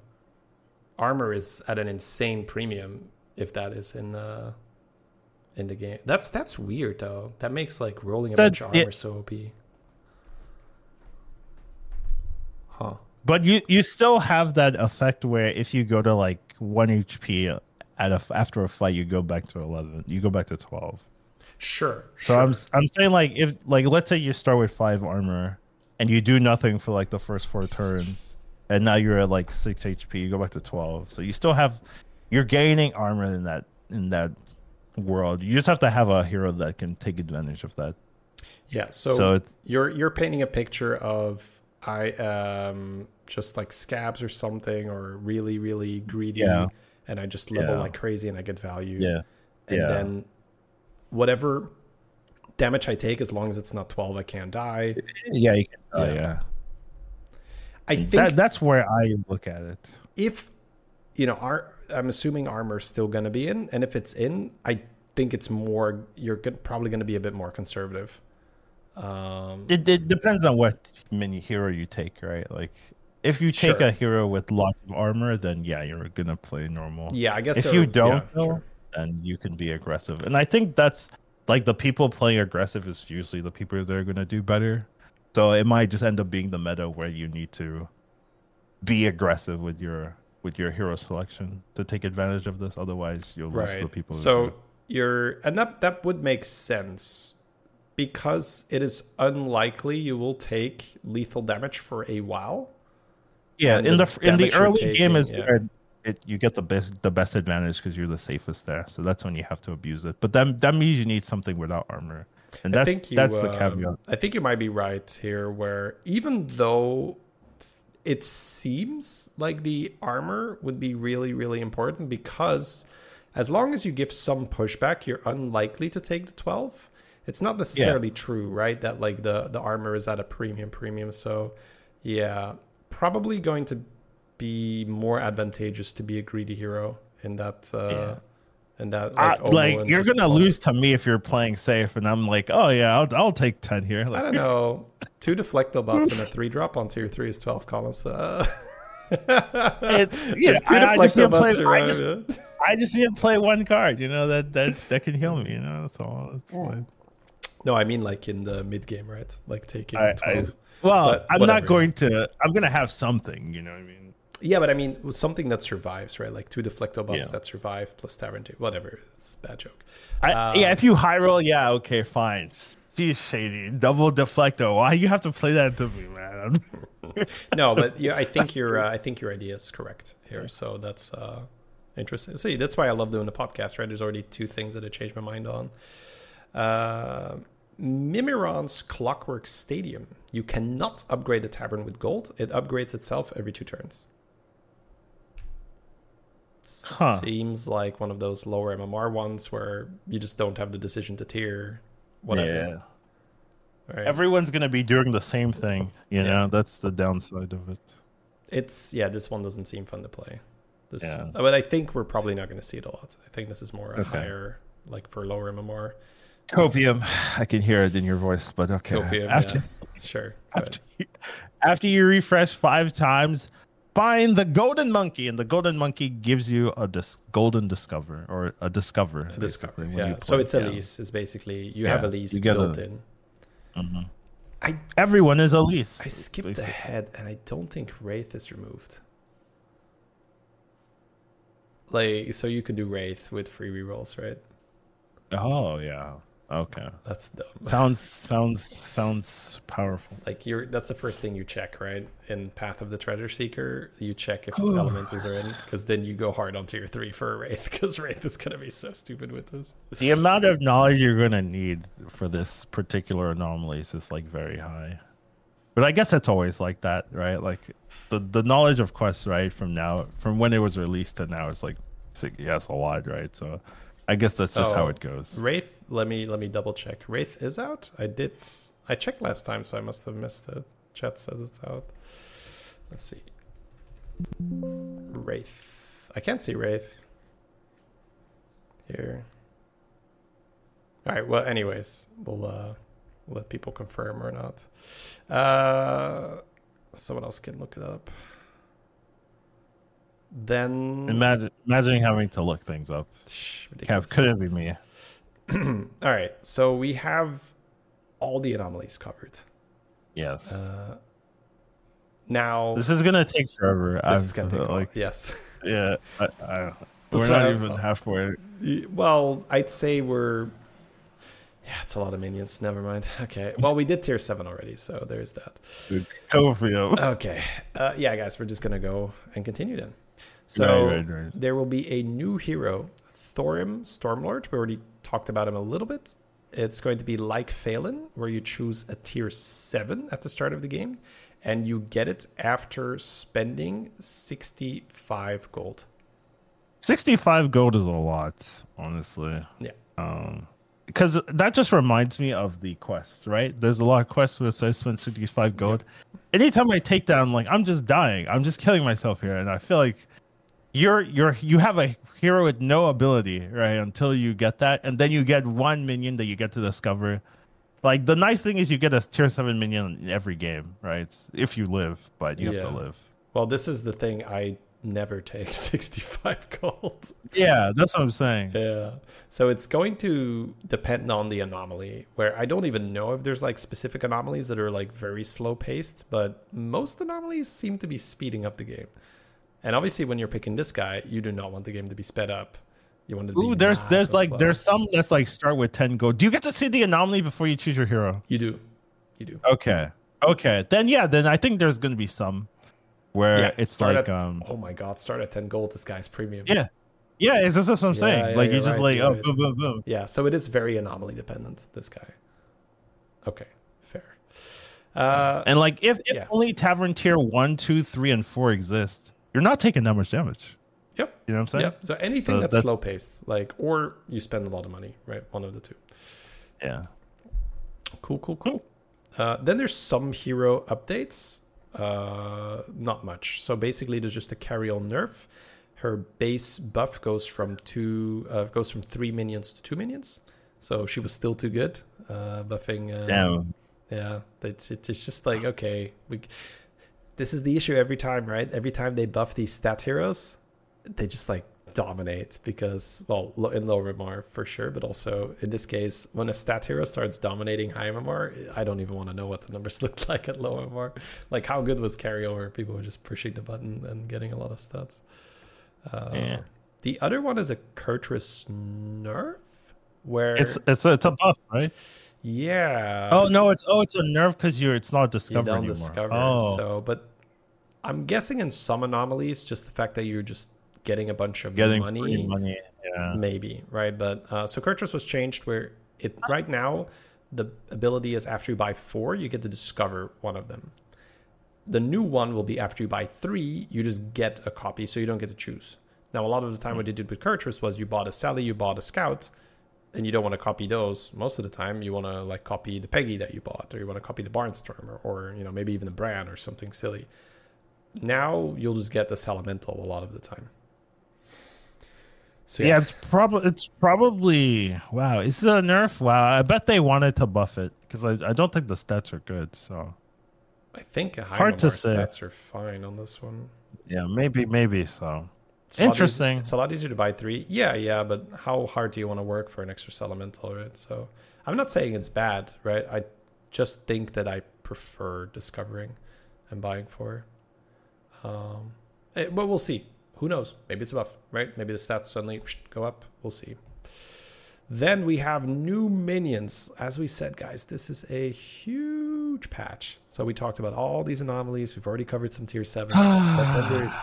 Speaker 2: armor is at an insane premium if that is in the in the game. That's that's weird though. That makes like rolling a
Speaker 1: That-
Speaker 2: bunch of armor
Speaker 1: it-
Speaker 2: so OP. Huh.
Speaker 1: But you you still have that effect where if you go to like one HP at a after a fight, you go back to eleven. You go back to twelve.
Speaker 2: Sure.
Speaker 1: So I'm I'm saying like if like let's say you start with five armor and you do nothing for like the first four turns, and now you're at like six HP, you go back to twelve. So you still have you're gaining armor in that in that world. You just have to have a hero that can take advantage of that.
Speaker 2: Yeah. So,
Speaker 1: So
Speaker 2: you're you're painting a picture of I um just like scabs or something or really really greedy
Speaker 1: Yeah.
Speaker 2: and I just level
Speaker 1: Yeah.
Speaker 2: like crazy and I get value.
Speaker 1: yeah.
Speaker 2: And
Speaker 1: yeah.
Speaker 2: then whatever damage I take, as long as it's not twelve, I can't die.
Speaker 1: Yeah, oh,
Speaker 2: Yeah.
Speaker 1: yeah.
Speaker 2: I think
Speaker 1: That, that's where I look at it.
Speaker 2: if you know, our, I'm assuming armor's still going to be in, and if it's in, I think it's more. You're probably going to be a bit more conservative. Um,
Speaker 1: it. It depends on what mini hero you take, right? Like, if you take
Speaker 2: Sure.
Speaker 1: a hero with lots of armor, then yeah, you're gonna play normal.
Speaker 2: yeah, I guess
Speaker 1: if you don't,
Speaker 2: yeah,
Speaker 1: though,
Speaker 2: sure.
Speaker 1: then you can be aggressive. And I think that's like the people playing aggressive is usually the people that are gonna do better. So it might just end up being the meta where you need to be aggressive with your with your hero selection to take advantage of this. Otherwise, you'll lose
Speaker 2: right.
Speaker 1: the people.
Speaker 2: so you're, and that that would make sense because it is unlikely you will take lethal damage for a while.
Speaker 1: yeah, in
Speaker 2: the
Speaker 1: the in the early game is
Speaker 2: yeah.
Speaker 1: where it you get the best the best advantage because you're the safest there. So that's when you have to abuse it. But that that means you need something without armor, and
Speaker 2: I think you,
Speaker 1: that's the
Speaker 2: um,
Speaker 1: caveat.
Speaker 2: I think you might be right here, where even though it seems like the armor would be really, really important because as long as you give some pushback, you're unlikely to take the 12. It's not necessarily true, right? That like the the armor is at a premium premium. So yeah, probably going to be more advantageous to be a greedy hero in that uh
Speaker 1: Yeah.
Speaker 2: in that like, Omu
Speaker 1: like you're gonna
Speaker 2: plug-
Speaker 1: lose to me if you're playing safe, and I'm like, oh yeah, I'll, I'll take ten here.
Speaker 2: I don't know. [LAUGHS] Two deflecto bots and a [LAUGHS] three drop on tier three is twelve comments. Uh,
Speaker 1: It- [LAUGHS] yeah,
Speaker 2: if two
Speaker 1: I- I just
Speaker 2: deflecto
Speaker 1: need to play- I just- I just need to play one card, you know that that that can heal me. You know, that's all. That's fine.
Speaker 2: No, I mean like in the mid game, right? Like taking
Speaker 1: I, I,
Speaker 2: twelve.
Speaker 1: well,
Speaker 2: But
Speaker 1: I'm
Speaker 2: whatever.
Speaker 1: not going to. I'm gonna have something. You know what I mean?
Speaker 2: Yeah, but I mean something that survives, right? Like two deflecto bots
Speaker 1: Yeah.
Speaker 2: that survive plus tavern two, whatever. It's a bad joke.
Speaker 1: I,
Speaker 2: Um,
Speaker 1: yeah, if you high roll, yeah, okay, fine. Geez, shady, double deflecto. Why you have to play that to me, man? [LAUGHS]
Speaker 2: No, but yeah, I think your [LAUGHS] uh, I think your idea is correct here. So that's uh, interesting. See, that's why I love doing the podcast. Right? There's already two things that I changed my mind on. Uh, Mimiron's Clockwork Stadium. You cannot upgrade the tavern with gold. It upgrades itself every two turns.
Speaker 1: Huh.
Speaker 2: Seems like one of those lower MMR ones where you just don't have the decision to tier whatever.
Speaker 1: Yeah.
Speaker 2: Right?
Speaker 1: Everyone's gonna be doing the same thing. You
Speaker 2: Yeah.
Speaker 1: know, that's the downside of it.
Speaker 2: it's yeah, this one doesn't seem fun to play. This,
Speaker 1: Yeah.
Speaker 2: Uh, but I think we're probably not going to see it a lot. I think this is more a
Speaker 1: Okay.
Speaker 2: higher, like for lower MMR.
Speaker 1: Copium. I can hear it in your voice, but okay.
Speaker 2: Copium,
Speaker 1: after,
Speaker 2: yeah. Sure.
Speaker 1: after, you, after you refresh five times, find the golden monkey, and the golden monkey gives you a dis- golden discover or a discover.
Speaker 2: A Discover. Yeah. So it's Elise. Is basically you
Speaker 1: Yeah,
Speaker 2: have
Speaker 1: Elise
Speaker 2: built
Speaker 1: a-
Speaker 2: in.
Speaker 1: Mhm.
Speaker 2: I
Speaker 1: Everyone is Elise.
Speaker 2: I skipped
Speaker 1: basically.
Speaker 2: ahead, and I don't think Wraith is removed. Like, so you could do Wraith with free rerolls, right?
Speaker 1: Oh yeah. Okay.
Speaker 2: That's dumb. [LAUGHS]
Speaker 1: Sounds sounds sounds powerful.
Speaker 2: Like you're that's the first thing you check, right? In Path of the Treasure Seeker, you check if
Speaker 1: Ooh.
Speaker 2: elementals are in, because then you go hard onto your three for a Wraith, because Wraith is gonna be so stupid with this.
Speaker 1: The amount of knowledge you're gonna need for this particular anomalies is like very high. But I guess it's always like that, right? Like the the knowledge of quests, right, from now from when it was released to now is like it's like, yes, a lot, right? So I guess that's just how
Speaker 2: Oh,
Speaker 1: it goes.
Speaker 2: Wraith, let me let me double check. Wraith is out. I did. I checked last time, so I must have missed it. Chat says it's out. Let's see. Wraith. I can't see Wraith. Here. All right. Well, anyways, we'll uh, let people confirm or not. Uh, someone else can look it up. Then
Speaker 1: Imagine imagining having to look things up.
Speaker 2: Shh,
Speaker 1: Kev, couldn't be me. [CLEARS THROAT]
Speaker 2: All right, so we have all the anomalies covered.
Speaker 1: Yes.
Speaker 2: Uh, now
Speaker 1: this is gonna take forever.
Speaker 2: this
Speaker 1: I've,
Speaker 2: is gonna take a while.
Speaker 1: like
Speaker 2: yes.
Speaker 1: yeah. I, I, we're not
Speaker 2: I-
Speaker 1: even halfway.
Speaker 2: Well, I'd say we're. Yeah, it's a lot of minions. Never mind. [LAUGHS] Okay. Well, we did tier seven already, so there's that.
Speaker 1: Go.
Speaker 2: Okay. Uh, yeah, guys, we're just gonna go and continue then. So
Speaker 1: right, right, right.
Speaker 2: there will be a new hero, Thorim Stormlord. We already talked about him a little bit. It's going to be like Phelan, where you choose a tier seven at the start of the game, and you get it after spending sixty-five gold.
Speaker 1: 65 gold is a lot, honestly.
Speaker 2: Yeah.
Speaker 1: Um, because that just reminds me of the quests, right? There's a lot of quests where I spend 65 gold. Anytime I take down, like I'm just dying. I'm just killing myself here, and I feel like you're you're you have a hero with no ability, right? Until you get that, and then you get one minion that you get to discover. Like the nice thing is you get a tier seven minion in every game, right? If you live, but you have to live.
Speaker 2: Well, this is the thing. I never take [LAUGHS] sixty-five gold.
Speaker 1: Yeah, that's what I'm saying.
Speaker 2: Yeah. So it's going to depend on the anomaly, where I don't even know if there's like specific anomalies that are like very slow paced, but most anomalies seem to be speeding up the game. And obviously, when you're picking this guy, you do not want the game to be sped up. You want it to
Speaker 1: Ooh, there's there's like
Speaker 2: slow.
Speaker 1: there's some that's like start with 10 gold. Do you get to see the anomaly before you choose your hero?
Speaker 2: you do, you do.
Speaker 1: Okay. Okay. Then yeah, then I think there's gonna be some where
Speaker 2: Yeah,
Speaker 1: it's like
Speaker 2: at-
Speaker 1: um
Speaker 2: Oh my god, start at ten gold. This guy's premium.
Speaker 1: yeah. Yeah, is this what I'm
Speaker 2: Yeah,
Speaker 1: saying.
Speaker 2: yeah,
Speaker 1: like
Speaker 2: you're
Speaker 1: you're just
Speaker 2: right,
Speaker 1: like oh
Speaker 2: right.
Speaker 1: boom boom boom.
Speaker 2: Yeah, so it is very anomaly dependent. This guy. Okay, fair. Uh,
Speaker 1: And like if, if only tavern tier one, two, three, and four exist, you're not taking that much damage.
Speaker 2: yep.
Speaker 1: You know what I'm saying?
Speaker 2: Yep. So anything
Speaker 1: So
Speaker 2: that's
Speaker 1: that-
Speaker 2: slow paced, like, or you spend a lot of money, right? One of the two.
Speaker 1: Yeah.
Speaker 2: Cool, cool, cool. Uh, then there's some hero updates. Uh, not much. So basically, there's just a Cariel nerf. Her base buff goes from two, uh, goes from three minions to two minions. So she was still too good, uh, buffing. Uh,
Speaker 1: Damn.
Speaker 2: Yeah, it's it's just like okay, we. This is the issue every time, right? Every time they buff these stat heroes, they just like dominate because well, in low MMR for sure, but also in this case, when a stat hero starts dominating high MMR, I don't even want to know what the numbers [LAUGHS] looked like at low MMR. Like how good was Cariel? People were just pushing the button and getting a lot of stats. Uh,
Speaker 1: Yeah.
Speaker 2: The other one is a Kurtrus nerf, where
Speaker 1: It's it's a, it's a buff, right?
Speaker 2: yeah.
Speaker 1: Oh no, it's oh it's a nerf because you're it's not
Speaker 2: you
Speaker 1: discovered
Speaker 2: don't
Speaker 1: anymore.
Speaker 2: discover.
Speaker 1: oh.
Speaker 2: So, but I'm guessing in some anomalies, just the fact that you're just getting a bunch of
Speaker 1: getting
Speaker 2: money,
Speaker 1: money. Yeah.
Speaker 2: maybe right. But uh, so Kurtrus was changed where it right now the ability is after you buy four, you get to discover one of them. The new one will be after you buy three, you just get a copy, so you don't get to choose. Now, a lot of the time, what you did with Kurtrus was you bought a Sally, you bought a Scout, and you don't want to copy those. Most of the time, you want to like copy the Peggy that you bought, or you want to copy the Barnstormer, or, or you know maybe even the Brann or something silly. Now you'll just get this Elemental a lot of the time.
Speaker 1: So, yeah. yeah, it's probably it's probably wow. Is it a nerf? Wow, I bet they wanted to buff it because I, I don't think the stats are good. So
Speaker 2: I think hard to say. stats are fine on this one.
Speaker 1: Yeah, maybe maybe so. It's Interesting.
Speaker 2: it's a lot easier to buy three. Yeah, yeah, but how hard do you want to work for an extra elemental, right? So I'm not saying it's bad, right? I just think that I prefer discovering and buying for. Um, it, eh, but we'll see who knows? Maybe it's a buff, right? Maybe the stats suddenly go up. We'll see. Then we have new minions. As we said, guys, this is a huge patch. So we talked about all these anomalies. We've already covered some tier 7s. [SIGHS] but then there's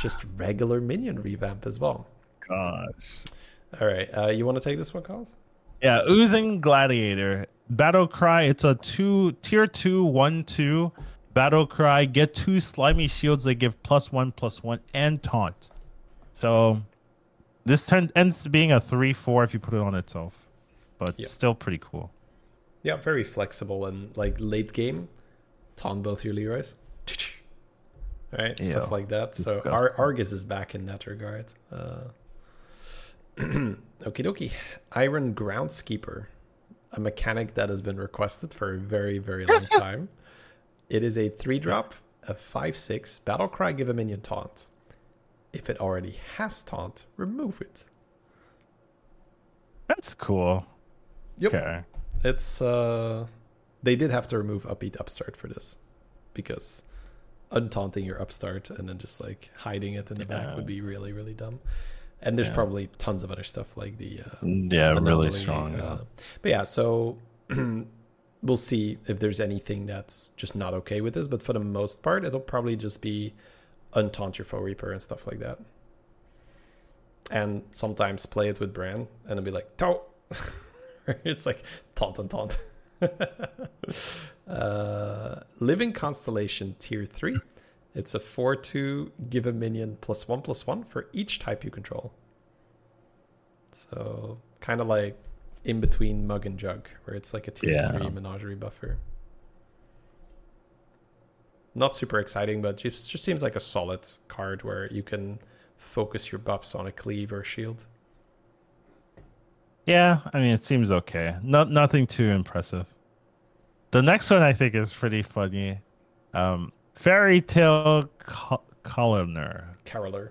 Speaker 2: just regular minion revamp as well.
Speaker 1: Gosh.
Speaker 2: All right. Uh, you want to take this one, Carl?
Speaker 1: Yeah, Oozeling Gladiator. Battle Cry. It's a two tier two, one, two Battle Cry, get two slimy shields that give plus one, plus one, and taunt. So this turn ends being a 3 4 if you put it on itself, but yeah. still pretty cool.
Speaker 2: Yeah, very flexible and like late game, taunt both your Leeroy's. Right, yeah, stuff like that. So Ar- Argus is back in that regard. Uh, [CLEARS THROAT] Okie dokie. Iron Groundskeeper, a mechanic that has been requested for a very, very long [LAUGHS] time. It is a three drop, a five six battle cry. Give a minion taunt. If it already has taunt, remove it.
Speaker 1: That's cool.
Speaker 2: Yep. Okay. It's uh, they did have to remove upbeat upstart for this because untaunting your upstart and then just like hiding it in the yeah. back would be really really dumb. And there's yeah. probably tons of other stuff like the uh,
Speaker 1: yeah really strong. Uh,
Speaker 2: but yeah, so [CLEARS THROAT] we'll see if there's anything that's just not okay with this. But for the most part, it'll probably just be untaunt your foe reaper and stuff like that. And sometimes play it with Brann and then be like, taunt. [LAUGHS] it's like taunt and taunt. [LAUGHS] uh, Living Constellation tier 3. It's a 4 2 give a minion plus 1 plus 1 for each type you control. So, kind of like in between mug and jug, where it's like a tier yeah. three menagerie buffer. Not super exciting, but just just seems like a solid card where you can focus your buffs on a cleave or shield.
Speaker 1: Yeah, I mean it seems okay. Not nothing too impressive. The next one I think is pretty funny. Um, Fairy Tale Caroller.
Speaker 2: Caroller.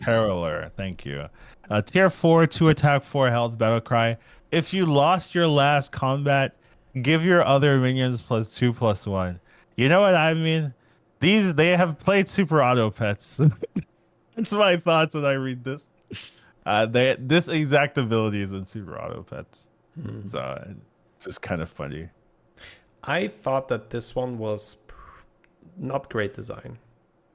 Speaker 1: Caroller, thank you. Uh, tier 4, 2 attack, 4 health, battle cry if you lost your last combat, give your other minions plus two plus one. You know what I mean? These they have played Super Auto Pets. [LAUGHS] That's my thoughts when I read this. Uh, they this exact ability is in Super Auto Pets, hmm. so it's just kind of funny.
Speaker 2: I thought that this one was not great design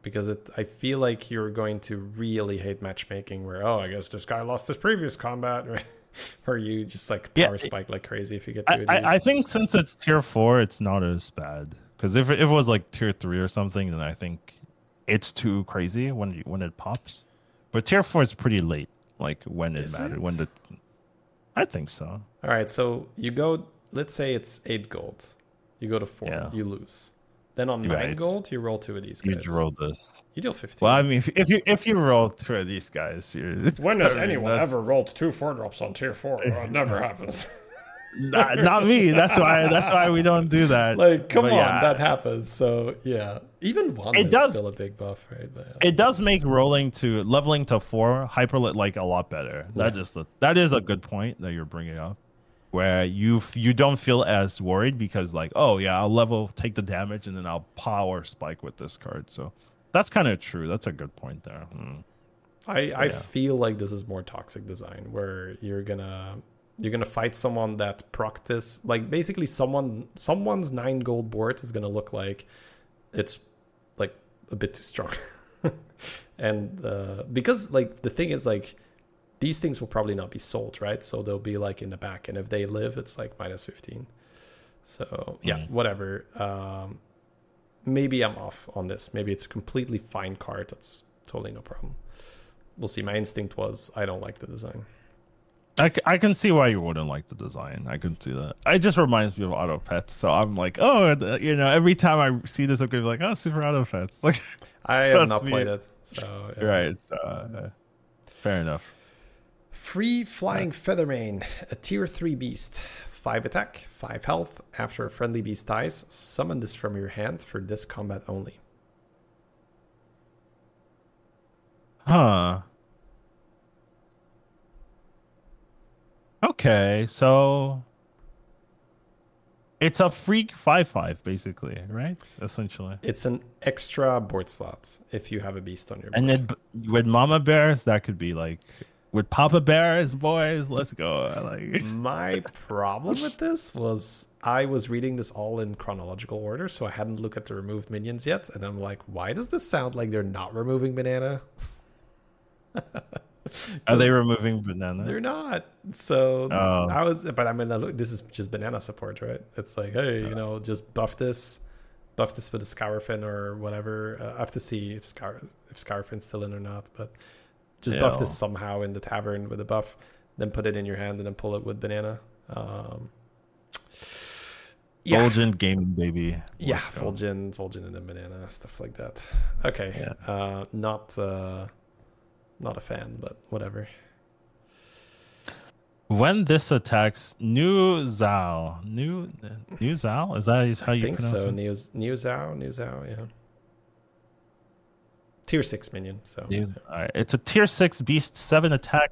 Speaker 2: because it I feel like you're going to really hate matchmaking where oh I guess this guy lost his previous combat right [LAUGHS] [LAUGHS] where you just like power yeah, spike like crazy if you get
Speaker 1: to I, I, think since it's tier four, it's not as bad. Because if, if it was like tier three or something, then I think it's too crazy when you, when it pops. But tier four is pretty late, like when it is mattered. It? When the, I think so.
Speaker 2: All right, so you go. Let's say it's eight gold. You go to four. Yeah. You lose. Then on nine gold, you roll two of these guys.
Speaker 1: You roll this.
Speaker 2: You deal fifteen.
Speaker 1: Well, I mean, if, if you if you roll two of these guys, [LAUGHS]
Speaker 2: when has I mean, anyone that's... ever rolled two four drops on tier four? Well, it never happens. [LAUGHS]
Speaker 1: not, not, me. That's why. That's why we don't do that. [LAUGHS]
Speaker 2: Like, come but on, yeah. that happens. So yeah, even one it is does, still a big buff, right? But,
Speaker 1: yeah. It does make rolling to leveling to four hyper like a lot better. That yeah. is the, that is a good point that you're bringing up where you you don't feel as worried because like oh yeah I'll level take the damage and then I'll power spike with this card. So that's kind of true. That's a good point there. Hmm.
Speaker 2: I I yeah. feel like this is more toxic design where you're gonna you're gonna fight someone that practice like basically someone someone's nine gold board is gonna look like it's like a bit too strong [LAUGHS] and uh, because like the thing is like these things will probably not be sold, right? So they'll be like in the back, and if they live, it's like minus fifteen. So yeah,
Speaker 1: Mm.
Speaker 2: whatever. Um, maybe I'm off on this. Maybe it's a completely fine card. That's totally no problem. We'll see. My instinct was I don't like the design.
Speaker 1: I, c- I can see why you wouldn't like the design. I can see that. It just reminds me of Auto Pets. So I'm like, oh, uh, you know, every time I see this, I'm gonna be like, oh, Super Auto Pets. [LAUGHS] Like,
Speaker 2: I have not
Speaker 1: me.
Speaker 2: played it. So yeah.
Speaker 1: right. Uh, fair enough.
Speaker 2: Free Flying Feathermane, a tier 3 beast. 5 attack, 5 health. After a friendly beast dies, summon this from your hand for this combat only.
Speaker 1: Huh. Okay, so it's a freak five five basically, right? Essentially.
Speaker 2: It's an extra board slot if you have a beast on your board.
Speaker 1: And then with Mama Bears, that could be like with Papa Bears, boys, let's go. Like
Speaker 2: My problem with this was I was reading this all in chronological order, so I hadn't looked at the removed minions yet, and I'm like, why does this sound like they're not removing banana?
Speaker 1: are they removing banana?
Speaker 2: They're not. So
Speaker 1: Oh.
Speaker 2: I was, but I mean, look, this is just banana support, right? It's like, hey, you know, just buff this, buff this with a Scourfin or whatever. Uh, I have to see if Scour if Scourfin's still in or not, but just buff this somehow in the tavern with a buff, then put it in your hand and then pull it with banana. Um, yeah,
Speaker 1: Fulgent gaming baby.
Speaker 2: yeah,
Speaker 1: Let's go.
Speaker 2: Fulgin, Fulgin and a banana, stuff like that. Okay,
Speaker 1: Yeah.
Speaker 2: uh, not uh, not a fan, but whatever.
Speaker 1: When this attacks new Zal, new new Zal, is that how you I
Speaker 2: think
Speaker 1: pronounce
Speaker 2: so.
Speaker 1: it?
Speaker 2: New New Zhao, New Zhao, yeah. Tier six minion. So
Speaker 1: New- all right. It's a tier six beast, seven attack.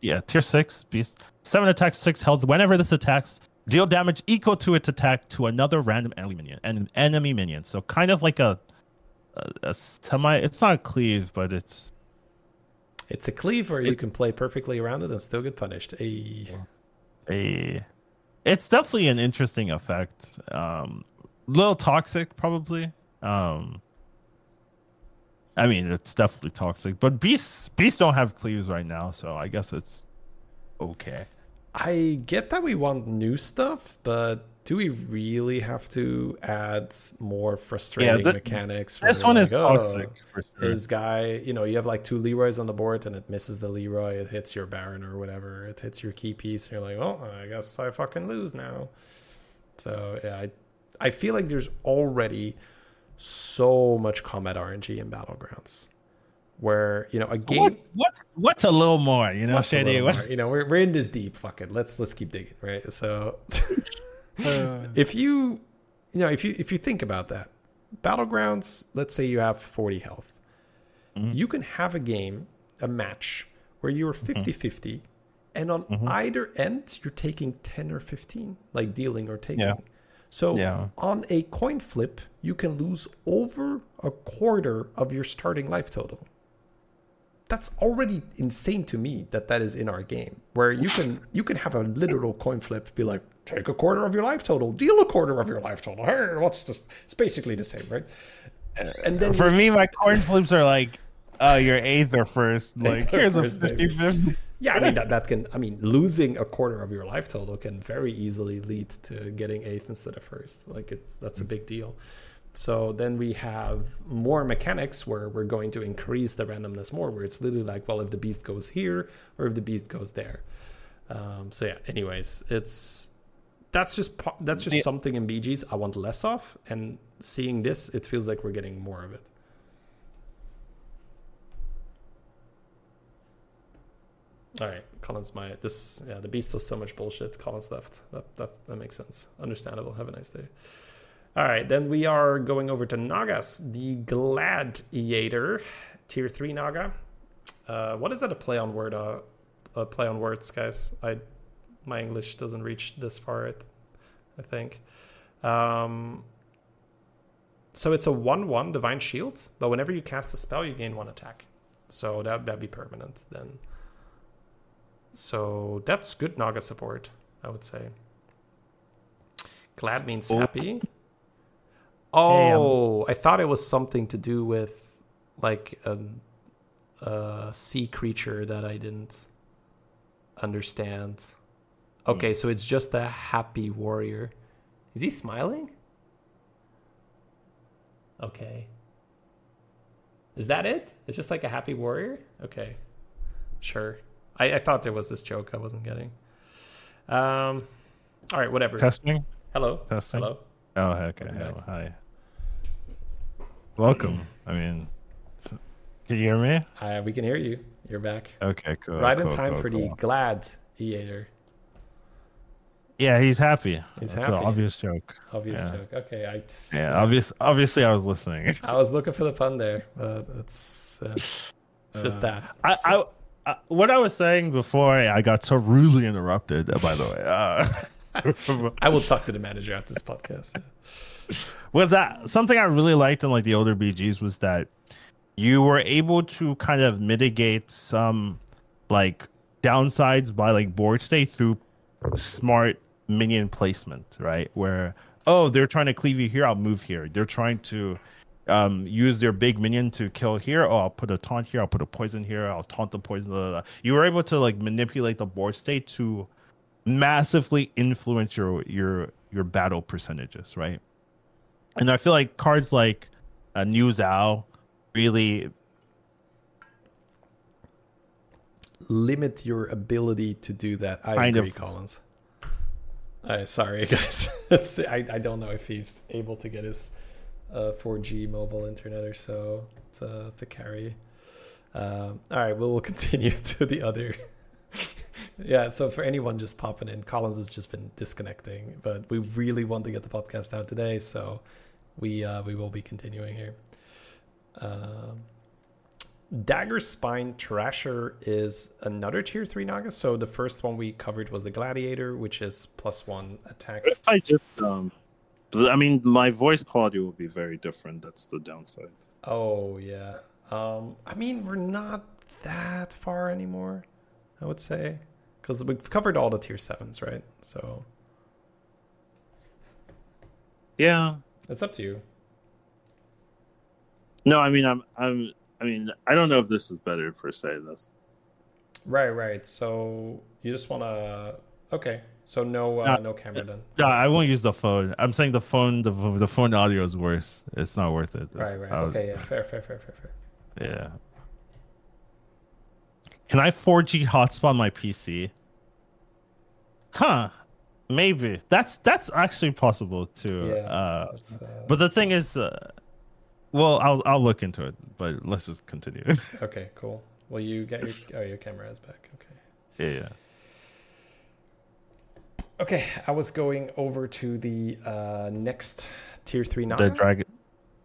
Speaker 1: Yeah, tier six beast, seven attack, six health. Whenever this attacks, deal damage equal to its attack to another random enemy minion, an enemy minion. So kind of like a, a, a semi. It's not a cleave, but it's
Speaker 2: it's a cleave where you can play perfectly around it and still get punished. Hey.
Speaker 1: a. It's definitely an interesting effect. Um, little toxic, probably. Um, I mean, it's definitely toxic, but beasts beasts don't have cleaves right now, so I guess it's okay.
Speaker 2: I get that we want new stuff, but do we really have to add more frustrating
Speaker 1: thi-
Speaker 2: mechanics?
Speaker 1: This one is
Speaker 2: like, oh,
Speaker 1: toxic for sure.
Speaker 2: His guy, you know, you have like two Leroys on the board and it misses the Leroy, it hits your Baron or whatever, it hits your key piece, and you're like, well, I guess I fucking lose now. So yeah, I I feel like there's already so much combat RNG in battlegrounds. Where, you know, a game
Speaker 1: What, what's what's a little more? You know,
Speaker 2: What's a
Speaker 1: Shady.
Speaker 2: little more? you know, we're, we're in this deep. fucking. Let's let's keep digging, right? So [LAUGHS]
Speaker 1: uh,
Speaker 2: if you you know, if you if you think about that, battlegrounds, let's say you have 40 health.
Speaker 1: Mhm.
Speaker 2: You can have a game, a match where you're
Speaker 1: Mm-hmm.
Speaker 2: 50-50 and on either end you're taking 10 or 15, like dealing or taking.
Speaker 1: Yeah.
Speaker 2: So
Speaker 1: Yeah.
Speaker 2: on a coin flip, you can lose over a quarter of your starting life total that's already insane to me that that is in our game where you can you can have a literal coin flip be like take a quarter of your life total deal a quarter of your life total hey what's this it's basically the same right and then
Speaker 1: for me, my coin flips are like, uh, your eighth or first. [LAUGHS] Like,
Speaker 2: Eighth
Speaker 1: here's a
Speaker 2: first.
Speaker 1: 50 50.
Speaker 2: Yeah i mean that, that can i mean losing a quarter of your life total can very easily lead to getting eighth instead of first. Like it that's a big deal. So then we have more mechanics where we're going to increase the randomness more where it's literally like well if the beast goes here or if the beast goes there. Um, so yeah anyways it's that's just that's just
Speaker 1: Yeah.
Speaker 2: something in bgs i want less of. And seeing this it feels like we're getting more of it All right, Collins my this yeah the beast was so much bullshit. Collins left. That that that makes sense. Understandable. Have a nice day. All right, then we are going over to Nagas, the Gladiator, tier three Naga. Uh, what is that a play on word? Uh, a play on words, guys. I my English doesn't reach this far. I think. Um, so it's a one-one divine shield, but whenever you cast a spell, you gain one attack. So that that'd be permanent then. So that's good Naga support, I would say. Glad means
Speaker 1: Oh.
Speaker 2: happy. Oh, I thought it was something to do with like a, a sea creature that I didn't understand. Hmm. Okay, so it's just a happy warrior. Is he smiling? Okay. Is that it? It's just like a happy warrior? Okay. Sure. I, I thought there was this joke I wasn't getting. Um all right, whatever.
Speaker 1: Testing.
Speaker 2: Hello.
Speaker 1: Testing.
Speaker 2: Hello.
Speaker 1: Oh, okay. Hello. Hi. Welcome. I mean, can you hear me?
Speaker 2: Uh, we can hear you. You're back.
Speaker 1: Okay, cool.
Speaker 2: right in time
Speaker 1: cool,
Speaker 2: for the glad eater.
Speaker 1: Yeah, he's happy.
Speaker 2: He's
Speaker 1: That's
Speaker 2: happy.
Speaker 1: an obvious joke.
Speaker 2: Obvious
Speaker 1: Yeah.
Speaker 2: joke. Okay, I
Speaker 1: Yeah, obvious. Obviously, I was listening.
Speaker 2: I was looking for the pun there, but it's uh, [LAUGHS] it's just that.
Speaker 1: I, I, What I was saying before I got so rudely interrupted. uh, By the way, uh, [LAUGHS]
Speaker 2: I will talk to the manager after this podcast. [LAUGHS]
Speaker 1: was that something I really liked in like the older BGs was that you were able to kind of mitigate some like downsides by like board state through smart minion placement, right? Where oh they're trying to cleave you here, I'll move here. They're trying to um, use their big minion to kill here. Oh, I'll put a taunt here. I'll put a poison here. I'll taunt the poison. blah, blah, blah. You were able to like manipulate the board state to massively influence your your your battle percentages, right? And I feel like cards like uh, Niuzao really
Speaker 2: Limit your ability to do that. I
Speaker 1: Kind
Speaker 2: agree,
Speaker 1: of.
Speaker 2: Collins. Uh, sorry, [LAUGHS] guys. I I don't know if he's able to get his uh, 4G mobile internet or so to to carry. Um, all right, well, we'll [LAUGHS] continue to the other. [LAUGHS] yeah, so for anyone just popping in, Collins has just been disconnecting, but we really want to get the podcast out today, so we uh, we will be continuing here. Um, Daggerspine Thrasher is another tier three Naga. So the first one we covered was the Gladiator, which is plus one attack.
Speaker 3: If I just, um, I mean, my voice quality will be very different. That's the downside.
Speaker 2: Oh yeah. Um, I mean we're not that far anymore. I would say because we've covered all the tier sevens, right? So
Speaker 3: Yeah.
Speaker 2: it's up to you.
Speaker 3: No, I mean, I'm, I'm, I mean, I don't know if this is better per se. That's
Speaker 2: Right, right. So you just want to. Okay. So no, uh,
Speaker 1: Uh,
Speaker 2: no camera then.
Speaker 1: Yeah, I won't use the phone. I'm saying the phone, the the phone audio is worse. It's not worth it. It's-
Speaker 2: Right, right.
Speaker 1: Would-
Speaker 2: Okay, yeah. Fair, fair, fair, fair, fair.
Speaker 1: Yeah. Can I 4G hotspot my PC? Huh. Maybe. That's that's actually possible too.
Speaker 2: Yeah.
Speaker 1: Uh,
Speaker 2: uh,
Speaker 1: but the thing is, uh, well, I'll I'll look into it. But let's just continue. [LAUGHS]
Speaker 2: okay, cool. Well, you get your oh your camera is back. Okay.
Speaker 1: yeah, yeah.
Speaker 2: Okay, I was going over to the uh, next tier three Naga.
Speaker 1: The dragon,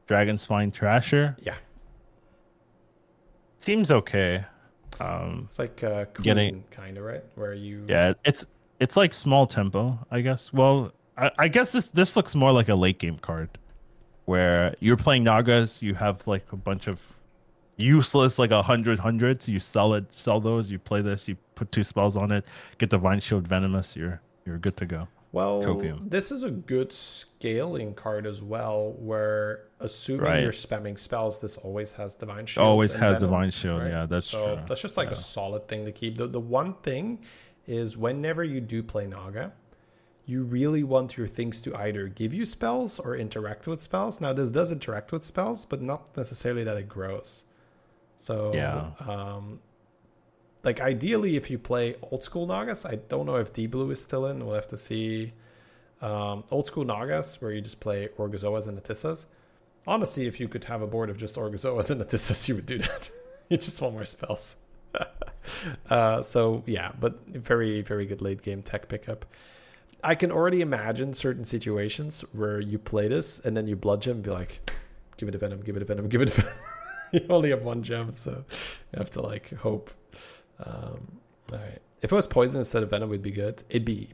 Speaker 1: dragon spine trasher
Speaker 2: yeah,
Speaker 1: seems okay. Um,
Speaker 2: it's like uh,
Speaker 1: Getting-
Speaker 2: kind of right, where you
Speaker 1: yeah, it's it's like small tempo, I guess. Well, I, I guess this this looks more like a late game card, where you're playing Nagas. You have like a bunch of useless like a hundred hundreds. You sell it, sell those. You play this. You put two spells on it. Get Divine Shield, Venomous. You're you're good to go.
Speaker 2: Well,
Speaker 1: Copium.
Speaker 2: this is a good scaling card as well, where assuming
Speaker 1: Right.
Speaker 2: you're spamming spells, this always has divine shield.
Speaker 1: Always has
Speaker 2: Venom,
Speaker 1: Divine Shield.
Speaker 2: right?
Speaker 1: Yeah, that's
Speaker 2: so
Speaker 1: true.
Speaker 2: that's just like
Speaker 1: Yeah.
Speaker 2: a solid thing to keep. The the one thing is whenever you do play Naga, you really want your things to either give you spells or interact with spells. Now this does interact with spells, but not necessarily that it grows. So
Speaker 1: Yeah.
Speaker 2: um, like ideally, if you play old school Nagas, I don't know if D Blue is still in. We'll have to see. Um, old school Nagas, where you just play Orgozoas and Athissas. Honestly, if you could have a board of just Orgozoas and Athissas, you would do that. [LAUGHS] you just want more spells. [LAUGHS] uh, so yeah, but very very good late game tech pickup. I can already imagine certain situations where you play this and then you bludgeon and be like, "Give it a venom, give it a venom, give it a venom." [LAUGHS] you only have one gem, so you have to like hope. Um, all right. If it was poison instead of venom, would be good. It'd be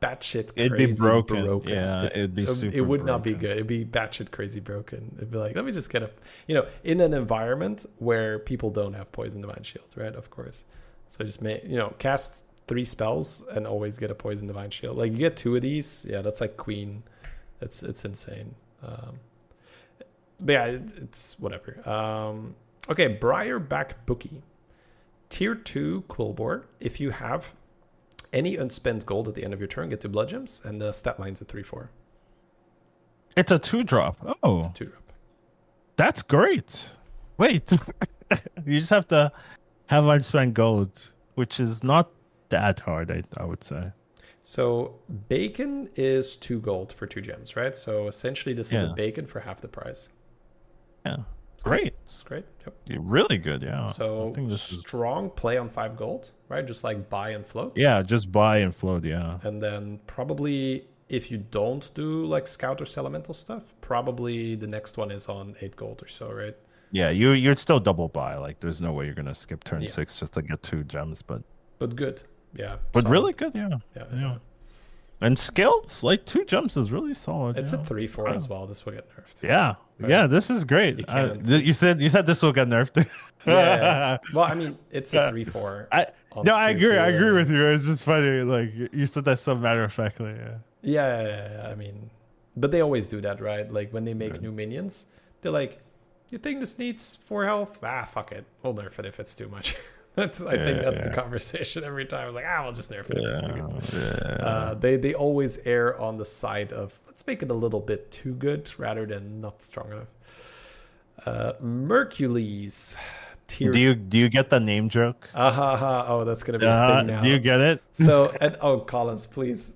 Speaker 2: batshit crazy
Speaker 1: It'd be broken. Yeah,
Speaker 2: If-
Speaker 1: it'd be
Speaker 2: it- would not be good. It'd be batshit crazy broken. It'd be like, let me just get a, you know, in an environment where people don't have poison divine shield, right? Of course. So just make, you know, cast three spells and always get a poison divine shield. Like you get two of these, yeah, that's like queen. It's it's insane. Um, but yeah, it, it's whatever. Um, okay, Briarback Bookie. Tier two Quillbore. If you have any unspent gold at the end of your turn, get two blood gems, and the stat line's at three four.
Speaker 1: It's a two drop. Oh,
Speaker 2: Two drop.
Speaker 1: that's great. Wait, [LAUGHS] you just have to have unspent gold, which is not that hard. I, I would say.
Speaker 2: So bacon is two gold for two gems, right? So essentially, this is a bacon for half the price.
Speaker 1: Yeah, great.
Speaker 2: It's great. Yep.
Speaker 1: Really good. Yeah.
Speaker 2: So
Speaker 1: I think this is.
Speaker 2: strong play on five gold, right? Just like buy and float.
Speaker 1: Yeah, just buy and float. Yeah.
Speaker 2: And then probably if you don't do like scout or elemental stuff, probably the next one is on eight gold or so, right?
Speaker 1: Yeah, you you'd still double buy. Like, there's no way you're gonna skip turn
Speaker 2: Yeah.
Speaker 1: six just to get two gems. But
Speaker 2: But good. Yeah.
Speaker 1: but
Speaker 2: solid.
Speaker 1: really good. Yeah.
Speaker 2: Yeah.
Speaker 1: Yeah.
Speaker 2: yeah.
Speaker 1: And skills like two gems is really solid.
Speaker 2: It's
Speaker 1: yeah.
Speaker 2: a three four as well. This will get nerfed.
Speaker 1: Yeah. Yeah, this is great.
Speaker 2: You
Speaker 1: Uh, th- you said you said this will get nerfed.
Speaker 2: Yeah. [LAUGHS] well, I mean, it's a three four.
Speaker 1: I no, I agree. I agree with you. It's just funny. Like you- said that so matter of factly. Yeah.
Speaker 2: Yeah, yeah, yeah, yeah, I mean, but they always do that, right? Like when they make new minions, they're like, "You think this needs four health? Ah, fuck it, we'll nerf it if it's too much." [LAUGHS] [LAUGHS] that's, I think
Speaker 1: Yeah,
Speaker 2: that's the conversation every time. Like, ah, we'll just nerf it. If it's too good.
Speaker 1: yeah.
Speaker 2: Uh, they they always err on the side of let's make it a little bit too good rather than not strong enough. Uh, Murcules, tier.
Speaker 1: do you do you get the name joke?
Speaker 2: Ah, ha, ha. Oh, that's gonna be a
Speaker 1: Uh,
Speaker 2: thing now.
Speaker 1: do you get it? [LAUGHS]
Speaker 2: So, and oh, Collins, please.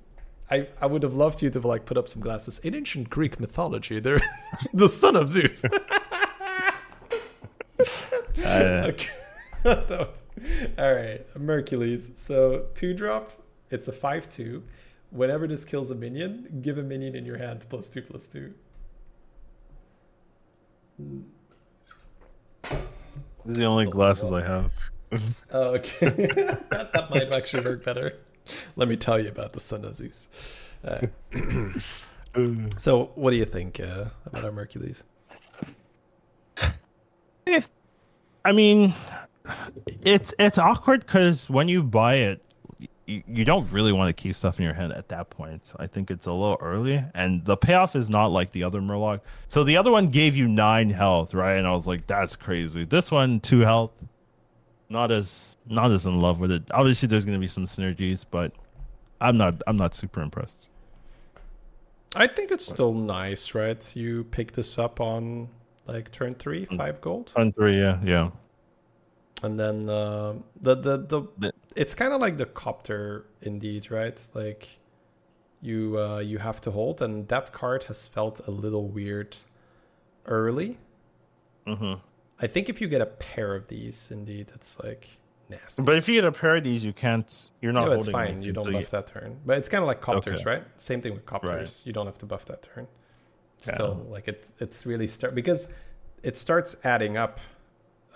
Speaker 2: I, I would have loved you to like put up some glasses. In ancient Greek mythology, there [LAUGHS] the son of Zeus.
Speaker 1: Uh,
Speaker 2: Okay. That [LAUGHS] All right, Murcules. So two drop. It's a five two. Whenever this kills a minion, give a minion in your hand plus two plus two.
Speaker 1: These are the only glasses I have. [LAUGHS]
Speaker 2: Oh, okay. [LAUGHS] that, that might actually work better. Let me tell you about the son of Zeus. Uh, [COUGHS] so, what do you think uh, about our
Speaker 1: Murcules? I mean, it's it's awkward because when you buy it, you, you don't really want to keep stuff in your hand at that point. I think it's a little early, and the payoff is not like the other Murloc. So the other one gave you nine health, right? And I was like, that's crazy. This one two health, not as not as in love with it. Obviously, there's going to be some synergies, but I'm not I'm not super impressed.
Speaker 2: I think it's still nice, right? You pick this up on like turn three, five gold,
Speaker 1: Turn three, yeah, yeah.
Speaker 2: And then uh, the the the it's kind of like the copter, indeed, right? Like you uh, you have to hold, and that card has felt a little weird early.
Speaker 1: mm-hmm.
Speaker 2: I think if you get a pair of these, indeed, it's like nasty.
Speaker 1: But if you get a pair of these, you can't. You're not.
Speaker 2: no, it's fine. You don't buff that turn. But it's kind of like copters,
Speaker 1: Okay.
Speaker 2: right? Same thing with copters. You don't have to buff that turn. Still, like it, it's really start because it starts adding up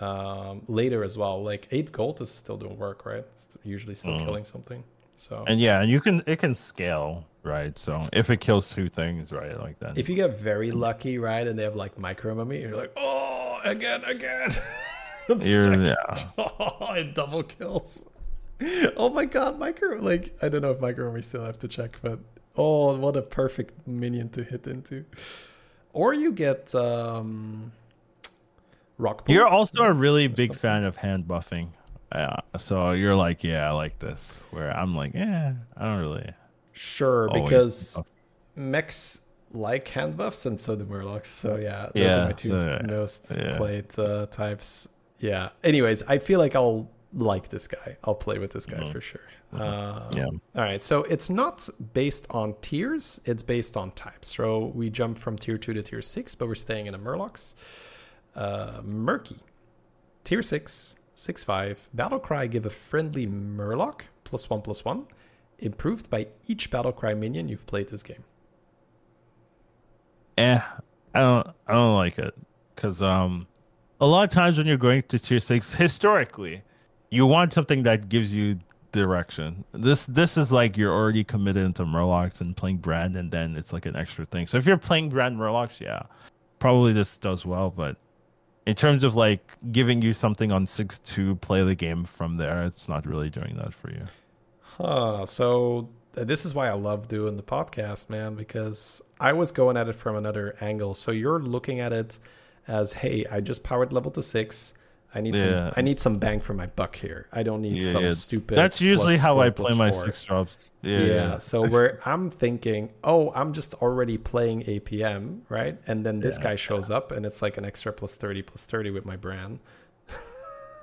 Speaker 2: um, later as well. Like eight gold is still doing work, right? It's usually still
Speaker 1: Mhm.
Speaker 2: killing something. So
Speaker 1: And yeah, and you can it can scale, right? So if it kills two things, right, like that.
Speaker 2: if you get very lucky, right, and they have like micro mummy, you're like, oh, again, again. [LAUGHS]
Speaker 1: You're- yeah. [LAUGHS]
Speaker 2: Oh, it double kills. Oh my god, micro! Like I don't know if micro mummy still have to check, but oh, what a perfect minion to hit into. Or you get um, rock.
Speaker 1: You're also a really big fan of hand buffing. Yeah. So you're like, yeah, I like this. Where I'm like, yeah, I don't really.
Speaker 2: sure because mechs like hand buffs, and so do murlocs. So yeah, those
Speaker 1: Yeah,
Speaker 2: are my two
Speaker 1: so,
Speaker 2: most
Speaker 1: yeah.
Speaker 2: played uh, types. Yeah. Anyways, I feel like I'll like this guy. I'll play with this guy
Speaker 1: Mhm.
Speaker 2: for sure. Uh,
Speaker 1: Yeah.
Speaker 2: All right. So it's not based on tiers. It's based on types. So we jump from tier two to tier six, but we're staying in the murlocs. Uh, Murky, tier six, six five. Battle cry give a friendly murloc plus one plus one, improved by each battle cry minion you've played this game.
Speaker 1: Eh, I don't. I don't like it because um, a lot of times when you're going to tier six, [LAUGHS] historically, you want something that gives you direction. This this is like you're already committed into Murlocs and playing Brann, and then it's like an extra thing. So if you're playing Brann Murlocs, yeah, probably this does well. But in terms of like giving you something on six to play the game from there, it's not really doing that for you.
Speaker 2: Huh. So uh, this is why I love doing the podcast, man, because I was going at it from another angle. So you're looking at it as, hey, I just powered level to six. I need
Speaker 1: Yeah.
Speaker 2: some. I need some bang for my buck here. I don't need
Speaker 1: Yeah,
Speaker 2: some
Speaker 1: yeah.
Speaker 2: stupid.
Speaker 1: That's usually how
Speaker 2: four
Speaker 1: I play my
Speaker 2: four.
Speaker 1: six drops. Yeah.
Speaker 2: So [LAUGHS] where I'm thinking, oh, I'm just already playing APM, right? And then this guy shows up, and it's like an extra plus thirty plus thirty with my Brann.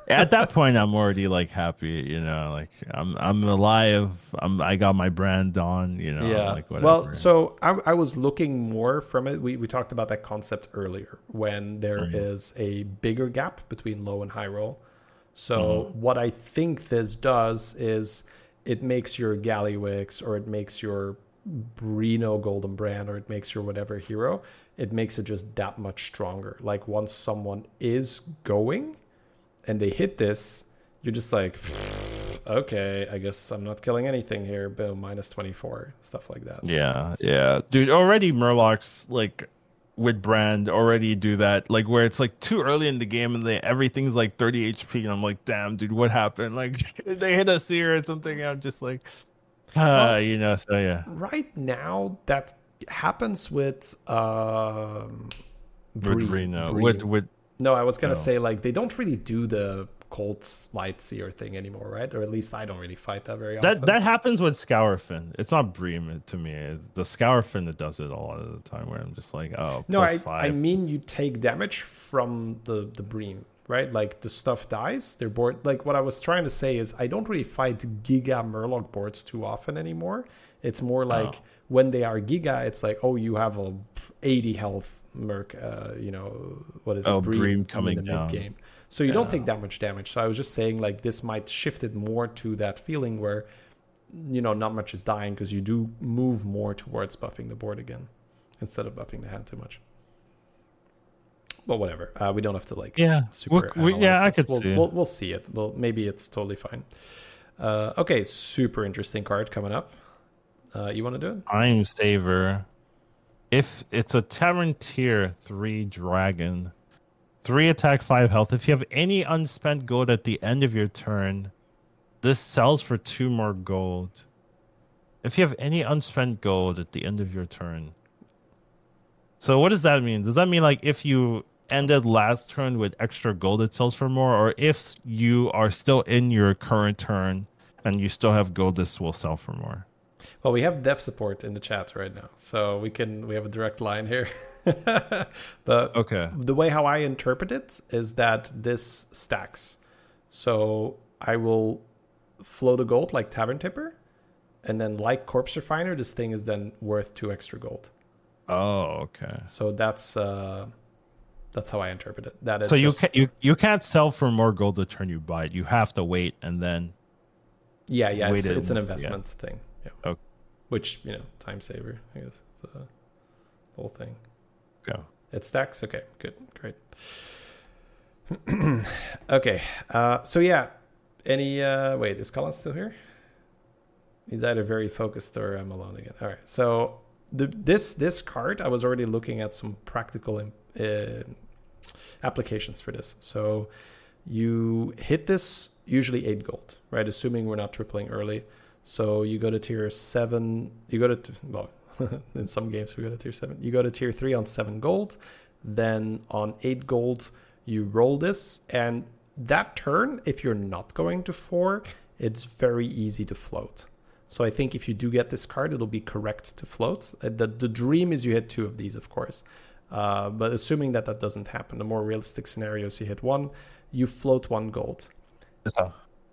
Speaker 1: At that point, I'm already like happy. You know, like I'm I'm alive. I'm I got my Brann on. You know,
Speaker 2: yeah.
Speaker 1: like whatever.
Speaker 2: well, so I, I was looking more from it. We, we talked about that concept earlier when there is
Speaker 1: Mm-hmm.
Speaker 2: a bigger gap between low and high roll. So
Speaker 1: Mm-hmm.
Speaker 2: what I think this does is it makes your Gallywix or it makes your Brino Golden Brann or it makes your whatever hero, it makes it just that much stronger. Like once someone is going and they hit this, you're just like, okay, I guess I'm not killing anything here. Boom, minus 24, stuff like that.
Speaker 1: Yeah, yeah, dude. Already Murlocs like with Brann already do that. Like where it's like too early in the game and they everything's like 30 HP, and I'm like, damn, dude, what happened? Like [LAUGHS] they hit us here or something. I'm just like, ah, you know. So yeah,
Speaker 2: Right now, that happens with um,
Speaker 1: with Reno,
Speaker 2: Bree.
Speaker 1: with with
Speaker 2: No, I was gonna
Speaker 1: Oh.
Speaker 2: say like they don't really do the cold light seer thing anymore, right? Or at least I don't really fight that very often.
Speaker 1: that that happens with Scourfin. It's not Bream to me. The Scourfin that does it a lot of the time. Where I'm just like, oh,
Speaker 2: no, I,
Speaker 1: five.
Speaker 2: I mean you take damage from the the bream, right? Like the stuff dies, they're board. Like what I was trying to say is I don't really fight Giga Murloc boards too often anymore. It's more oh. like
Speaker 1: Oh.
Speaker 2: When they are Giga, it's like oh you have a 80 health Merc, uh, you know what is it?
Speaker 1: Oh, Bream coming
Speaker 2: in the
Speaker 1: down.
Speaker 2: mid game. So you don't take that much damage. So I was just saying like this might shift it more to that feeling where you know not much is dying because you do move more towards buffing the board again instead of buffing the hand too much. But whatever, uh, we don't have to like
Speaker 1: Yeah,
Speaker 2: super.
Speaker 1: We, yeah, I could
Speaker 2: we'll,
Speaker 1: see.
Speaker 2: We'll, we'll see it. Well, maybe it's totally fine. Uh, okay, super interesting card coming up. Uh, you want to do it?
Speaker 1: Time Saver. If it's a Tavern tier three dragon, three attack, five health. If you have any unspent gold at the end of your turn, this sells for two more gold. If you have any unspent gold at the end of your turn. So what does that mean? Does that mean like if you ended last turn with extra gold it sells for more, or if you are still in your current turn and you still have gold, this will sell for more?
Speaker 2: Well, we have dev support in the chat right now, so we can we have a direct line here. [LAUGHS] but
Speaker 1: Okay.
Speaker 2: the way how I interpret it is that this stacks. So I will float a gold like Tavern Tipper, and then like Corpse Refiner, this thing is then worth two extra gold.
Speaker 1: Oh, okay.
Speaker 2: So that's uh that's how I interpret it. That is
Speaker 1: So you
Speaker 2: just-
Speaker 1: can you you can't sell for more gold the turn you buy it. You have to wait and then
Speaker 2: yeah yeah it's, it's an
Speaker 1: yeah.
Speaker 2: investment thing. Yeah.
Speaker 1: Okay.
Speaker 2: Which you know time saver I guess uh, the whole thing.
Speaker 1: go.
Speaker 2: It stacks. Okay, good, great. [CLEARS THROAT] okay, uh, so yeah. Any uh, wait, is Collins still here? He's either very focused or I'm alone again. All right, so the this this card I was already looking at some practical uh, applications for this. So you hit this usually eight gold, right? Assuming we're not tripling early. So you go to tier seven. You go to well, [LAUGHS] in some games we go to tier seven. You go to tier three on seven gold. Then on eight gold, you roll this, and that turn, if you're not going to four, it's very easy to float. So I think if you do get this card, it'll be correct to float. Uh, The, the dream is you hit two of these, of course. Uh, but assuming that that doesn't happen, the more realistic scenarios, you hit one, you float one gold.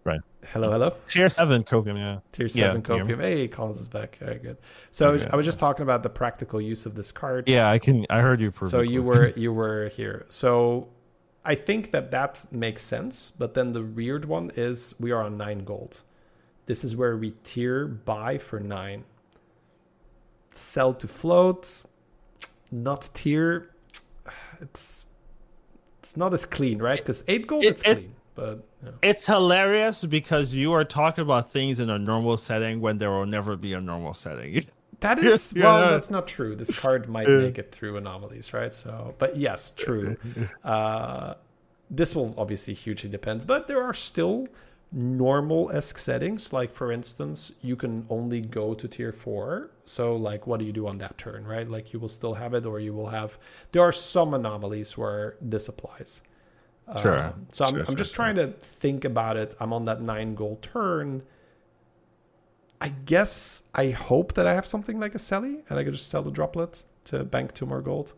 Speaker 1: Right.
Speaker 2: Hello, hello.
Speaker 1: Tier seven copium, yeah.
Speaker 2: Tier
Speaker 1: Yeah,
Speaker 2: seven
Speaker 1: yeah.
Speaker 2: copium. Hey, Collins is back. Very good. So I was,
Speaker 1: Okay.
Speaker 2: I was just talking about the practical use of this card.
Speaker 1: Yeah, I can I heard you
Speaker 2: So you were you were here. So I think that that makes sense. But then the weird one is we are on nine gold. This is where we tier buy for nine. Sell to floats, not tier. It's it's not as clean, right? Because eight gold,
Speaker 1: It-
Speaker 2: it's
Speaker 1: it's-
Speaker 2: clean. But yeah.
Speaker 1: It's hilarious because you are talking about things in a normal setting when there will never be a normal setting. [LAUGHS]
Speaker 2: That is
Speaker 1: Yeah,
Speaker 2: well,
Speaker 1: yeah.
Speaker 2: that's not true. This card [LAUGHS] might make it through anomalies, right? So, but yes, true. [LAUGHS] Uh, this will obviously hugely depend, but there are still normal esque settings. Like for instance, you can only go to tier four. So, like, what do you do on that turn, right? Like, you will still have it, or you will have. There are some anomalies where this applies.
Speaker 1: Sure,
Speaker 2: Um, so I'm,
Speaker 1: sure,
Speaker 2: I'm
Speaker 1: sure,
Speaker 2: just
Speaker 1: sure.
Speaker 2: trying to think about it. I'm on that nine goal turn. I guess I hope that I have something like a Selly and I could just sell the droplet to bank two more gold.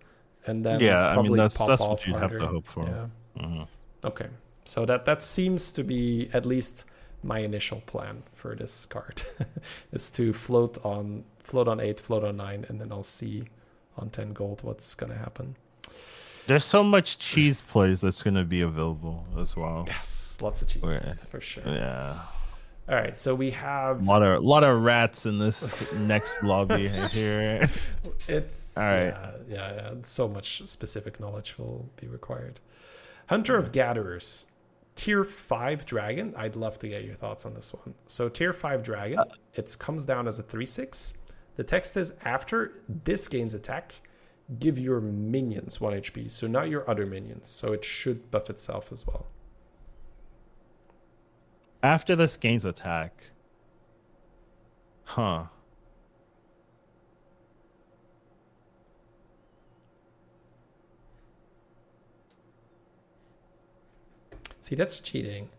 Speaker 2: And then
Speaker 1: Yeah, I mean, that's- that's what you'd have to hope for.
Speaker 2: Yeah.
Speaker 1: Mhm.
Speaker 2: Okay. So that that seems to be at least my initial plan for this card [LAUGHS] is to float on float on 8, float on 9 and then I'll see on 10 gold what's going to happen.
Speaker 1: There's so much cheese plays that's going to be available as well.
Speaker 2: Yes, lots of cheese
Speaker 1: Okay.
Speaker 2: for sure.
Speaker 1: Yeah,
Speaker 2: All right, so we have
Speaker 1: a lot of lot of rats in this next lobby here. [LAUGHS]
Speaker 2: It's
Speaker 1: All right.
Speaker 2: yeah, yeah, yeah. So much specific knowledge will be required. Hunter of Gatherers, tier five dragon. I'd love to get your thoughts on this one. So tier five dragon, it comes down as a three six. The text is after this gains attack, give your minions one HP. So not your other minions. So it should buff itself as well.
Speaker 1: After this gains attack, huh?
Speaker 2: See, that's cheating.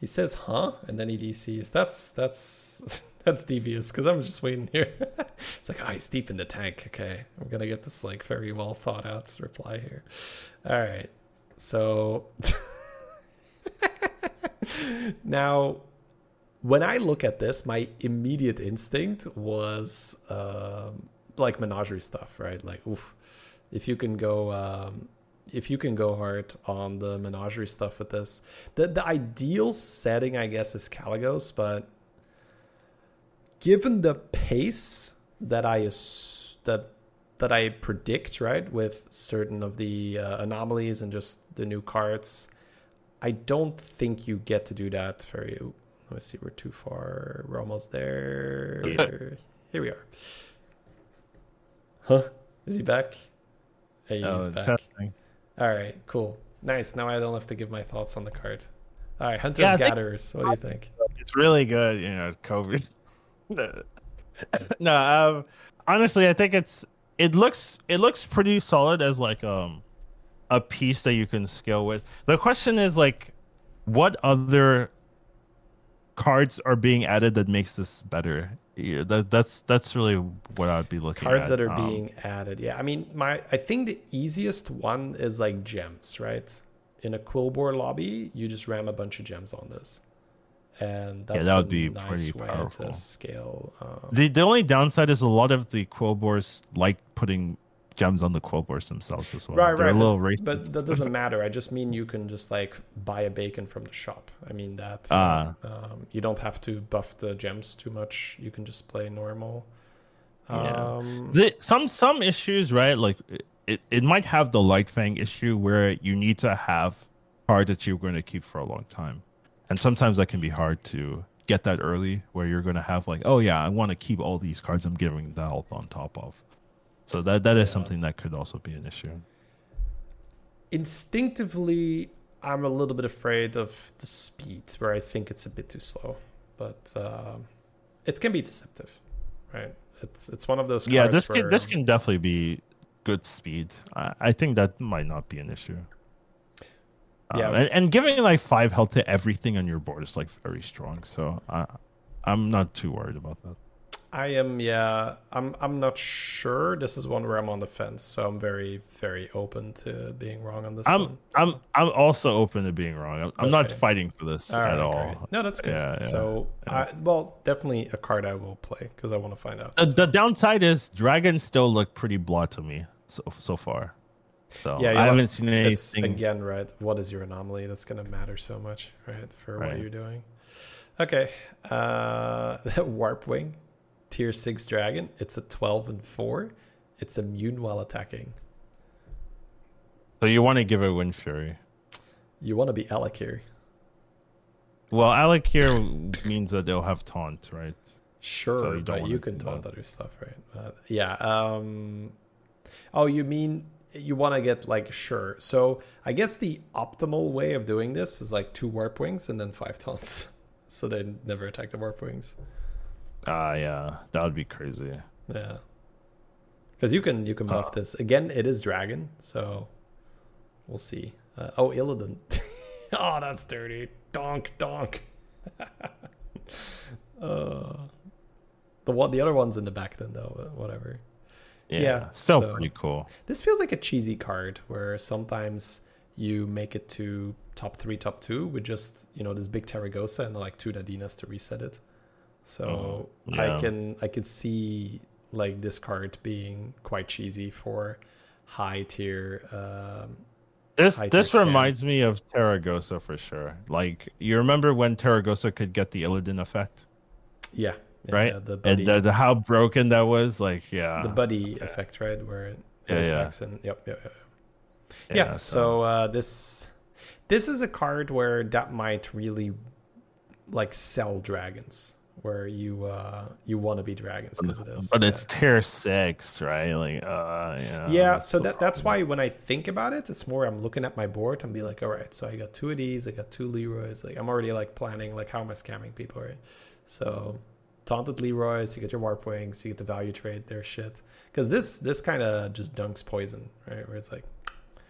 Speaker 2: He says, "Huh," and then he DCs. That's that's [LAUGHS] [LAUGHS] that's devious because I'm just waiting here. [LAUGHS] it's like, oh, he's deep in the tank. Okay, I'm gonna get this like very well thought out reply here. All right, so [LAUGHS] now when I look at this, my immediate instinct was um, like menagerie stuff, right? Like, oof, if you can go, um, if you can go hard on the menagerie stuff with this, the the ideal setting, I guess, is Kalecgos, but given the pace that I that that I predict, right, with certain of the uh, anomalies and just the new cards, I don't think you get to do that very. Let me see, we're too far. We're almost there. Here we are. Huh? Is he back? Hey, he's
Speaker 1: Oh,
Speaker 2: back.
Speaker 1: testing.
Speaker 2: All right, cool. Nice. Now I don't have to give my thoughts on the card. All right, Hunter
Speaker 1: Yeah,
Speaker 2: of Gatherers. What do you think?
Speaker 1: It's really good, you know, COVID. [LAUGHS] no, um, honestly, I think it's it looks it looks pretty solid as like um a piece that you can scale with. The question is like, what other cards are being added that makes this better? Yeah, that that's that's really what I'd be looking
Speaker 2: Cards
Speaker 1: at.
Speaker 2: that are
Speaker 1: Um,
Speaker 2: being added. Yeah, I mean, my I think the easiest one is like gems, right? In a Quillbore lobby, you just ram a bunch of gems on this, and that's
Speaker 1: that would
Speaker 2: a
Speaker 1: be
Speaker 2: nice
Speaker 1: pretty
Speaker 2: way
Speaker 1: powerful.
Speaker 2: to scale. Um,
Speaker 1: The the only downside is a lot of the quillbores like putting gems on the quillbores themselves as well.
Speaker 2: right,
Speaker 1: They're
Speaker 2: right.
Speaker 1: a little
Speaker 2: but,
Speaker 1: racist.
Speaker 2: but that doesn't matter. I just mean you can just like buy a bacon from the shop. I mean that.
Speaker 1: Ah.
Speaker 2: Um, you don't have to buff the gems too much. You can just play normal.
Speaker 1: Yeah.
Speaker 2: Um,
Speaker 1: the, some some issues, right? Like it, it might have the Lightfang issue where you need to have cards that you're going to keep for a long time, and sometimes that can be hard to get that early. Where you're going to have like, oh yeah, I want to keep all these cards I'm giving the health on top of. So that that is
Speaker 2: Yeah.
Speaker 1: something that could also be an issue.
Speaker 2: instinctively i'm a little bit afraid of the speed where i think it's a bit too slow but um, it can be deceptive right it's it's one of those
Speaker 1: yeah,
Speaker 2: cards
Speaker 1: this can
Speaker 2: where-
Speaker 1: this can definitely be good speed. I, I think that might not be an issue.
Speaker 2: Yeah.
Speaker 1: Um, and, and giving like five health to everything on your board is like very strong. So I, I'm not too worried about that.
Speaker 2: i am yeah i'm i'm not sure this is one where i'm on the fence so i'm very very open to being wrong on this
Speaker 1: I'm
Speaker 2: one
Speaker 1: I'm I'm also open to being wrong. I'm, I'm not fighting for this
Speaker 2: All
Speaker 1: at all.
Speaker 2: great. no that's good
Speaker 1: Yeah, yeah,
Speaker 2: so I, well definitely a card i will play because i want to find out
Speaker 1: The, the downside is dragons still look pretty blah to me so so far. So
Speaker 2: Yeah,
Speaker 1: I haven't
Speaker 2: have-
Speaker 1: seen anything.
Speaker 2: again right. What is your anomaly? That's going to matter so much, right, for what you're doing. Okay, uh, [LAUGHS] warp wing, tier six dragon. It's a twelve and four. It's immune while attacking.
Speaker 1: So you want to give it Wind Fury.
Speaker 2: You want to be Alec here,
Speaker 1: Well, Alec here means that they'll have taunt, right?
Speaker 2: sure,
Speaker 1: you
Speaker 2: but you can taunt
Speaker 1: that.
Speaker 2: other stuff, right? Uh, yeah. Um, oh, you mean you want to get like sure? So I guess the optimal way of doing this is like two warp wings and then five taunts, [LAUGHS] so they never attack the warp wings.
Speaker 1: Ah, yeah, that would be crazy.
Speaker 2: Yeah. Because you can you can buff
Speaker 1: Uh.
Speaker 2: this again. It is dragon, so we'll see. Uh, oh, Illidan. [LAUGHS] oh, that's dirty. Donk, donk. [LAUGHS] uh, the one, the other one's in the back then, though. But whatever.
Speaker 1: Yeah,
Speaker 2: Yeah,
Speaker 1: still
Speaker 2: so-
Speaker 1: pretty cool.
Speaker 2: This feels like a cheesy card where sometimes you make it to top three, top two with just you know this big Tarecgosa and like two Nadinas to reset it. So
Speaker 1: Mhm, yeah.
Speaker 2: I can I can see like this card being quite cheesy for high tier. Um,
Speaker 1: This
Speaker 2: high
Speaker 1: this
Speaker 2: tier
Speaker 1: reminds me of Tarecgosa for sure. Like you remember when Tarecgosa could get the Illidan effect,
Speaker 2: yeah, yeah,
Speaker 1: right?
Speaker 2: yeah, the buddy,
Speaker 1: and the, the how broken that was. Like yeah,
Speaker 2: the buddy effect, right? Where it, it
Speaker 1: Yeah, yeah.
Speaker 2: attacks and yep, yep, yep. yeah, so, uh, this this is a card where that might really like sell dragons where you uh you want to be dragons because it is
Speaker 1: but
Speaker 2: yeah.
Speaker 1: it's tier six, right? Like uh yeah.
Speaker 2: yeah so that that's why when i think about it it's more i'm looking at my board and be like all right so i got two of these i got two leroys like i'm already like planning like how am i scamming people right so taunted leroys you get your warp wings you get the value trade their shit because this this kind of just dunks poison right where it's like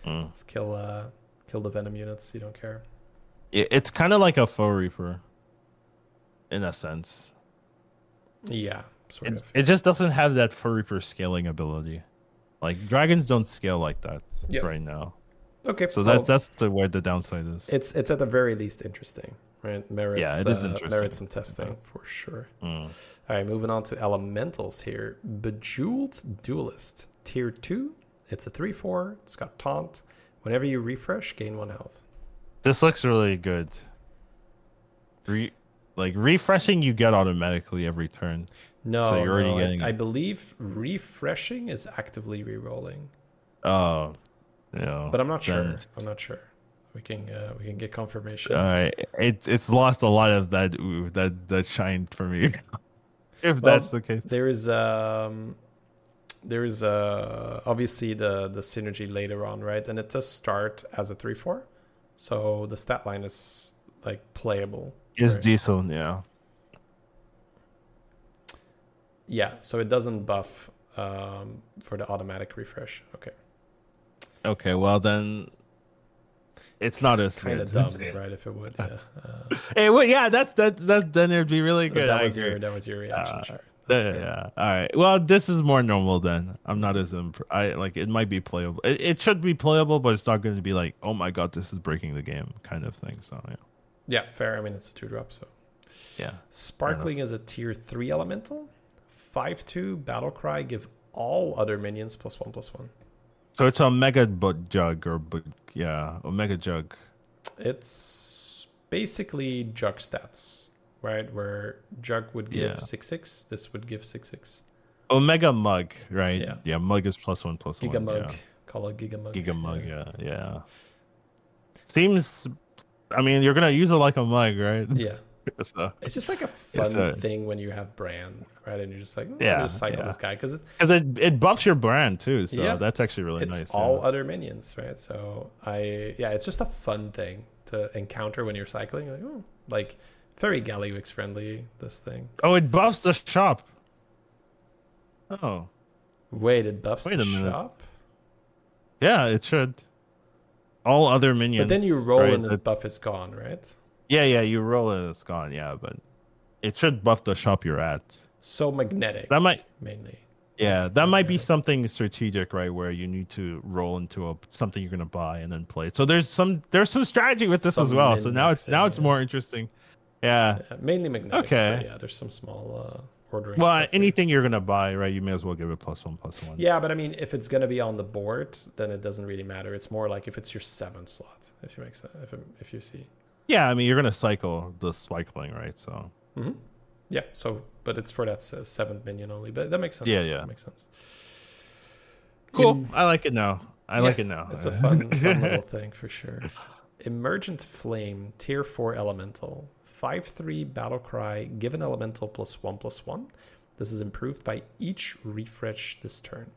Speaker 1: Mm.
Speaker 2: let's kill uh kill the venom units you don't care
Speaker 1: It- it's kind of like a Foe Reaper, in a sense.
Speaker 2: yeah sort
Speaker 1: It,
Speaker 2: of
Speaker 1: it just doesn't have that Foe Reaper scaling ability. Like dragons don't scale like that
Speaker 2: Yep.
Speaker 1: right now.
Speaker 2: okay
Speaker 1: So
Speaker 2: well,
Speaker 1: that's that's the where the downside is.
Speaker 2: It's it's at the very least interesting, right? Merits,
Speaker 1: Yeah, it is
Speaker 2: uh, merits some testing for sure.
Speaker 1: Mm.
Speaker 2: All right, moving on to elementals here. Bejeweled Duelist, tier two. It's a three four. It's got taunt. Whenever you refresh, gain one health.
Speaker 1: This looks really good. Three, like refreshing, you get automatically every turn.
Speaker 2: No,
Speaker 1: So you're already
Speaker 2: no, I-
Speaker 1: getting
Speaker 2: I,
Speaker 1: it.
Speaker 2: believe refreshing is actively re-rolling,
Speaker 1: Oh, yeah.
Speaker 2: but I'm not sure. I'm not sure. We can uh, we can get confirmation.
Speaker 1: All right, it it's lost a lot of that ooh, that that shine for me. [LAUGHS] if
Speaker 2: Well,
Speaker 1: that's the case.
Speaker 2: There is um there is uh obviously the the synergy later on, right? And it does start as a three four. So the stat line is like playable.
Speaker 1: Is
Speaker 2: right?
Speaker 1: decent, yeah.
Speaker 2: Yeah, so it doesn't buff um for the automatic refresh. Okay.
Speaker 1: Okay, well then, it's not as
Speaker 2: Kind of dumb, right? If it would, yeah. [LAUGHS] Uh,
Speaker 1: Hey, well, yeah, that's that. That then it'd be really good.
Speaker 2: that was your that was your reaction,
Speaker 1: Uh,
Speaker 2: sure.
Speaker 1: Yeah,
Speaker 2: fair.
Speaker 1: yeah. All right. Well, this is more normal then. I'm not as imp- I like it might be playable. It, it should be playable, but it's not going to be like, oh my god, this is breaking the game kind of thing. So yeah,
Speaker 2: Yeah, fair. I mean it's a two drop, so
Speaker 1: yeah.
Speaker 2: Sparkling is a tier three elemental. Five two battle cry give all other minions plus one plus one.
Speaker 1: So it's a mega bu- jug or yeah, omega jug.
Speaker 2: It's basically jug stats, right? Where jug would give
Speaker 1: Yeah.
Speaker 2: six six, this would give six six.
Speaker 1: Omega mug, right?
Speaker 2: Yeah.
Speaker 1: Yeah, mug is plus one plus
Speaker 2: Giga
Speaker 1: one.
Speaker 2: mug,
Speaker 1: yeah.
Speaker 2: call it giga mug.
Speaker 1: Giga [LAUGHS] mug. Yeah, yeah. Seems. I mean, you're gonna use it like a mug, right?
Speaker 2: Yeah,
Speaker 1: so,
Speaker 2: it's just like a fun
Speaker 1: so-
Speaker 2: thing when you have Brann, right? And you're just like, oh,
Speaker 1: Yeah,
Speaker 2: just cycle
Speaker 1: yeah.
Speaker 2: this guy because it,
Speaker 1: because it it buffs your Brann too. So
Speaker 2: Yeah.
Speaker 1: that's actually really
Speaker 2: it's
Speaker 1: nice.
Speaker 2: all
Speaker 1: yeah.
Speaker 2: other minions, right? So I yeah, it's just a fun thing to encounter when you're cycling. Like, oh, like very Gallywix friendly. This thing.
Speaker 1: Oh, it buffs the shop. Oh,
Speaker 2: Wait, it buffs
Speaker 1: Wait
Speaker 2: the shop,
Speaker 1: yeah, it should. All other minions.
Speaker 2: but then you roll
Speaker 1: right,
Speaker 2: and the buff is gone, right?
Speaker 1: Yeah, yeah, you roll and it's gone. Yeah, but it should buff the shop you're at.
Speaker 2: So magnetic.
Speaker 1: That might-
Speaker 2: mainly.
Speaker 1: Yeah, that might be something strategic, right? Where you need to roll into a something you're gonna buy and then play. So there's some there's some strategy with this as well. So now it's now it's more interesting. Yeah.
Speaker 2: Yeah, mainly magnetic.
Speaker 1: Okay.
Speaker 2: yeah, there's some small uh, ordering.
Speaker 1: Well,
Speaker 2: stuff there.
Speaker 1: anything you're gonna buy, right? You may as well give it plus one plus one.
Speaker 2: Yeah, but I mean, if it's gonna be on the board, then it doesn't really matter. It's more like if it's your seventh slot, if you make sense, if it, if you see.
Speaker 1: Yeah, I mean you're gonna cycle the cycling, right? So
Speaker 2: hmm Yeah. So, but it's for that s- seventh minion only. But that makes sense.
Speaker 1: Yeah, yeah.
Speaker 2: That makes sense.
Speaker 1: cool.
Speaker 2: In-
Speaker 1: I like it now. I
Speaker 2: Yeah,
Speaker 1: like it now.
Speaker 2: It's a fun, [LAUGHS] fun little thing for sure. Emergent Flame, tier 4 elemental. 5 3 battle cry, given elemental plus 1 plus 1. This is improved by each refresh this turn.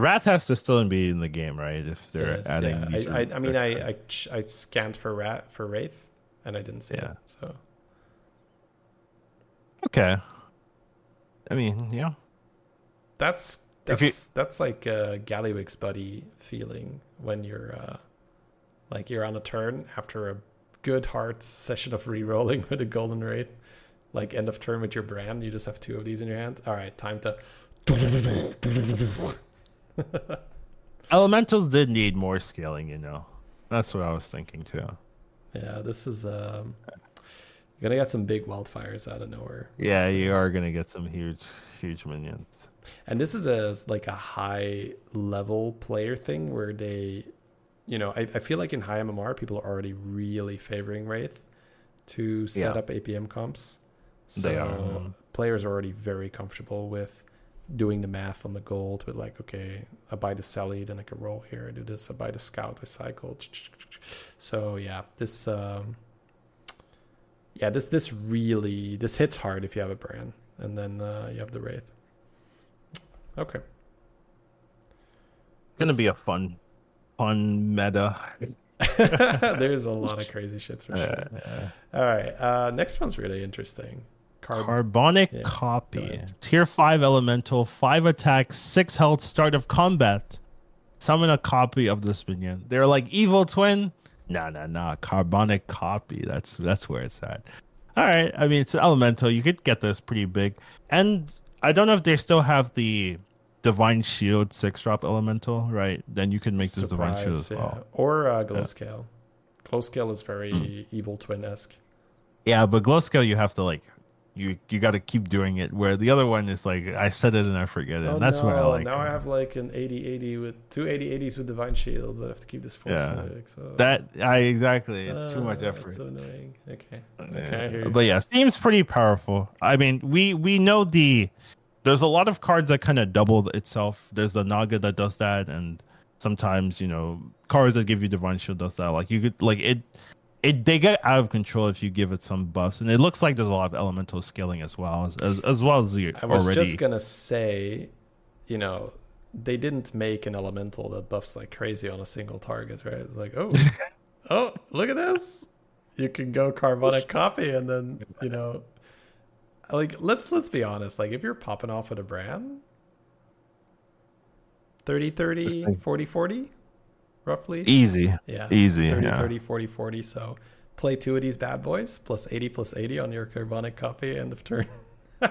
Speaker 1: Wrath has to still be in the game, right? If they're
Speaker 2: is,
Speaker 1: adding
Speaker 2: yeah.
Speaker 1: these.
Speaker 2: I, I, I mean, I, I, I scanned for rat for Wraith and I didn't see
Speaker 1: Yeah.
Speaker 2: it. So
Speaker 1: okay. I mean, yeah.
Speaker 2: that's
Speaker 1: If you-
Speaker 2: that's that's like a Gallywix buddy feeling when you're uh, Like you're on a turn after a good hard session of re-rolling [LAUGHS] with a golden wraith. Like end of turn with your Brann, you just have two of these in your hand. All right, time to. [LAUGHS]
Speaker 1: Elementals did need more scaling, you know. That's what I was thinking too.
Speaker 2: Yeah, this is um, you're gonna get some big wildfires out of nowhere.
Speaker 1: Yeah, you are gonna get some huge, huge minions.
Speaker 2: And this is a like a high level player thing where they, you know, I, I feel like in high MMR people are already really favoring Wraith to set
Speaker 1: Yeah.
Speaker 2: up APM comps. So
Speaker 1: mhm.
Speaker 2: players are already very comfortable with doing the math on the gold with like, okay, I buy the Sally, then I can roll here, I do this, I buy the scout, I cycle. So yeah, this um yeah, this this really this hits hard if you have a Brann. And then uh, you have the Wraith. Okay.
Speaker 1: It's Gonna be a fun, fun meta. [LAUGHS]
Speaker 2: There's a [LAUGHS] lot of crazy shits for sure.
Speaker 1: Uh,
Speaker 2: All right. Uh, next one's really interesting. Carb.
Speaker 1: Carbonic
Speaker 2: Yeah,
Speaker 1: copy.
Speaker 2: go ahead.
Speaker 1: Tier 5 elemental, 5 attack, 6 health, start of combat. Summon a copy of this minion. They're like evil twin. Nah, nah, nah. Carbonic copy. That's that's where it's at. All right. I mean, it's elemental. You could get this pretty big. And I don't know if they still have the divine shield six drop elemental, right? Then you can make this divine shield as
Speaker 2: Surprise,
Speaker 1: well.
Speaker 2: Or uh, Glowscale. Glow scale is very
Speaker 1: Hmm.
Speaker 2: evil twin esque.
Speaker 1: Yeah, but glow scale you have to like you you got to keep doing it. Where the other one is like I said it and I forget it.
Speaker 2: Oh,
Speaker 1: and that's
Speaker 2: no.
Speaker 1: where I like.
Speaker 2: Now I have like an 80 80 with two 80 80s with divine shield, but I have to keep this full
Speaker 1: Yeah.
Speaker 2: stick. So
Speaker 1: that. I exactly. It's too
Speaker 2: Uh,
Speaker 1: much
Speaker 2: that's
Speaker 1: effort.
Speaker 2: so annoying. Okay. Okay.
Speaker 1: But yeah, Steam's pretty powerful. I mean, we we know the there's a lot of cards that kind of double itself. There's the Naga that does that, and sometimes you know cards that give you Divine Shield does that. Like you could like it. It they get out of control if you give it some buffs, and it looks like there's a lot of elemental scaling as well as as, as well as the
Speaker 2: I was
Speaker 1: already.
Speaker 2: just gonna say, you know, they didn't make an elemental that buffs like crazy on a single target, right? It's like, oh, [LAUGHS] oh, look at this. You can go carbonic copy, and then you know, like let's let's be honest. Like if you're popping off at a Brann, 30 30, 40 40, roughly.
Speaker 1: easy,
Speaker 2: Yeah.
Speaker 1: easy.
Speaker 2: 30
Speaker 1: yeah.
Speaker 2: 30 40 40 so play two of these bad boys plus 80 plus 80 on your carbonic copy end of turn [LAUGHS]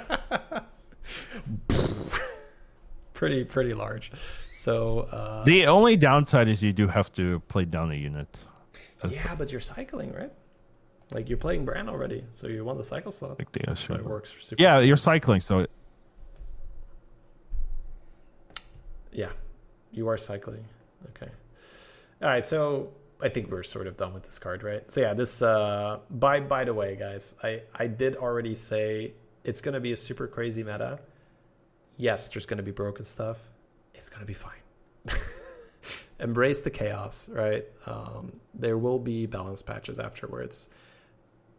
Speaker 2: pretty pretty large so uh
Speaker 1: The only downside is you do have to play down a unit. That's
Speaker 2: yeah but you're cycling right like you're playing Brann already so you want the cycle slot
Speaker 1: like the
Speaker 2: so it works super
Speaker 1: Yeah, you're cycling, so
Speaker 2: yeah you are cycling okay all right so i think we're sort of done with this card right? So yeah this uh by by the way guys i i did already say it's gonna be a super crazy meta. Yes there's gonna be broken stuff. It's gonna be fine. [LAUGHS] Embrace the chaos right? Um there will be balance patches afterwards.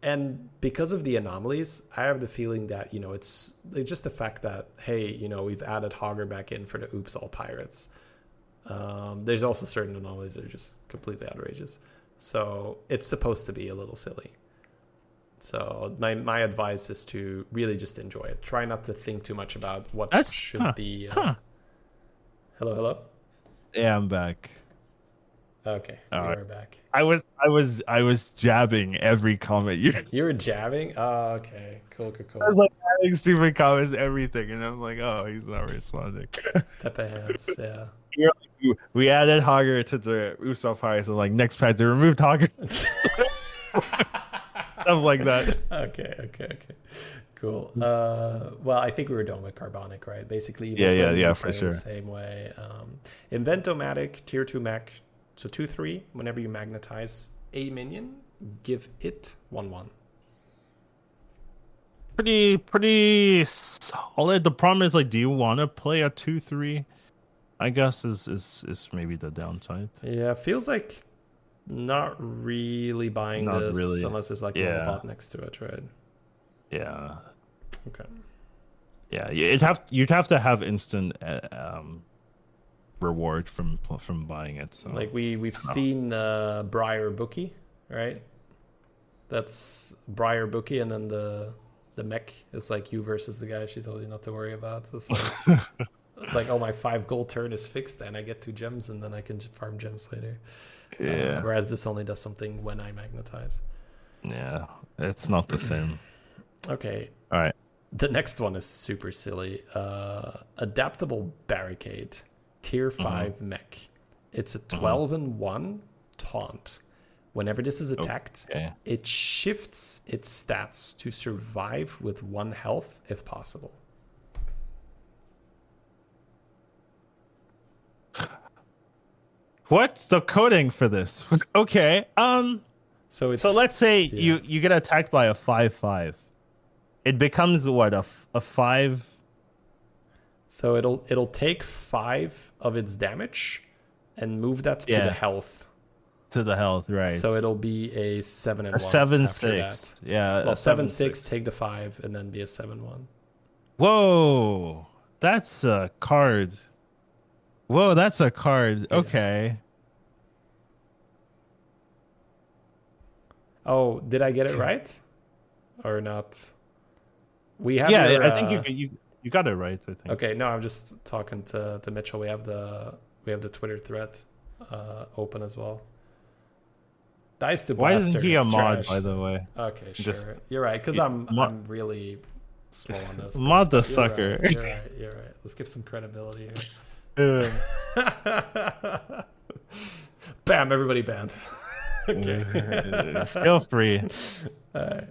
Speaker 2: And because of the anomalies, I have the feeling that you know it's, it's just the fact that hey, you know we've added Hogger back in for the Oops All Pirates. Um, there's also certain anomalies that are just completely outrageous, so it's supposed to be a little silly. So my my advice is to really just enjoy it. Try not to think too much about what
Speaker 1: That's-
Speaker 2: should
Speaker 1: huh,
Speaker 2: be. Uh,
Speaker 1: huh.
Speaker 2: Hello, hello.
Speaker 1: yeah, I'm back.
Speaker 2: Okay,
Speaker 1: All
Speaker 2: we
Speaker 1: right.
Speaker 2: are back.
Speaker 1: I was I was I was jabbing every comment you
Speaker 2: You were jabbing. Oh, okay, cool, cool, cool.
Speaker 1: I was like adding stupid comments, everything, and I'm like, oh, he's not responding.
Speaker 2: Pepe hands, yeah. [LAUGHS]
Speaker 1: we added Hogger to the Oops All Pirates, and like next patch they removed Hogger, [LAUGHS] stuff like that.
Speaker 2: okay, okay, okay. Cool. Uh, well, I think we were done with Carbonic, right? Basically,
Speaker 1: Yeah, yeah, yeah, for sure.
Speaker 2: Same way. Um, Inventomatic, tier 2 mech. So 2 3, whenever you magnetize a minion, give it 1 1.
Speaker 1: Pretty pretty solid. The problem is like, do you want to play a two three? I guess is is is maybe the downside.
Speaker 2: Yeah, feels like not really buying
Speaker 1: Not
Speaker 2: this
Speaker 1: really.
Speaker 2: unless there's like a
Speaker 1: Yeah.
Speaker 2: bot next to it, right?
Speaker 1: Yeah,
Speaker 2: Okay.
Speaker 1: yeah. You'd have you'd have to have instant uh, um reward from from buying it. So
Speaker 2: Like we we've seen uh, Briar Bookie, right? That's Briar Bookie, and then the the mech is like you versus the guy she told you not to worry about. It's like [LAUGHS] It's like, oh, my five gold turn is fixed, and I get two gems, and then I can farm gems later. Uh,
Speaker 1: Yeah,
Speaker 2: whereas this only does something when I magnetize.
Speaker 1: yeah, it's not the same. [CLEARS THROAT]
Speaker 2: Okay,
Speaker 1: All right.
Speaker 2: the next one is super silly. Uh, adaptable barricade, tier
Speaker 1: Mm-hmm.
Speaker 2: 5 mech. It's a 12 and 1 taunt. Whenever this is attacked,
Speaker 1: Okay.
Speaker 2: it shifts its stats to survive with one health if possible.
Speaker 1: What's the coding for this? [LAUGHS] okay. Um.
Speaker 2: So it's
Speaker 1: So let's say
Speaker 2: yeah.
Speaker 1: you you get attacked by a five five. It becomes what a f- a five.
Speaker 2: so it'll it'll take five of its damage and move that to
Speaker 1: Yeah.
Speaker 2: the health.
Speaker 1: to the health, right?
Speaker 2: So it'll be a seven and
Speaker 1: a
Speaker 2: one
Speaker 1: seven
Speaker 2: that.
Speaker 1: six. Yeah.
Speaker 2: Well,
Speaker 1: a
Speaker 2: seven, six, take the five, and then be a seven one.
Speaker 1: Whoa, that's a card. Whoa, that's a card. Okay.
Speaker 2: Oh, did I get it right, or not? We have.
Speaker 1: Yeah,
Speaker 2: your,
Speaker 1: I think you
Speaker 2: uh,
Speaker 1: you you you got it right. I think.
Speaker 2: Okay, no, I'm just talking to, to Mitchell. We have the we have the Twitter thread uh, open as well. Dice to
Speaker 1: Why
Speaker 2: Blaster.
Speaker 1: isn't he a
Speaker 2: it's
Speaker 1: mod,
Speaker 2: trash.
Speaker 1: by the way?
Speaker 2: Okay, sure.
Speaker 1: Just-
Speaker 2: you're right, because I'm I'm really slow on this. [LAUGHS]
Speaker 1: Mod the
Speaker 2: You're
Speaker 1: sucker.
Speaker 2: Right, you're right. You're right. Let's give some credibility here. [LAUGHS] Bam! Everybody banned. [LAUGHS] okay. [LAUGHS]
Speaker 1: Feel free.
Speaker 2: Alright.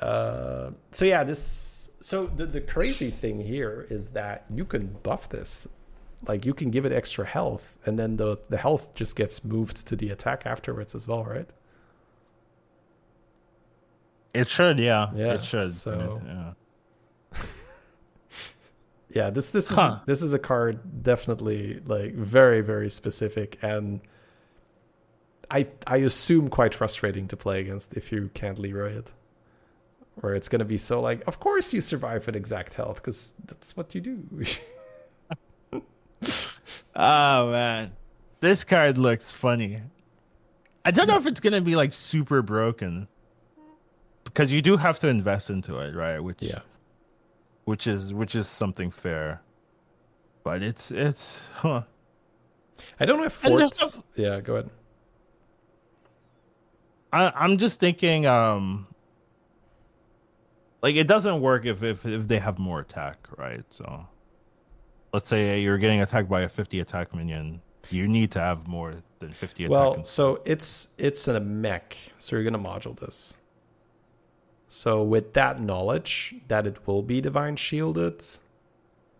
Speaker 2: Uh, so yeah, this. So the the crazy thing here is that you can buff this, like you can give it extra health, and then the the health just gets moved to the attack afterwards as well, right?
Speaker 1: It should, yeah.
Speaker 2: Yeah,
Speaker 1: It should.
Speaker 2: so-
Speaker 1: yeah.
Speaker 2: Yeah, this this is
Speaker 1: Huh.
Speaker 2: this is a card definitely like very very specific and. I, I assume quite frustrating to play against if you can't Leeroy it. Where it's going to be so like, of course you survive at exact health because that's what you do. [LAUGHS]
Speaker 1: Oh man, this card looks funny. I don't know if it's gonna be like super broken because you do have to invest into it, right? Which
Speaker 2: yeah.
Speaker 1: Which is which is something fair. But it's it's huh.
Speaker 2: I don't know if forts. Yeah, go ahead.
Speaker 1: I, I'm just thinking, um, like it doesn't work if, if if they have more attack, right? So, let's say you're getting attacked by a 50 attack minion, you need to have more than 50 attack.
Speaker 2: Well, so it's it's a mech, so you're gonna module this. So with that knowledge that it will be divine shielded,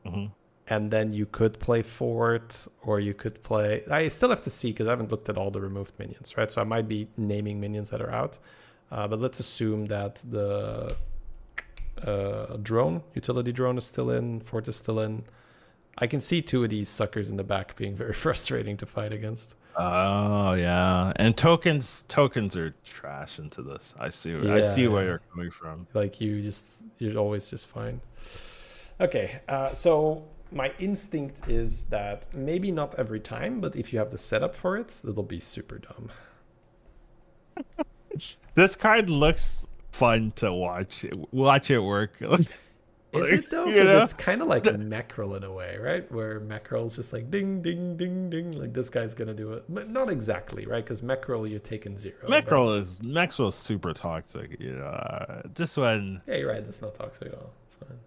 Speaker 1: Mhm.
Speaker 2: and then you could play fort, or you could play. I still have to see because I haven't looked at all the removed minions, right? So I might be naming minions that are out, uh, but let's assume that the uh, drone, utility drone, is still in, fort is still in. I can see two of these suckers in the back being very [LAUGHS] frustrating to fight against.
Speaker 1: Oh yeah, and tokens tokens are trash into this. I see. I
Speaker 2: Yeah,
Speaker 1: see where you're coming from.
Speaker 2: like you just you're always just fine okay uh, so my instinct is that maybe not every time but if you have the setup for it it'll be super dumb [LAUGHS]
Speaker 1: This card looks fun to watch. Watch it work. [LAUGHS]
Speaker 2: is
Speaker 1: Like,
Speaker 2: it though
Speaker 1: you
Speaker 2: because
Speaker 1: know?
Speaker 2: it's kind of like a Mecherel in a way right where Mecherel's just like ding ding ding ding like this guy's gonna do it but not exactly right because Mecherel you're taking zero but-
Speaker 1: Mecherel is Mecherel is super toxic. You know, this one.
Speaker 2: yeah you're right it's not toxic at all it's fine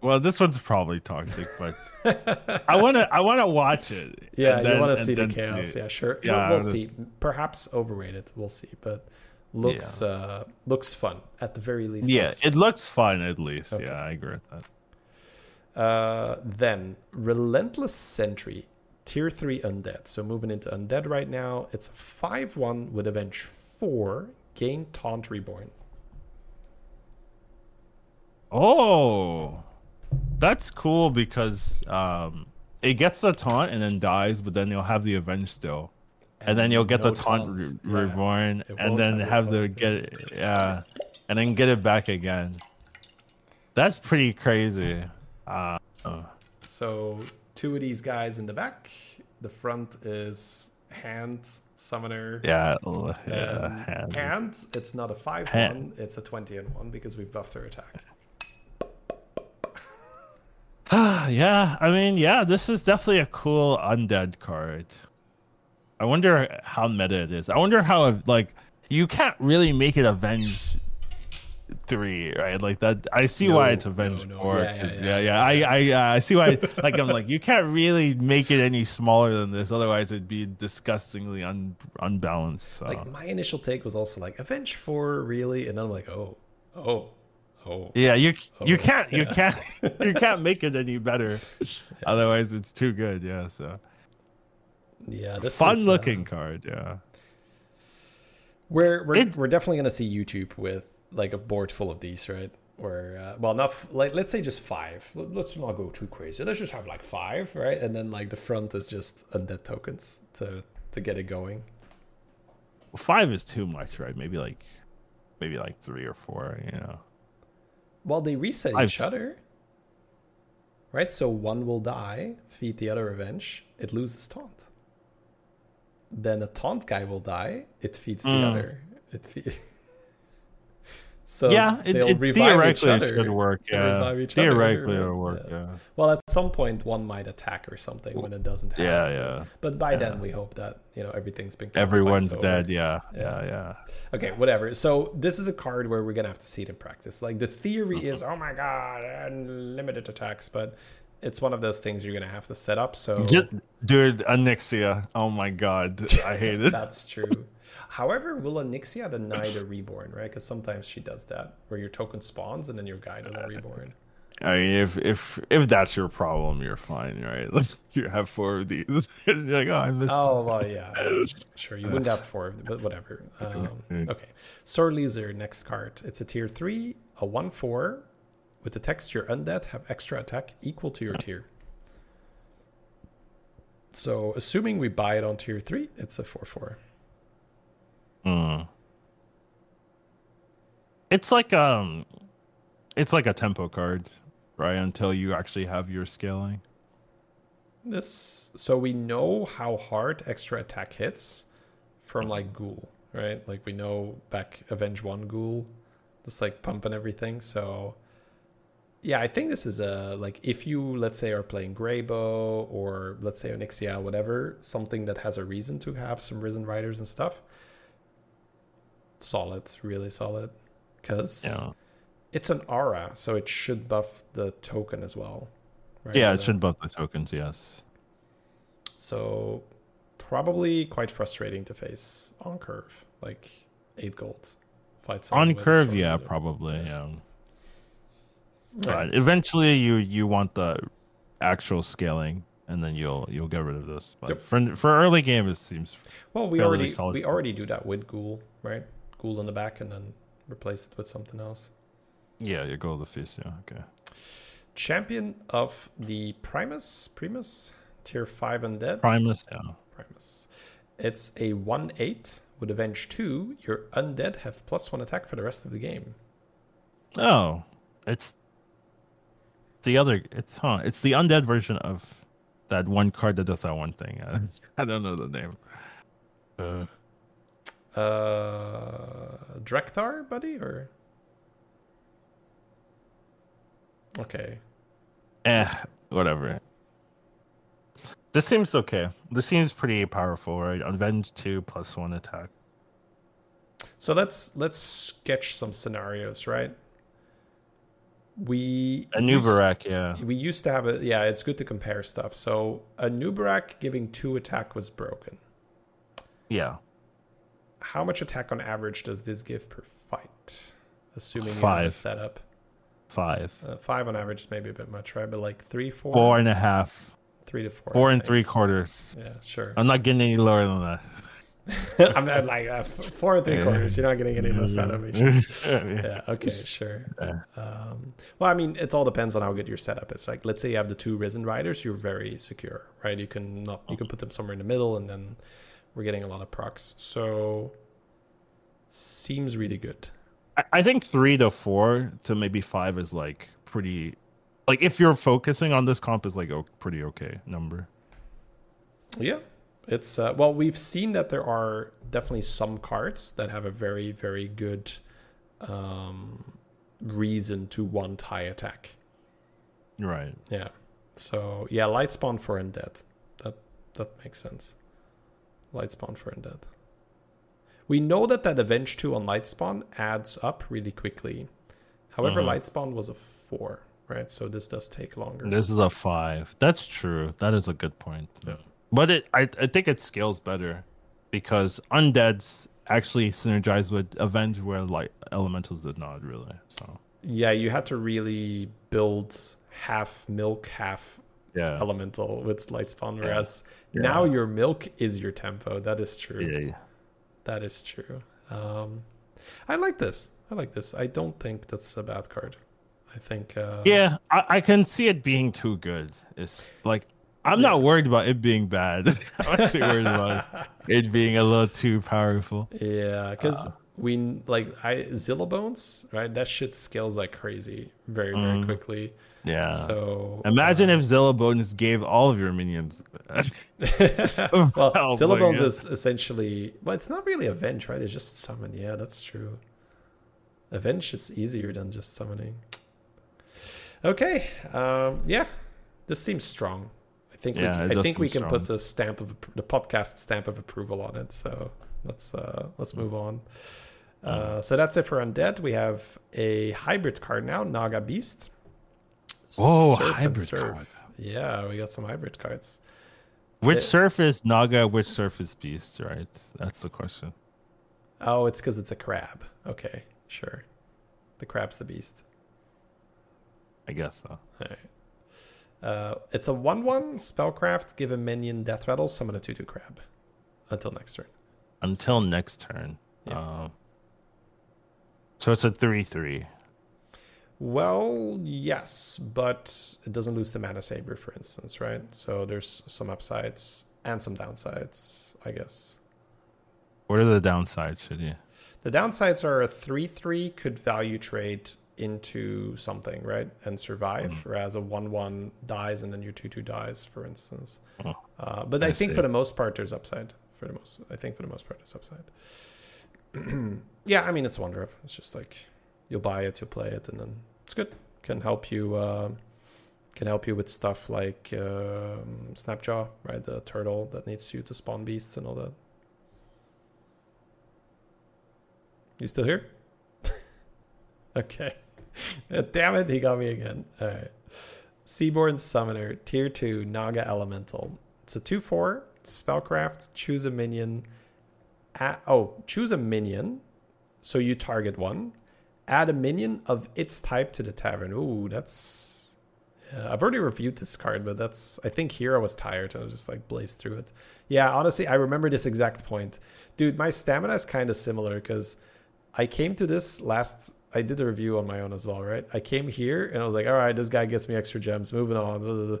Speaker 1: Well, this one's probably toxic, but [LAUGHS] I want to. I want to watch it.
Speaker 2: Yeah,
Speaker 1: and
Speaker 2: you want to see the chaos.
Speaker 1: it.
Speaker 2: Yeah, sure.
Speaker 1: Yeah,
Speaker 2: we'll, we'll see. Perhaps overrated. We'll see. But looks uh looks fun at the very least.
Speaker 1: Yeah,
Speaker 2: looks
Speaker 1: it looks fun at least.
Speaker 2: Okay.
Speaker 1: Yeah, I agree with that.
Speaker 2: Uh, then Relentless Sentry, tier three undead. So moving into undead right now. It's a five one with Avenge four. Gain Taunt Reborn.
Speaker 1: Oh, that's cool because um, it gets the taunt and then dies, but then you'll have the avenge still, and, then you'll get
Speaker 2: no
Speaker 1: the taunt, re-
Speaker 2: Yeah.
Speaker 1: reborn,
Speaker 2: It
Speaker 1: and then
Speaker 2: have
Speaker 1: have
Speaker 2: the
Speaker 1: get it, yeah, and then get it back again. That's pretty crazy. Uh,
Speaker 2: So two of these guys in the back. The front is hand summoner.
Speaker 1: yeah, yeah, hand.
Speaker 2: hand, it's not a 5
Speaker 1: Hand.
Speaker 2: 1, it's a 20 and 1 because we've buffed her attack. [SIGHS]
Speaker 1: yeah, I mean, yeah, this is definitely a cool undead card. I wonder how meta it is. I wonder how like you can't really make it avenge three, right? Like that. I see why it's avenge
Speaker 2: no, no.
Speaker 1: four.
Speaker 2: Yeah, yeah, yeah.
Speaker 1: yeah, yeah. I, I, uh, I see why. like, I'm like, you can't really make it any smaller than this. Otherwise, it'd be disgustingly un- unbalanced. So.
Speaker 2: Like my initial take was also like Avenge Four, really, and then I'm like, oh, oh, oh.
Speaker 1: yeah, you you
Speaker 2: Oh,
Speaker 1: can't you
Speaker 2: yeah.
Speaker 1: can't [LAUGHS] you can't make it any better. Otherwise, it's too good. Yeah. So
Speaker 2: Yeah, this
Speaker 1: fun
Speaker 2: is, uh,
Speaker 1: looking card. Yeah.
Speaker 2: We're we're,
Speaker 1: It-
Speaker 2: we're definitely gonna see YouTube with like a board full of these, right? Or uh, well, not f- like let's say just five. Let- Let's not go too crazy. Let's just have like five, right? And then like the front is just undead tokens to to get it going.
Speaker 1: five is too much, right? Maybe like, maybe like three or four. You know.
Speaker 2: Well, they reset
Speaker 1: I've-
Speaker 2: each other, right? So one will die, feed the other revenge. It loses taunt. Then a taunt guy will die. It feeds the
Speaker 1: Mm.
Speaker 2: other. It fe- [LAUGHS] so
Speaker 1: yeah, it,
Speaker 2: they'll
Speaker 1: it
Speaker 2: revive each
Speaker 1: theoretically it should work. Yeah,
Speaker 2: other,
Speaker 1: theoretically
Speaker 2: right?
Speaker 1: it'll work.
Speaker 2: Yeah.
Speaker 1: Yeah.
Speaker 2: Well, at some point, one might attack or something when it doesn't happen.
Speaker 1: Yeah, yeah.
Speaker 2: But by
Speaker 1: Yeah.
Speaker 2: then, we hope that you know everything's been.
Speaker 1: Everyone's dead. Yeah,
Speaker 2: Yeah.
Speaker 1: yeah, yeah.
Speaker 2: Okay, whatever. So this is a card where we're gonna have to see it in practice. Like the theory is, oh my god, unlimited attacks, but it's one of those things you're gonna have to set up. So
Speaker 1: Just, dude, Onyxia. Oh my god, I [LAUGHS] hate it.
Speaker 2: that's true. However, will Onyxia deny the [LAUGHS] reborn, right? Because sometimes she does that, where your token spawns and then your guy doesn't reborn.
Speaker 1: I mean, if if if that's your problem, you're fine, right? [LAUGHS] Like, you have four of these. you're like, oh, I missed.
Speaker 2: Oh well, yeah, sure. You wouldn't have four, but whatever. Um, okay, Sore Loser next card. It's a tier three, a one four, with the texture undead have extra attack equal to your tier. So assuming we buy it on tier three, it's a four four.
Speaker 1: Mm. It's like um, it's like a tempo card, right? Until you actually have your scaling.
Speaker 2: This so we know how hard extra attack hits from like Ghoul, right? Like we know back Avenge One Ghoul, just like pumping everything. So yeah, I think this is a like if you let's say are playing Greybough or let's say Onyxia, whatever, something that has a reason to have some Risen Riders and stuff. Solid, really solid, because
Speaker 1: Yeah,
Speaker 2: it's an aura, so it should buff the token as well. Right?
Speaker 1: yeah. It should buff the tokens. Yes.
Speaker 2: So probably quite frustrating to face on curve, like eight gold. Fight someone
Speaker 1: On curve, yeah, probably. Yeah.
Speaker 2: Right.
Speaker 1: But eventually, you you want the actual scaling, and then you'll you'll get rid of this. But
Speaker 2: Yep.
Speaker 1: for for early game, it seems
Speaker 2: Well, we already
Speaker 1: solid.
Speaker 2: we already do that with Ghoul, right? Ghoul in the back, and then replace it with something else.
Speaker 1: yeah. You go to the fist. Yeah. Okay.
Speaker 2: Champion of the Primus, Primus, tier five undead.
Speaker 1: Primus. Yeah.
Speaker 2: Primus. It's a one eight with Avenge two. Your undead have plus one attack for the rest of the game.
Speaker 1: Oh, it's the other. It's huh. It's the undead version of that one card that does that one thing. I, [LAUGHS] I don't know the name. Uh,
Speaker 2: Uh, Drek'Thar, buddy, or okay.
Speaker 1: eh, whatever. This seems okay. This seems pretty powerful, right? Avenge two plus one attack.
Speaker 2: So let's let's sketch some scenarios, right? We
Speaker 1: A
Speaker 2: used-
Speaker 1: Nubarak, yeah.
Speaker 2: We used to have a yeah. It's good to compare stuff. So Anub'arak giving two attack was broken.
Speaker 1: Yeah.
Speaker 2: How much attack on average does this give per fight? Assuming you
Speaker 1: Five.
Speaker 2: setup.
Speaker 1: Five.
Speaker 2: Uh, five on average is maybe a bit much, right? But like three, four,
Speaker 1: Four and a half.
Speaker 2: three to four.
Speaker 1: Four and three quarters.
Speaker 2: Yeah, sure.
Speaker 1: I'm not getting any lower than that. [LAUGHS]
Speaker 2: I'm not like uh, four and three quarters. You're not getting any less out of me. [LAUGHS] yeah okay sure um, well i mean it all depends on how good your setup is like let's say you have the two risen riders you're very secure right you can not you can put them somewhere in the middle and then we're getting a lot of procs so seems really good
Speaker 1: I- I think three to four to maybe five is like pretty. Like if you're focusing on this comp is like a pretty okay number.
Speaker 2: yeah it's uh, well we've seen that there are definitely some cards that have a very very good um, reason to one tie attack
Speaker 1: Right.
Speaker 2: Yeah. So yeah, Lightspawn for undead. That that makes sense. Lightspawn for undead. We know that that avenge two on Lightspawn adds up really quickly. However,
Speaker 1: Mhm.
Speaker 2: Lightspawn was a four, right? So this does take longer.
Speaker 1: This is a five. That's true. That is a good point.
Speaker 2: Yeah.
Speaker 1: But it, I, I think it scales better because undeads actually synergize with avenge where like elementals did not really. So
Speaker 2: Yeah, you had to really build half milk, half
Speaker 1: yeah,
Speaker 2: elemental with Lightspawn, whereas
Speaker 1: Yeah.
Speaker 2: now your milk is your tempo. That is true.
Speaker 1: yeah, yeah.
Speaker 2: That is true. Um, I like this. I like this. I don't think that's a bad card. I think. Uh,
Speaker 1: Yeah, I, I can see it being too good. It's like I'm not worried about it being bad. [LAUGHS] I'm actually worried about [LAUGHS] it being a little too powerful.
Speaker 2: Yeah, because
Speaker 1: Uh.
Speaker 2: we like I Zilla Bones, right? That shit scales like crazy, very very
Speaker 1: Mhm.
Speaker 2: quickly.
Speaker 1: Yeah.
Speaker 2: So
Speaker 1: Imagine
Speaker 2: uh,
Speaker 1: if Zilla bonus gave all of your minions. [LAUGHS]
Speaker 2: well, Zilla Bones is essentially, well, it's not really avenge, right? It's just summon. Yeah, that's true. Avenge is easier than just summoning. Okay, um, yeah, this seems strong. I think we,
Speaker 1: Yeah, it
Speaker 2: I think we can
Speaker 1: strong.
Speaker 2: put the stamp of the podcast stamp of approval on it. So let's uh, let's move on. Uh, so that's it for undead. We have a hybrid card now, Naga Beast. Surf
Speaker 1: hybrid
Speaker 2: Surf.
Speaker 1: card.
Speaker 2: Yeah, we got some hybrid cards.
Speaker 1: Which
Speaker 2: It-
Speaker 1: surface Naga, which surface beast, right? That's the question.
Speaker 2: Oh, it's because it's a crab. Okay, sure. The crab's the beast.
Speaker 1: I guess so.
Speaker 2: All right. Uh, it's a one-one spellcraft. Give a minion death rattle. Summon a two-two crab. Until next turn.
Speaker 1: Until next turn.
Speaker 2: Yeah.
Speaker 1: Um, so it's a 3 3.
Speaker 2: Well, yes, but it doesn't lose the Manasaber, for instance, right? So there's some upsides and some downsides, I guess.
Speaker 1: What are the downsides, should you?
Speaker 2: The downsides are a 3 3 could value trade into something, right? And survive,
Speaker 1: Mm-hmm.
Speaker 2: whereas a 1 1 dies and then your 2 2 dies, for instance.
Speaker 1: Oh,
Speaker 2: Uh, but I,
Speaker 1: I
Speaker 2: think
Speaker 1: see.
Speaker 2: for the most part, there's upside. For the most, I think for the most part, there's upside. [CLEARS THROAT] yeah, I mean, it's one drop. It's just like you'll buy it, you'll play it, and then it's good. Can help you. Uh, can help you with stuff like um, Snapjaw, right? The turtle that needs you to spawn beasts and all that. You still here? [LAUGHS] okay. [LAUGHS] Damn it, he got me again. All right. Seaborn Summoner, Tier 2, Naga Elemental. It's a 2 4, spellcraft, choose a minion. Add, oh, choose a minion. So you target one. Add a minion of its type to the tavern. Ooh, that's. I've already reviewed this card, but that's. I think here I was tired I was just like blazed through it. Yeah, honestly, I remember this exact point. Dude, my stamina is kind of similar because I came to this last. I did the review on my own as well, right? I came here and I was like, all right, this guy gets me extra gems. Moving on. [LAUGHS]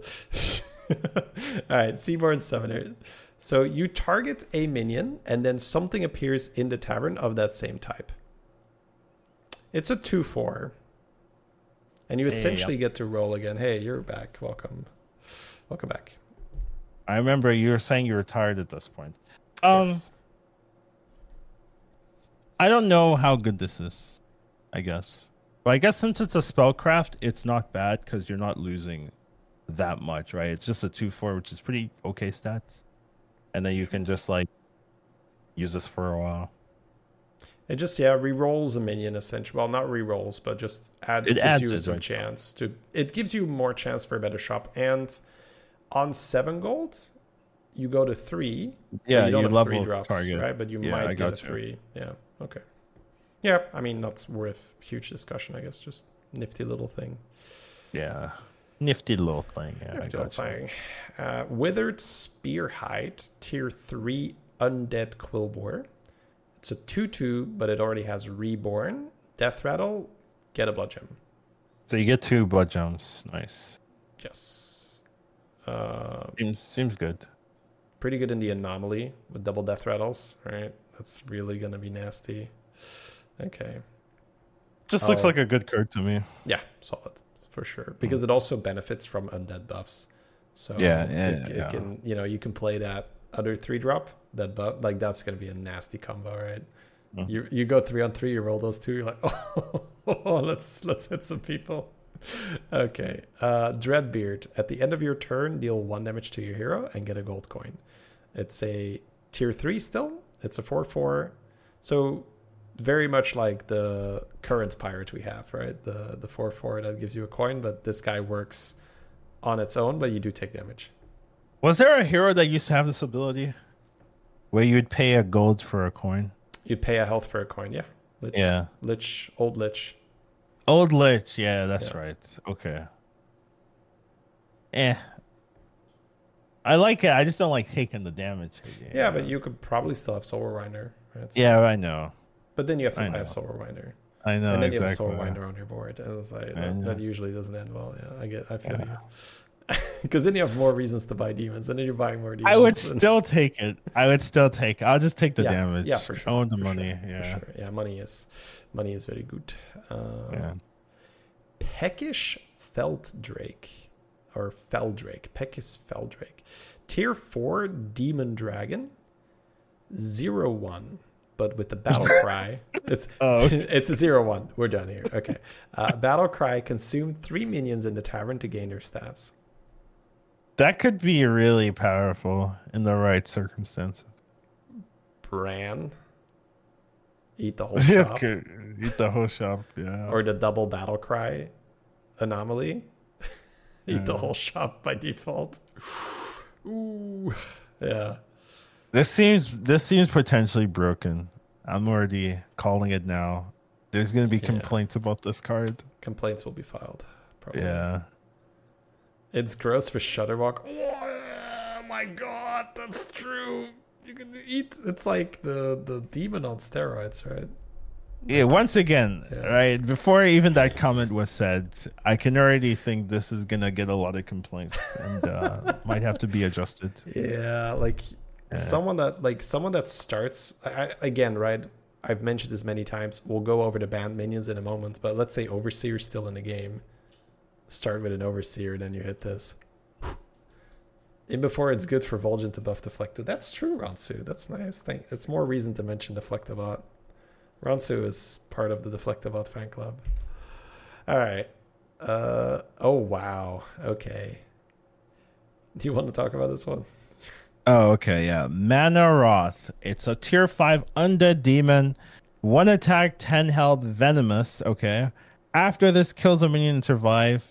Speaker 2: all right, Seaborn Summoner. So you target a minion and then something appears in the tavern of that same type. It's a 2 4. And you
Speaker 1: Hey,
Speaker 2: essentially get to roll again. Hey, you're back. Welcome. Welcome back.
Speaker 1: I remember you were saying you were tired at this point. Um,
Speaker 2: Yes.
Speaker 1: I don't know how good this is. I guess, but I guess since it's a spellcraft, it's not bad because you're not losing that much, right? It's just a two four, which is pretty okay stats, and then you can just like use this for a while.
Speaker 2: It just yeah re-rolls a minion essentially. Well, not re-rolls, but just add
Speaker 1: It
Speaker 2: gives
Speaker 1: adds
Speaker 2: you some chance to. It gives you more chance for a better shop. And on seven gold, you go to three.
Speaker 1: Yeah,
Speaker 2: you don't
Speaker 1: you
Speaker 2: have
Speaker 1: level
Speaker 2: three drops,
Speaker 1: target.
Speaker 2: right? But you
Speaker 1: Yeah, I
Speaker 2: might get a
Speaker 1: you.
Speaker 2: three. Yeah. Okay. Yeah, I mean not worth huge discussion. I guess just nifty little thing.
Speaker 1: Yeah, nifty little thing. Yeah, I
Speaker 2: Nifty little thing. Uh, Withered Spearhide, tier three, undead Quilboar. It's a two-two, but it already has Reborn, Death Rattle, get a blood gem.
Speaker 1: So you get two blood Gems. Nice.
Speaker 2: Yes. Uh,
Speaker 1: Seems seems good.
Speaker 2: pretty good in the anomaly with double death rattles, right? That's really gonna be nasty. Okay.
Speaker 1: Just looks
Speaker 2: Oh.
Speaker 1: like a good card to me.
Speaker 2: Yeah, solid for sure. Because it also benefits from undead buffs. So
Speaker 1: Yeah, yeah,
Speaker 2: it, it
Speaker 1: yeah.
Speaker 2: can you know you can play that other three drop that buff like that's gonna be a nasty combo, right?
Speaker 1: Mhm.
Speaker 2: You you go three on three, you roll those two, you're like, [LAUGHS] oh, let's let's hit some people. okay. Uh, Dreadbeard. At the end of your turn, deal one damage to your hero and get a gold coin. It's a tier three still. It's a four four. So very much like the current pirate we have, right? The the four four that gives you a coin, but this guy works on its own, but you do take damage.
Speaker 1: Was there a hero that used to have this ability, where you'd pay a gold for a coin?
Speaker 2: You'd pay a health for a coin, yeah. Lich,
Speaker 1: Yeah,
Speaker 2: Lich, old Lich.
Speaker 1: old lich. Yeah, that's
Speaker 2: Yeah.
Speaker 1: right. Okay. Eh. I like it. I just don't like taking the damage.
Speaker 2: Yeah, but you could probably still have Soul Rewinder. Right? So-
Speaker 1: Yeah, I know.
Speaker 2: But then you have to
Speaker 1: I
Speaker 2: buy a Soul Rewinder.
Speaker 1: I know
Speaker 2: and then you have a. Soul Rewinder on your board. And it's like, that, that usually doesn't end well. Yeah, I get I feel
Speaker 1: Yeah.
Speaker 2: you. [LAUGHS] Because then you have more reasons to buy demons, and then you're buying more demons.
Speaker 1: I would
Speaker 2: and-
Speaker 1: still take it. I would still take. I'll just take the
Speaker 2: Yeah,
Speaker 1: damage.
Speaker 2: yeah, for sure,
Speaker 1: Own the
Speaker 2: for
Speaker 1: money.
Speaker 2: sure,
Speaker 1: yeah.
Speaker 2: sure. Yeah, money is money is very good. Uh,
Speaker 1: Yeah.
Speaker 2: Peckish Feldrake or Feldrake. Peckish Feldrake. Tier 4 Demon Dragon. Zero one. But with the battle cry, it's [LAUGHS]
Speaker 1: Oh, [LAUGHS]
Speaker 2: it's a zero one. We're done here. Okay. Uh, battle cry consume three minions in the tavern to gain their stats.
Speaker 1: That could be really powerful in the right circumstances.
Speaker 2: Brann. Eat the [LAUGHS] whole shop.
Speaker 1: eat the whole shop. Yeah.
Speaker 2: or the double battle cry anomaly. Eat the whole shop by default. [SIGHS] Ooh, yeah.
Speaker 1: This seems this seems potentially broken. I'm already calling it now. There's gonna be
Speaker 2: Yeah.
Speaker 1: complaints about this card.
Speaker 2: Complaints will be filed. Probably.
Speaker 1: Yeah.
Speaker 2: It's gross for Shudderwock. Oh my god, that's true. You can eat. It's like the the demon on steroids, right?
Speaker 1: Yeah, once again,
Speaker 2: Yeah.
Speaker 1: right before even that comment was said, I can already think this is gonna get a lot of complaints and uh, [LAUGHS] might have to be adjusted.
Speaker 2: Yeah, like someone that like someone that starts I, again, right? I've mentioned this many times. We'll go over the banned minions in a moment, but let's say Overseer's still in the game. Start with an Overseer, and then you hit this. [SIGHS] And before it's good for Vol'jin to buff Deflecto. That's true, Ransu. That's nice. Thing. It's more reason to mention Deflectobot. Ransu is part of the Deflectobot fan club. All right. Uh oh wow. Okay. Do you want to talk about this one?
Speaker 1: Oh, okay, yeah. Mana Roth. It's a tier five undead demon. One attack, ten health, venomous. Okay. After this kills a minion and survive,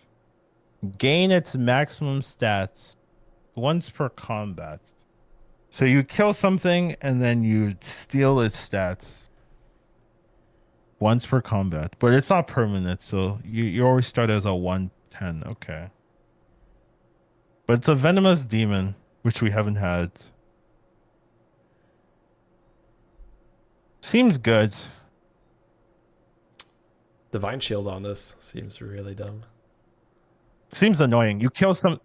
Speaker 1: gain its maximum stats once per combat. So you kill something and then you steal its stats once per combat, but it's not permanent. So you you always start as a one ten. Okay. But it's a venomous demon, which we haven't had. Seems good.
Speaker 2: Divine Shield on this seems really dumb.
Speaker 1: Seems annoying. You kill some.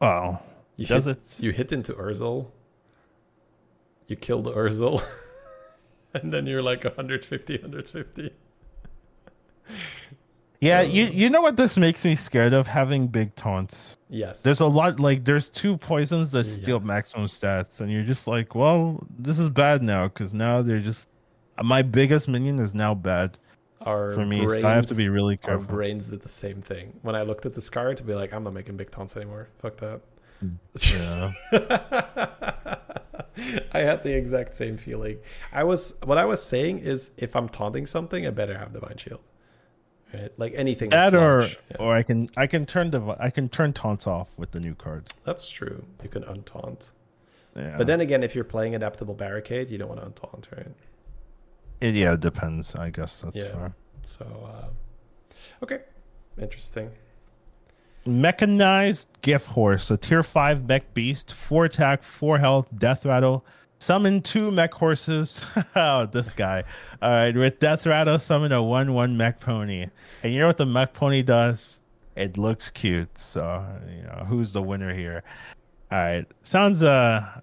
Speaker 1: Oh,
Speaker 2: You
Speaker 1: does
Speaker 2: hit,
Speaker 1: it?
Speaker 2: You hit into Ur'zul. You kill the Ur'zul. [LAUGHS] and then you're like 150, 150.
Speaker 1: Yeah, you you know what this makes me scared of having big taunts.
Speaker 2: Yes.
Speaker 1: There's a lot like there's two poisons that steal
Speaker 2: Yes.
Speaker 1: maximum stats, and you're just like, well, this is bad now because now they're just my biggest minion is now bad
Speaker 2: our
Speaker 1: for me, so I have to be really
Speaker 2: Our
Speaker 1: careful.
Speaker 2: brains did the same thing. When I looked at this card to be like, I'm not making big taunts anymore. Fuck that.
Speaker 1: Yeah. [LAUGHS]
Speaker 2: I had the exact same feeling. I was what I was saying is if I'm taunting something, I better have the divine shield. Right? Like anything that's
Speaker 1: That or
Speaker 2: large. Yeah.
Speaker 1: or I can I can turn the I can turn taunts off with the new card.
Speaker 2: That's true. You can untaunt.
Speaker 1: Yeah.
Speaker 2: But then again, if you're playing adaptable barricade, you don't want to untaunt, right?
Speaker 1: it, yeah, it depends. I guess that's
Speaker 2: Yeah.
Speaker 1: fair.
Speaker 2: So uh, okay. Interesting.
Speaker 1: Mechanized Gift Horse, a tier 5 mech beast, 4 attack, 4 health, death rattle. Summon two mech horses. [LAUGHS] oh, this guy. All right, with death rattle, summon a 1 1 mech pony. And you know what the mech pony does? It looks cute. So, you know, who's the winner here? All right. Sounds, uh,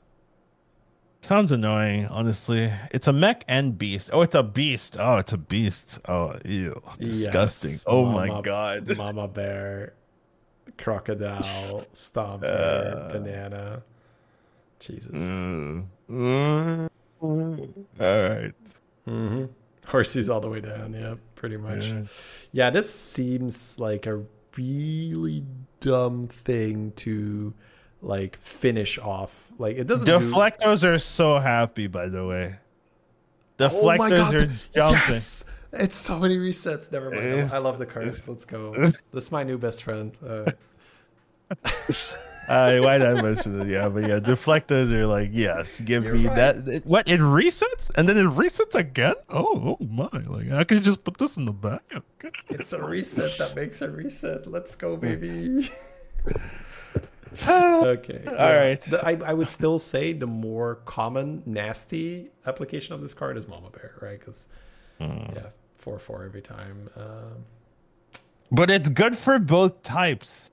Speaker 1: Sounds annoying, honestly. It's a mech and beast. Oh, it's a beast. Oh, it's a beast. Oh, ew. Disgusting.
Speaker 2: Yes,
Speaker 1: oh my god. [LAUGHS]
Speaker 2: Mama bear, crocodile, stomper,
Speaker 1: Uh.
Speaker 2: banana. Jesus.
Speaker 1: Mm. Mm. All right.
Speaker 2: hmm Horses all the way down. Yeah, pretty much.
Speaker 1: Yeah.
Speaker 2: Yeah, this seems like a really dumb thing to like finish off. Like it doesn't. do-
Speaker 1: Deflectors are so happy, by the way.
Speaker 2: Oh
Speaker 1: Deflectors
Speaker 2: my god!
Speaker 1: are jumping.
Speaker 2: Yes, it's so many resets. Never mind. I love the cards. Let's go. This is my new best friend. Uh, [LAUGHS]
Speaker 1: Uh, why did I mention it? Yeah, but yeah, deflectors are like, yes, give
Speaker 2: You're
Speaker 1: me
Speaker 2: right.
Speaker 1: that. it- what it resets and then it resets again? Oh, oh my! Like I could just put this in the back. Okay.
Speaker 2: it's a reset that makes a reset. Let's go, baby. [LAUGHS] Okay.
Speaker 1: All
Speaker 2: yeah.
Speaker 1: right.
Speaker 2: The- I, I would still say the more common, nasty application of this card is Mama Bear, right? Because,
Speaker 1: Hmm.
Speaker 2: yeah, 4 4 every time. Um,
Speaker 1: But it's good for both types.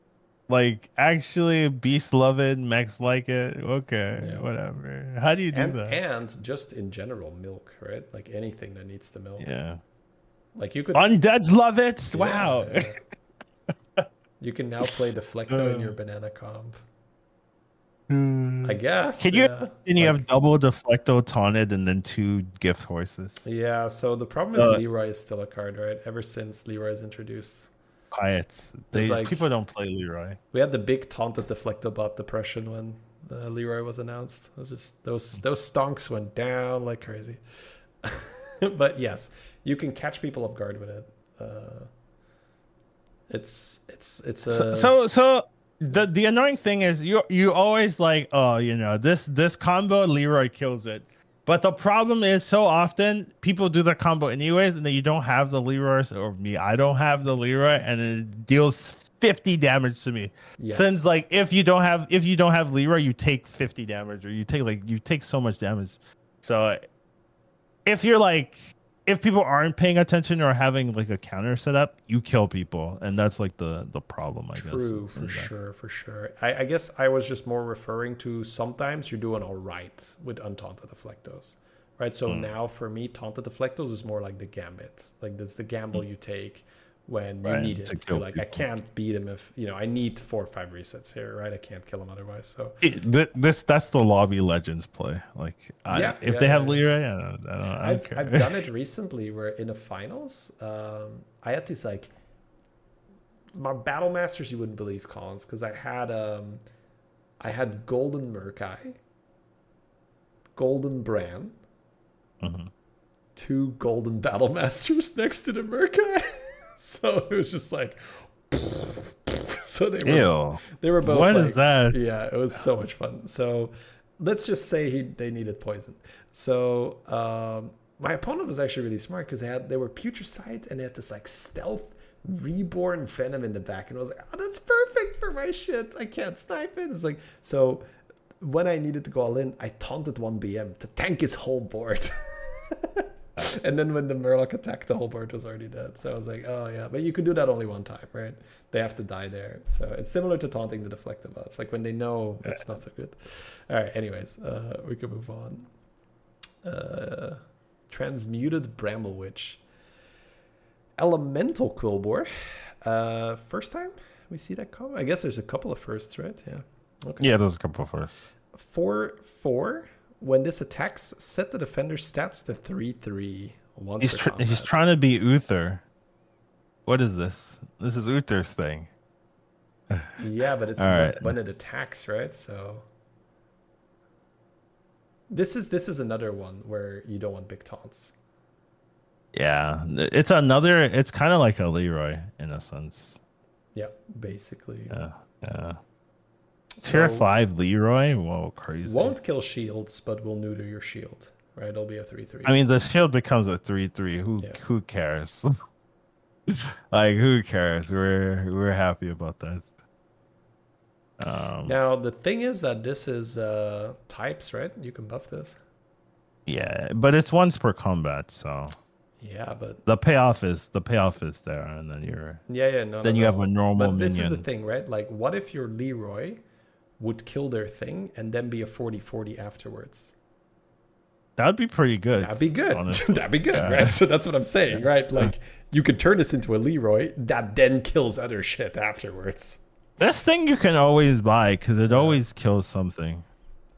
Speaker 1: Like actually, beast love it, mechs like it. Okay,
Speaker 2: Yeah.
Speaker 1: whatever. How do you do
Speaker 2: and,
Speaker 1: that?
Speaker 2: and just in general, milk, right? Like anything that needs the milk.
Speaker 1: yeah,
Speaker 2: Like you could.
Speaker 1: undeads love it.
Speaker 2: Yeah,
Speaker 1: Wow.
Speaker 2: yeah. [LAUGHS] you can now play Deflecto in your banana comp.
Speaker 1: Hmm.
Speaker 2: I guess.
Speaker 1: Can you
Speaker 2: yeah.
Speaker 1: and you
Speaker 2: Like-
Speaker 1: have double deflecto taunted and then two gift horses?
Speaker 2: Yeah, so the problem is
Speaker 1: Uh,
Speaker 2: Leeroy is still a card, right? Ever since Leeroy is introduced.
Speaker 1: Quiet. They,
Speaker 2: like-
Speaker 1: people don't play Leeroy.
Speaker 2: We had the big taunt taunted Deflectobot depression when uh, Leeroy was announced. It was just those those stonks went down like crazy. [LAUGHS] but yes, you can catch people off guard with it. Uh, it's it's it's a
Speaker 1: So, so so the the annoying thing is you you always like oh you know this this combo Leeroy kills it, but the problem is so often people do the combo anyways and then you don't have the Leeroy or me I don't have the Leeroy and it deals fifty damage to me.
Speaker 2: Yes.
Speaker 1: Since like if you don't have if you don't have Leeroy you take fifty damage or you take like you take so much damage. So if you're like if people aren't paying attention or having like a counter set up, you kill people, and that's like the the problem, I guess.
Speaker 2: True, for sure, for sure. I, I guess I was just more referring to sometimes you're doing all right with untaunted deflectos, right? So
Speaker 1: Hmm.
Speaker 2: now for me, taunted deflectos is more like the gambit, like that's the gamble you take when you need
Speaker 1: to
Speaker 2: it. You're
Speaker 1: kill
Speaker 2: like, I can't beat him if you know I need four or five resets here, right? I can't kill him otherwise. So
Speaker 1: It- this that's the lobby legends play. Like, I,
Speaker 2: Yeah,
Speaker 1: if
Speaker 2: yeah,
Speaker 1: they have
Speaker 2: yeah.
Speaker 1: Leeroy, I don't, I don't, I don't
Speaker 2: I've,
Speaker 1: care.
Speaker 2: I've done it recently where in the finals, um, I had these like my battle masters you wouldn't believe Collins because I had um I had Golden Murkai, Golden Brann,
Speaker 1: Mhm.
Speaker 2: two Golden Battle [LAUGHS] Masters next to the Murkai. [LAUGHS] so it was just like [LAUGHS] so they were
Speaker 1: Ew.
Speaker 2: they were both
Speaker 1: What
Speaker 2: like,
Speaker 1: is that?
Speaker 2: yeah, it was so much fun. So let's just say he they needed poison. So um, my opponent was actually really smart because they had they were putricide and they had this like stealth reborn venom in the back, and I was like, oh, that's perfect for my shit. I can't snipe it. It's like so. When I needed to go all in, I taunted one BM to tank his whole board. [LAUGHS] [LAUGHS] and then when the Murloc attacked, the whole board was already dead. So I was like, oh yeah, but you can do that only one time, right? They have to die there. So it's similar to taunting the deflectobots. Like when they know it's not so good. All right. Anyways, uh, we can move on. Uh, transmuted Bramblewitch. Elemental Quilboar. Uh, first time we see that combo. I guess there's a couple of firsts, right? Yeah. Okay.
Speaker 1: Yeah, there's a couple of firsts.
Speaker 2: Four four. When this attacks, set the defender's stats to three three. Once
Speaker 1: He's tr- he's trying to be Uther. What is this? This is Uther's thing. [LAUGHS]
Speaker 2: Yeah, but it's when,
Speaker 1: right.
Speaker 2: when it attacks, right? So this is this is another one where you don't want big taunts.
Speaker 1: Yeah, it's another. It's kind of like a Leeroy in a sense.
Speaker 2: Yeah, basically.
Speaker 1: Yeah, yeah. Tier
Speaker 2: So,
Speaker 1: five Leeroy. Whoa, crazy.
Speaker 2: Won't kill shields, but will neuter your shield. Right? It'll be a three three.
Speaker 1: I mean, the shield becomes a three-three. Who
Speaker 2: Yeah.
Speaker 1: who cares? [LAUGHS] like, who cares? We're we're happy about that. Um,
Speaker 2: now the thing is that this is uh types, right? You can buff this.
Speaker 1: yeah, but it's once per combat, so
Speaker 2: Yeah, but
Speaker 1: the payoff is the payoff is there, and then you're
Speaker 2: yeah, yeah, no.
Speaker 1: then
Speaker 2: no,
Speaker 1: you
Speaker 2: no.
Speaker 1: have a normal
Speaker 2: But this is the thing, right? Like, what if you're Leeroy would kill their thing and then be a 40-40 afterwards?
Speaker 1: That'd be pretty good.
Speaker 2: That'd be good. [LAUGHS] That'd be good,
Speaker 1: Yeah.
Speaker 2: right? So that's what I'm saying, right? Like, you could turn this into a Leeroy that then kills other shit afterwards.
Speaker 1: This thing you can always buy because it always kills something.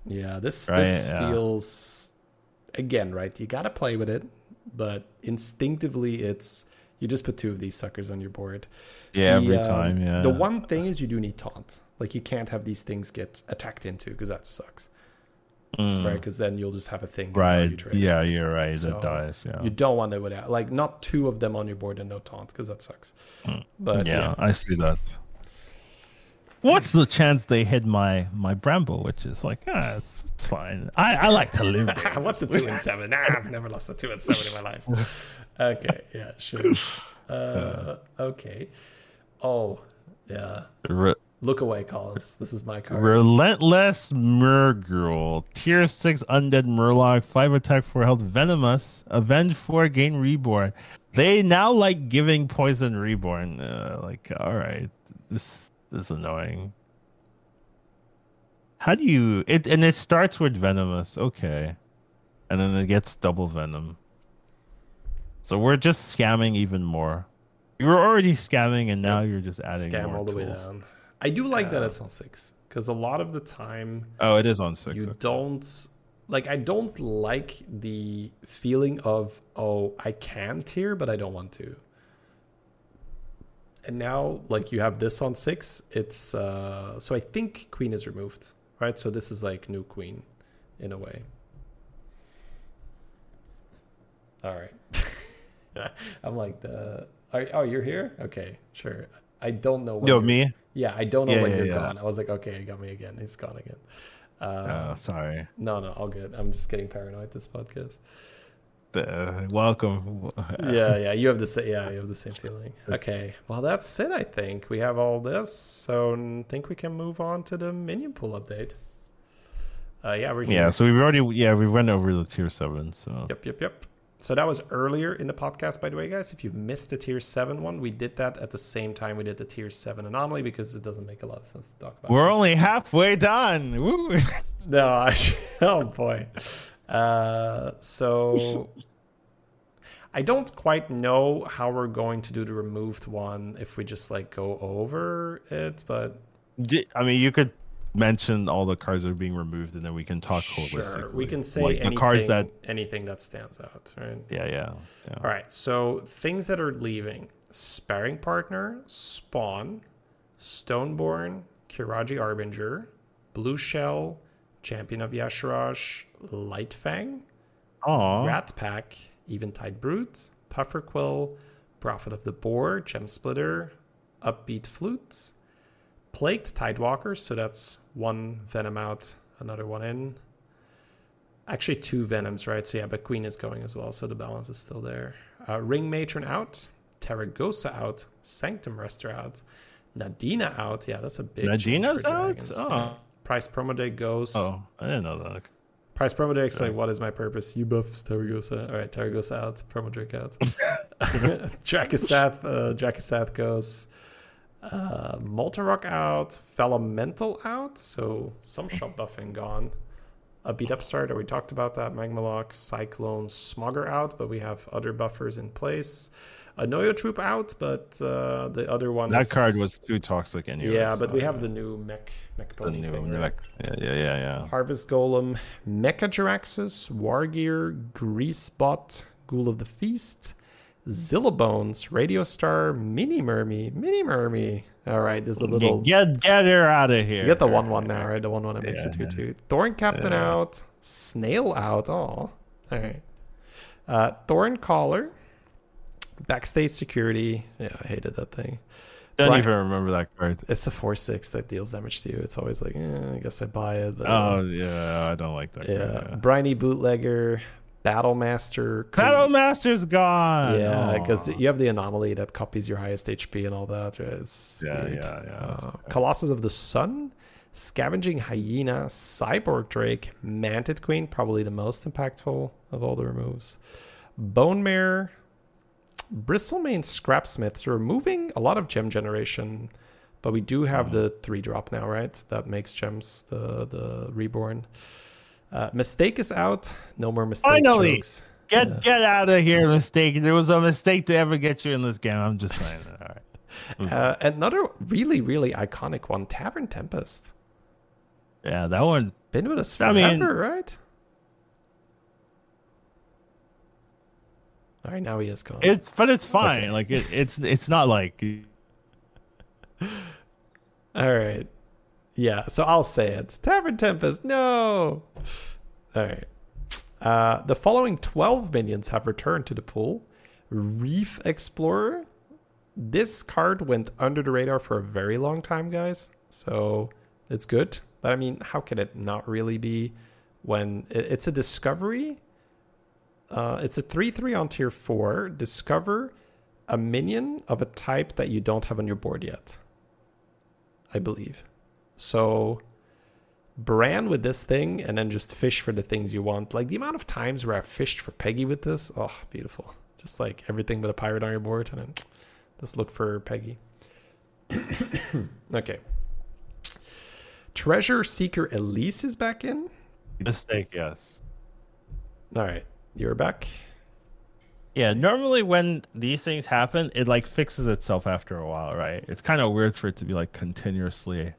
Speaker 2: Yeah, this
Speaker 1: Right,
Speaker 2: this
Speaker 1: yeah.
Speaker 2: feels again right. You got to play with it, but instinctively, it's You just put two of these suckers on your board.
Speaker 1: Yeah,
Speaker 2: The,
Speaker 1: every
Speaker 2: um,
Speaker 1: time. Yeah.
Speaker 2: The one thing is you do need taunt. Like you can't have these things get attacked into because that sucks,
Speaker 1: Mm,
Speaker 2: right? Because then you'll just have a thing.
Speaker 1: Right.
Speaker 2: trade.
Speaker 1: Yeah, you're right.
Speaker 2: So,
Speaker 1: it dies. Yeah.
Speaker 2: You don't want it without like not two of them on your board and no taunt because that sucks. But
Speaker 1: yeah,
Speaker 2: yeah,
Speaker 1: I see that. What's the chance they hit my my bramble? Which is like, ah, it's, it's fine. I, I like to live. [LAUGHS]
Speaker 2: What's a two and seven? Nah, I've never lost a two and seven in my life. [LAUGHS] Okay, yeah, sure. Uh, okay. Oh, yeah. Look away, Collins. This is my card.
Speaker 1: Relentless Mur'ghoul, tier six undead Murloc, five attack, four health, venomous, avenge four, gain reborn. They now like giving poison reborn. Uh, like, all right, this, this is annoying. How do you it? And it starts with venomous, okay, and then it gets double venom. So we're just scamming even more. You were already scamming, and now you're just adding
Speaker 2: Scam
Speaker 1: more
Speaker 2: all the way down. I do like that it's on six because a lot of the time
Speaker 1: Oh, it is on six.
Speaker 2: you
Speaker 1: okay.
Speaker 2: don't like. I don't like the feeling of oh I can't tier but I don't want to. And now like you have this on six. It's uh so I think queen is removed right. So this is like new queen in a way. All right. [LAUGHS] I'm like the. Are, oh, you're here? Okay, sure. I don't know.
Speaker 1: Yo,
Speaker 2: you're-
Speaker 1: me.
Speaker 2: Yeah, I don't know
Speaker 1: Yeah,
Speaker 2: when
Speaker 1: yeah,
Speaker 2: you're
Speaker 1: yeah.
Speaker 2: gone. I was like, okay, you got me again. He's gone again. Uh,
Speaker 1: Oh, sorry.
Speaker 2: no, no, all good. I'm just getting paranoid this podcast.
Speaker 1: Uh, welcome.
Speaker 2: Yeah, yeah, you have the same. Yeah, you have the same feeling. [LAUGHS] Okay, well, that's it. I think we have all this, so I think we can move on to the minion pool update. Uh, yeah, we're here.
Speaker 1: Yeah, so we've already yeah we went over the tier seven. So
Speaker 2: Yep, yep, yep. So that was earlier in the podcast, by the way, guys. If you've missed the tier seven one, we did that at the same time we did the tier seven anomaly because it doesn't make a lot of sense to talk about.
Speaker 1: we're
Speaker 2: this.
Speaker 1: only halfway done. Woo. [LAUGHS]
Speaker 2: No, I, [LAUGHS] oh boy. Uh, so I don't quite know how we're going to do the removed one if we just like go over it, but
Speaker 1: I mean, you could mention all the cards that are being removed, and then we can talk
Speaker 2: sure,
Speaker 1: holistically.
Speaker 2: we can say
Speaker 1: like
Speaker 2: anything,
Speaker 1: the cards that
Speaker 2: anything that stands out, right?
Speaker 1: yeah yeah yeah.
Speaker 2: All right, so things that are leaving: sparring partner, spawn, stoneborn, Qiraji Harbinger, blue shell, champion of Y'Shaarj, Lightfang,
Speaker 1: Aw.
Speaker 2: Rat Pack, Eventide Brute, Puffer Quill, Prophet of the Boar, Gem Splitter, Upbeat Flute, Plagued Tidewalker, so that's one Venom out, another one in. Actually, two Venoms, right? So yeah, but Queen is going as well, so the balance is still there. Uh, Ring Matron out, Tarecgosa out, Sanctum Rester out, Nadina out. Yeah, that's a big
Speaker 1: Nadina's out.
Speaker 2: Dragons.
Speaker 1: Oh.
Speaker 2: Price promo day goes.
Speaker 1: oh, I didn't know that.
Speaker 2: Prized Promo-Drake's like, what is my purpose? You buffs Tarecgosa. All right, Tarecgosa out. Promo Drake out. [LAUGHS] [LAUGHS] Drakkisath, uh, Drakkisath goes. Uh, Molten out. Felemental out. So some shop buffing gone. A beat up starter. We talked about that. Magmaloc, Cyclone, Smogger out, but we have other buffers in place. Annoy-o-Troupe out, but uh, the other one
Speaker 1: That
Speaker 2: is-
Speaker 1: card was too toxic anyway.
Speaker 2: Yeah, but we have the new mech mech
Speaker 1: the new
Speaker 2: thing. right?
Speaker 1: mech- Yeah, yeah, yeah, yeah.
Speaker 2: Harvest Golem, Mecha-Jaraxxus, Wargear, Greasebot, Ghoul of the Feast, Zillabones, Radio Star, Mini Mermy, Mini Mermy. All right, there's a little.
Speaker 1: Get get her out of here.
Speaker 2: You get the one one now, right? The one one that makes it
Speaker 1: Yeah.
Speaker 2: two two. Thorn Captain
Speaker 1: Yeah.
Speaker 2: out, Snail out. Oh, all right. Uh, Thorn Caller, Backstage Security. Yeah, I hated that thing.
Speaker 1: Don't
Speaker 2: Right.
Speaker 1: even remember that card.
Speaker 2: It's a four six that deals damage to you. It's always like, eh, I guess I buy it. But
Speaker 1: Oh yeah, I don't like that.
Speaker 2: yeah,
Speaker 1: card,
Speaker 2: Briny Bootlegger, Battle Master.
Speaker 1: Battle Master's gone.
Speaker 2: Yeah, because you have the anomaly that copies your highest HP and all that. It's
Speaker 1: Yeah,
Speaker 2: weird.
Speaker 1: yeah, yeah,
Speaker 2: Uh. Colossus of the Sun, Scavenging Hyena, Cyborg Drake, Mantid Queen, probably the most impactful of all the removes. Bone Mare, Bristlemane Scrapsmith. So removing a lot of gem generation, but we do have
Speaker 1: Mm-hmm.
Speaker 2: the three drop now, right? That makes gems the the reborn. Uh, mistake is out. No more mistake
Speaker 1: Finally!
Speaker 2: jokes.
Speaker 1: Get get out of here, mistake. There was a mistake to ever get you in this game. I'm just saying. All right. [LAUGHS]
Speaker 2: Uh, another really, really iconic one, Tavern Tempest.
Speaker 1: Yeah, that one.
Speaker 2: Been with us
Speaker 1: I
Speaker 2: forever,
Speaker 1: mean-
Speaker 2: right? All right, now he is gone.
Speaker 1: It's but it's fine.
Speaker 2: Okay.
Speaker 1: Like it, it's it's not like [LAUGHS]
Speaker 2: All right. Yeah, so I'll say it. Tavern Tempest, no. All right. Uh, the following 12 minions have returned to the pool. Reef Explorer. This card went under the radar for a very long time, guys. So it's good. But I mean, how can it not really be when it's a discovery? Uh, it's a 3 3 on tier 4. Discover a minion of a type that you don't have on your board yet. I believe. So brand with this thing and then just fish for the things you want. Like the amount of times where I've fished for Peggy with this, oh, beautiful. Just like everything but a pirate on your board and then let's look for Peggy. [COUGHS] okay. Treasure Seeker Elise is back in.
Speaker 1: mistake. Yes.
Speaker 2: All right. You're back.
Speaker 1: Yeah. Normally, when these things happen, it like fixes itself after a while, right? It's kind of weird for it to be like continuously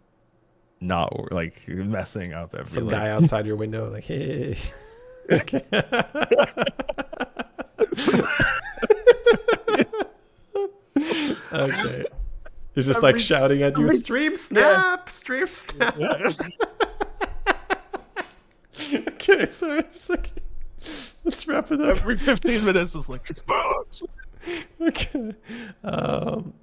Speaker 1: not like messing up every.
Speaker 2: Some
Speaker 1: like-
Speaker 2: guy outside your window, like, hey. okay. okay. He's just like shouting at you, stream snap, stream snap. [LAUGHS] okay, sorry. it's okay. Let's wrap it up.
Speaker 1: Every 15 minutes is like
Speaker 2: okay. Um,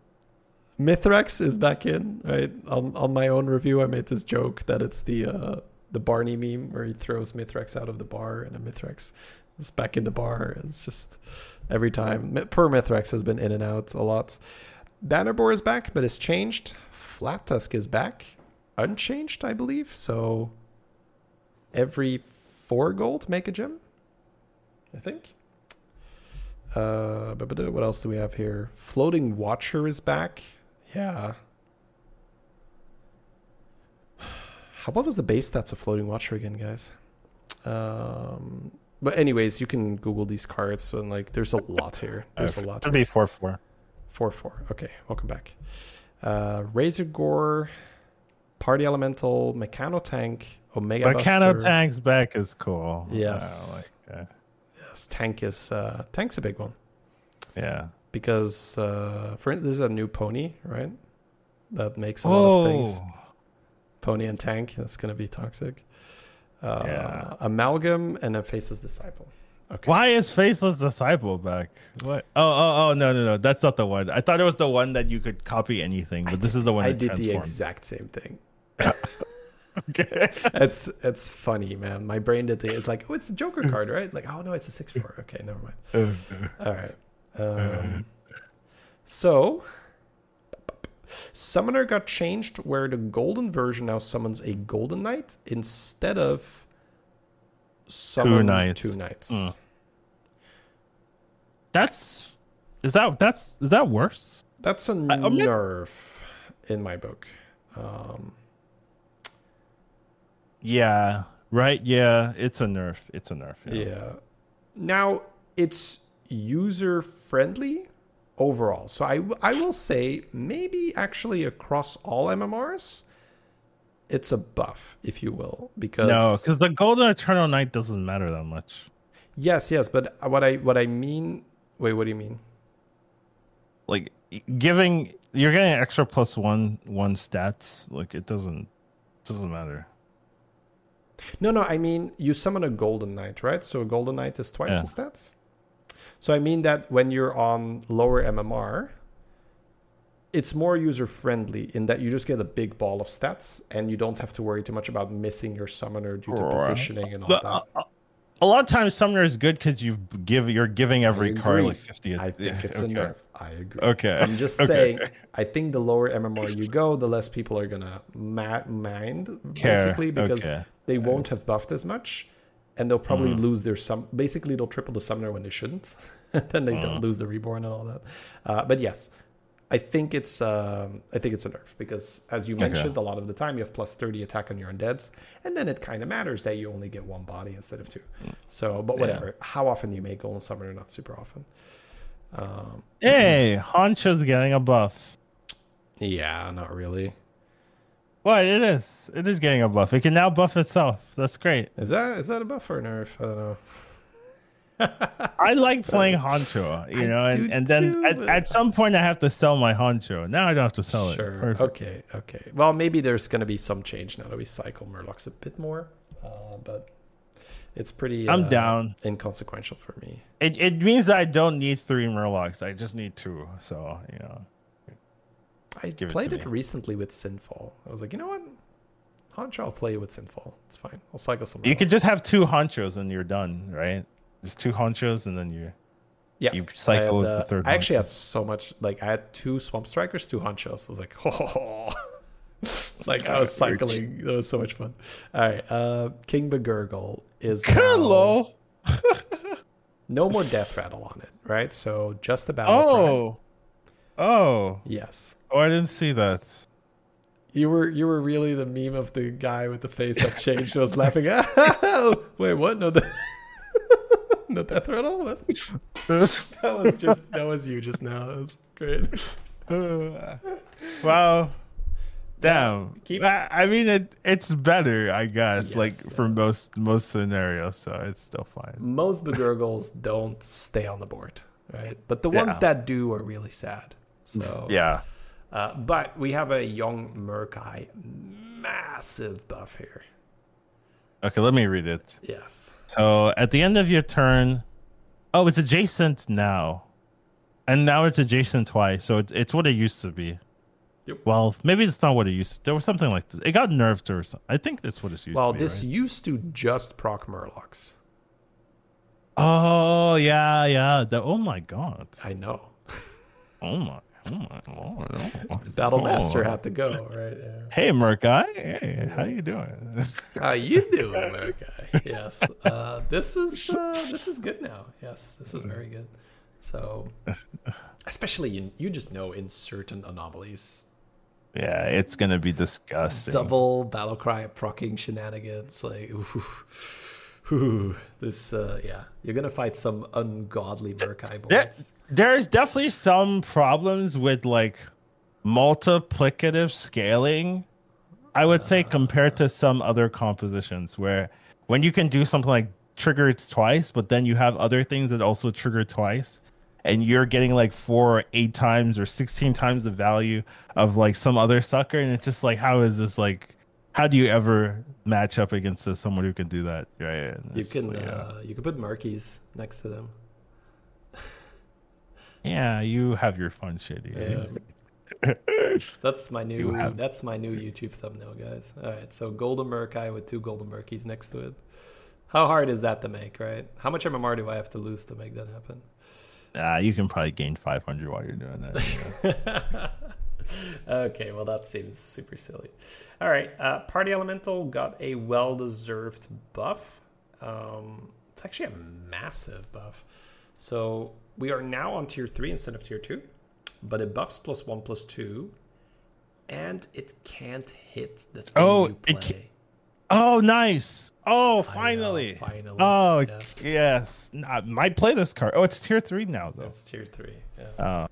Speaker 2: Mythrax is back in, right? On on my own review, I made this joke that it's the uh, the Barney meme where he throws Mythrax out of the bar, and then Mythrax is back in the bar. It's just every time. Per Mythrax has been in and out a lot. Bannerboar is back, but it's changed. Flat Tusk is back, unchanged, I believe. So every four gold, make a gem. I think. Uh, what else do we have here? Floating Watcher is back. Yeah. [SIGHS] How what was the base stats of Floating Watcher again, guys? Um, but anyways, you can Google these cards and like, there's a lot here. There's a lot.
Speaker 1: It'll be four four.
Speaker 2: Four four. Okay, welcome back. Uh, Razorgore, Party Elemental, Mechano Tank, Omega
Speaker 1: Mechano
Speaker 2: Buster.
Speaker 1: Tank's back is cool.
Speaker 2: Yes.
Speaker 1: Like,
Speaker 2: Yes, Tank is uh, Tank's a big one.
Speaker 1: yeah.
Speaker 2: Because uh, for there's a new pony, right? That makes a lot of things.
Speaker 1: Oh,
Speaker 2: Pony and tank. That's gonna be toxic. Uh,
Speaker 1: Yeah.
Speaker 2: Amalgam and then Faceless Disciple. Okay.
Speaker 1: why is Faceless Disciple back? What? Oh, oh, oh, no, no, no. That's not the one. I thought it was the one that you could copy anything, but this is the one
Speaker 2: I
Speaker 1: that
Speaker 2: did the exact same thing. [LAUGHS]
Speaker 1: Okay.
Speaker 2: It's it's funny, man. My brain did the. It's like, oh, it's a Joker card, right? Like, oh no, it's a six four. Okay, never mind. [LAUGHS] All right. Um, [LAUGHS] so, Summoner got changed where the golden version now summons a golden knight instead of summon
Speaker 1: knights.
Speaker 2: Two knights.
Speaker 1: Mm. That's is that that's is that worse?
Speaker 2: That's a
Speaker 1: I- not-
Speaker 2: nerf in my book. Um,
Speaker 1: Yeah. Right. Yeah. It's a nerf. It's a nerf.
Speaker 2: yeah. Now it's user friendly overall. So I, I will say maybe actually across all MMRs, it's a buff, if you will, because
Speaker 1: No, because the Golden Eternal Knight doesn't matter that much.
Speaker 2: yes, yes. But what I what I mean, wait, what do you mean?
Speaker 1: Like giving you're getting an extra plus one one stats. Like it doesn't doesn't matter.
Speaker 2: No, no, I mean you summon a golden knight, right? So a golden knight is twice
Speaker 1: Yeah.
Speaker 2: the stats. So I mean that when you're on lower MMR, it's more user friendly in that you just get a big ball of stats and you don't have to worry too much about missing your summoner due to
Speaker 1: Right.
Speaker 2: positioning and all
Speaker 1: But,
Speaker 2: that.
Speaker 1: uh, a lot of times Summoner is good because you give you're giving every card like fifty.
Speaker 2: I think it's a [LAUGHS]
Speaker 1: okay.
Speaker 2: nerf. I agree.
Speaker 1: Okay.
Speaker 2: I'm just [LAUGHS]
Speaker 1: Okay.
Speaker 2: saying. I think the lower MMR you go, the less people are gonna ma- mind
Speaker 1: Care.
Speaker 2: basically because
Speaker 1: Okay.
Speaker 2: they won't have buffed as much, and they'll probably
Speaker 1: Mm-hmm.
Speaker 2: lose their sum. Basically, they'll triple the summoner when they shouldn't. [LAUGHS] then they
Speaker 1: Mm.
Speaker 2: don't lose the reborn and all that. Uh, but yes, I think it's um, I think it's a nerf because as you mentioned, a lot of the time you have plus thirty attack on your undeads, and then it kind of matters that you only get one body instead of two. So, but
Speaker 1: Yeah.
Speaker 2: whatever. How often you make golden summoner? Not super often. Um,
Speaker 1: Hey, Honcho's getting a buff.
Speaker 2: yeah, not really.
Speaker 1: What it is? It is getting a buff. It can now buff itself. That's great.
Speaker 2: Is that is that a buff or a nerf? I don't know. [LAUGHS]
Speaker 1: I like playing Honcho, you know, and, and then at, at some point I have to sell my Honcho. Now I don't have to sell
Speaker 2: Sure.
Speaker 1: it. Perfect.
Speaker 2: Okay. Okay. Well, maybe there's going to be some change now that we cycle Murlocs a bit more, uh, but it's pretty.
Speaker 1: I'm
Speaker 2: uh,
Speaker 1: down.
Speaker 2: Inconsequential for me.
Speaker 1: It it means I don't need three Murlocs. I just need two. So you know,
Speaker 2: I
Speaker 1: Give
Speaker 2: played
Speaker 1: to
Speaker 2: it, recently with Sinfall. I was like, you know what? Honcho, I'll play with Sinfall. It's fine. I'll cycle some.
Speaker 1: you could just have two Honchos and you're done, right? Just two Honchos and then you
Speaker 2: Yeah.
Speaker 1: you cycle
Speaker 2: had, uh,
Speaker 1: the third.
Speaker 2: I actually
Speaker 1: Honcho.
Speaker 2: had so much. Like, I had two Swamp Strikers, two Honchos. I was like, [LAUGHS] oh. like, I was [LAUGHS] cycling. That was so much fun. All right. Uh, King Bagurgle is.
Speaker 1: Hello. [LAUGHS]
Speaker 2: No more death rattle on it, right? So just the battle.
Speaker 1: Oh. Oh.
Speaker 2: yes.
Speaker 1: Oh, I didn't see that.
Speaker 2: You were you were really the meme of the guy with the face that changed. I was laughing. [LAUGHS] Oh, wait, what? No, the [LAUGHS] no death rattle. What? [LAUGHS] That was just that was you just now. That was great.
Speaker 1: wow. Damn.
Speaker 2: Keep-
Speaker 1: I, I mean, it it's better, I guess. like
Speaker 2: Yes,
Speaker 1: for most most scenarios, so it's still fine.
Speaker 2: Most the gurgles don't stay on the board, right? But the ones
Speaker 1: Yeah.
Speaker 2: that do are really sad. So
Speaker 1: Yeah.
Speaker 2: Uh, but we have a young Murk-Eye, massive buff here.
Speaker 1: Okay, let me read it.
Speaker 2: Yes.
Speaker 1: So at the end of your turn, oh, it's adjacent now, and now it's adjacent twice. So it, it's what it used to be.
Speaker 2: Yep.
Speaker 1: Well, maybe it's not what it used. to. There was something like this. It got nerfed or something. I think that's what it's used
Speaker 2: Well,
Speaker 1: to be.
Speaker 2: this
Speaker 1: right?
Speaker 2: used to just proc Murlocs.
Speaker 1: Oh yeah, yeah. The, oh my god.
Speaker 2: I know.
Speaker 1: Oh my. Oh my lord. Oh.
Speaker 2: Battlemaster
Speaker 1: Oh.
Speaker 2: had to go, right? Yeah.
Speaker 1: Hey, Merc guy. Hey, how you doing? [LAUGHS]
Speaker 2: How you doing, Murk-Eye? yes. Uh, this is uh, this is good now. Yes, this is very good. So, especially in, you just know in certain anomalies,
Speaker 1: yeah, it's gonna be disgusting.
Speaker 2: double battle cry procking shenanigans like ooh, ooh, there's uh yeah you're gonna fight some ungodly Murk-Eye
Speaker 1: There,
Speaker 2: boards
Speaker 1: there's definitely some problems with like multiplicative scaling. I would say compared to some other compositions where when you can do something like trigger it twice, but then you have other things that also trigger twice, and you're getting like four or eight times or sixteen times the value of like some other sucker, and it's just like how is this like how do you ever match up against this, someone who can do that? Right.
Speaker 2: You can
Speaker 1: like, yeah.
Speaker 2: uh, you can put Murk-Eyes next to them
Speaker 1: yeah, you have your fun shit.
Speaker 2: Yeah.
Speaker 1: Yeah. [LAUGHS]
Speaker 2: that's my new
Speaker 1: have-
Speaker 2: that's my new YouTube thumbnail guys all right so golden Murk-Eye with two golden Murk-Eyes next to it how hard is that to make right how much MMR do I have to lose to make that happen
Speaker 1: Uh, you can probably gain 500 while you're doing that. [LAUGHS]
Speaker 2: okay, well that seems super silly. All right, uh, Party Elemental got a well-deserved buff. Um, it's actually a massive buff. So we are now on tier three instead of tier two, but it buffs plus one plus two, and it can't hit the thing
Speaker 1: Oh,
Speaker 2: you
Speaker 1: it
Speaker 2: play.
Speaker 1: oh, nice. Oh,
Speaker 2: I know,
Speaker 1: finally.
Speaker 2: finally.
Speaker 1: Oh,
Speaker 2: yes.
Speaker 1: yes. I might play this card. Oh, it's tier three now, though.
Speaker 2: It's tier three. Yeah.
Speaker 1: Uh,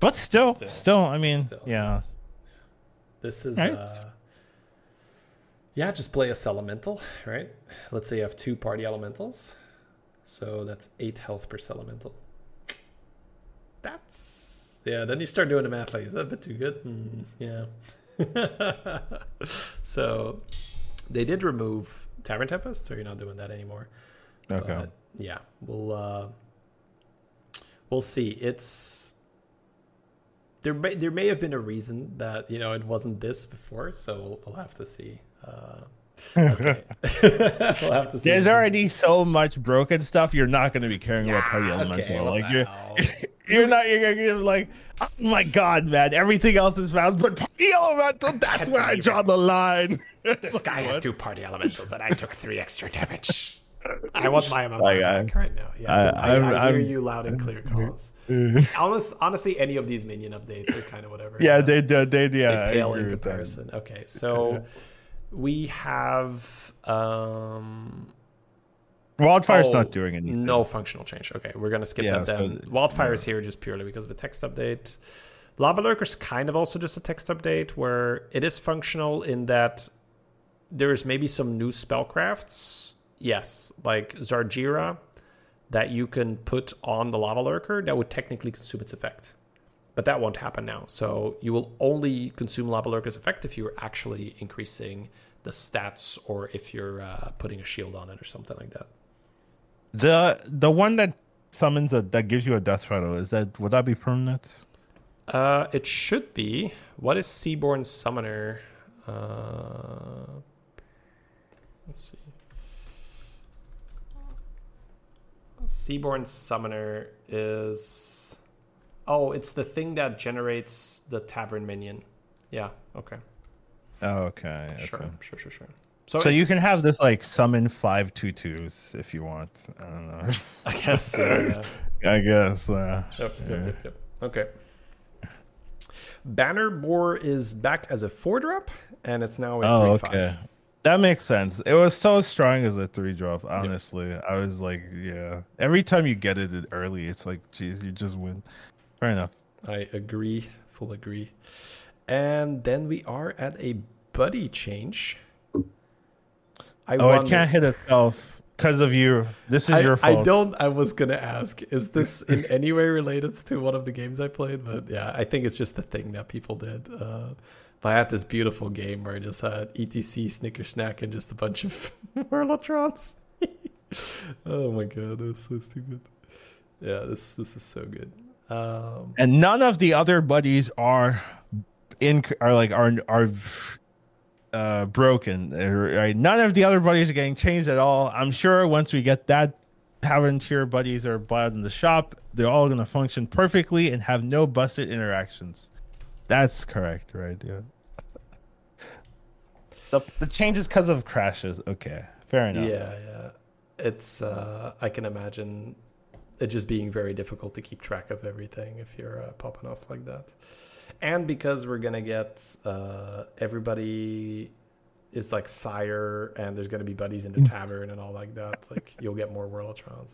Speaker 1: but still,
Speaker 2: Still.
Speaker 1: still, I mean,
Speaker 2: Still.
Speaker 1: yeah.
Speaker 2: This is
Speaker 1: Right.
Speaker 2: uh yeah, just play a elemental, right? Let's say you have two party elementals. So that's eight health per elemental. That's yeah, then you start doing the math like is that a bit too good? Hmm, yeah. [LAUGHS] so they did remove Tavern Tempest, so you're not doing that anymore.
Speaker 1: Okay.
Speaker 2: But, yeah, we'll uh, we'll see. It's there. May, there may have been a reason that you know it wasn't this before, so we'll, we'll have to see. Uh, okay, [LAUGHS] we'll have to see.
Speaker 1: There's already so much broken stuff. You're not going to be caring about party
Speaker 2: Yeah,
Speaker 1: elemental.
Speaker 2: okay,
Speaker 1: like you're, [LAUGHS] you're not. You're, gonna you're like, oh my god, man! Everything else is fast, but party elemental. That's where I draw the line.
Speaker 2: This guy had two party elementals, and I took three extra damage. I want my MMR
Speaker 1: Like, I-
Speaker 2: back right now. Yes,
Speaker 1: I-
Speaker 2: I, I,
Speaker 1: I'm-
Speaker 2: hear you loud and clear, [LAUGHS] calls. Honest, honestly, any of these minion updates are kind of whatever.
Speaker 1: yeah,
Speaker 2: Uh,
Speaker 1: they do. They, yeah,
Speaker 2: they pale in comparison. Okay, so we have um
Speaker 1: Wildfire's
Speaker 2: oh,
Speaker 1: not doing anything.
Speaker 2: No functional change. Okay, we're gonna skip
Speaker 1: Yeah,
Speaker 2: that then.
Speaker 1: so-
Speaker 2: Wildfire is here just purely because of a text update. Lava Lurker's kind of also just a text update where it is functional in that there's maybe some new spellcrafts. Yes, like Zar'jira that you can put on the lava lurker that would technically consume its effect. But that won't happen now. So you will only consume lava lurker's effect if you're actually increasing the stats or if you're uh, putting a shield on it or something like that.
Speaker 1: The the one that summons a that gives you a death rattle is that would that be permanent?
Speaker 2: Uh, it should be. What is Seaborn Summoner? Uh, let's see. Seaborn Summoner is. Oh, it's the thing that generates the Tavern minion. Yeah. Okay.
Speaker 1: Oh, okay.
Speaker 2: Sure.
Speaker 1: okay.
Speaker 2: Sure. Sure. Sure.
Speaker 1: So, you can have this like summon five tutus if you want. I don't know. [LAUGHS]
Speaker 2: I guess. Uh,
Speaker 1: I guess. Uh,
Speaker 2: Yep, yep, yep, yep. Okay. Bannerboar is back as a four drop, and it's now a
Speaker 1: oh,
Speaker 2: three
Speaker 1: okay.
Speaker 2: five.
Speaker 1: That makes sense. It was so strong as a three drop. Honestly, I was like, yeah. Every time you get it early, it's like, geez, you just win. Fair enough.
Speaker 2: I agree, full agree. And then we are at a buddy change. I
Speaker 1: Oh,
Speaker 2: wonder-
Speaker 1: it can't hit itself because of you. This is
Speaker 2: I,
Speaker 1: your
Speaker 2: I don't. I was gonna ask, is this in [LAUGHS] any way related to one of the games I played? But yeah, I think it's just the thing that people did. Uh, but I had this beautiful game where I just had ETC, Snicker Snack, and just a bunch of [LAUGHS] Merlotrons. [LAUGHS] oh my god, that was so stupid. Yeah, this this is so good. Um,
Speaker 1: and none of the other buddies are in are like are are uh broken right? None of the other buddies are getting changed at all. I'm sure once we get that tavern tier buddies are bought in the shop they're all to function perfectly and have no busted interactions. That's correct right yeah the, the changes because of crashes. Okay fair enough.
Speaker 2: Yeah, yeah. It's uh I can imagine it just being very difficult to keep track of everything if you're uh, popping off like that. And because we're going to get uh everybody is like sire and there's going to be buddies in the tavern and all like that, like you'll get more Whirlotrons.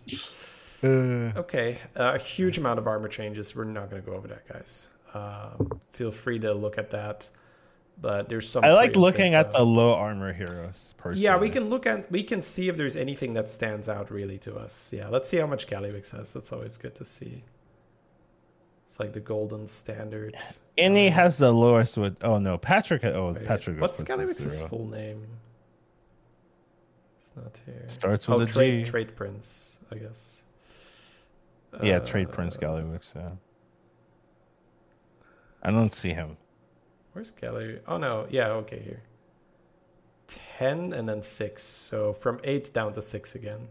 Speaker 1: Uh,
Speaker 2: Okay, uh, a huge amount of armor changes. We're not going to go over that, guys. Um, feel free to look at that. But there's some
Speaker 1: i like looking at
Speaker 2: uh,
Speaker 1: the low armor heroes personally.
Speaker 2: yeah, we can look at we can see if there's anything that stands out really to us. Yeah, let's see how much Gallywix has. That's always good to see. It's like the golden standard.
Speaker 1: Any
Speaker 2: Um,
Speaker 1: has the lowest with. Oh no, Patchwerk. Oh,
Speaker 2: wait,
Speaker 1: Patchwerk.
Speaker 2: What's
Speaker 1: of course, is
Speaker 2: Gallywix's
Speaker 1: zero.
Speaker 2: full name? It's not here.
Speaker 1: Starts
Speaker 2: oh,
Speaker 1: with a
Speaker 2: trade
Speaker 1: G.
Speaker 2: trade prince, I guess.
Speaker 1: Yeah, trade Prince
Speaker 2: Uh,
Speaker 1: Gallywix. Yeah. I don't see him.
Speaker 2: Where's Galley? Oh no, yeah, okay, here. Ten and then six. So from eight down to six again.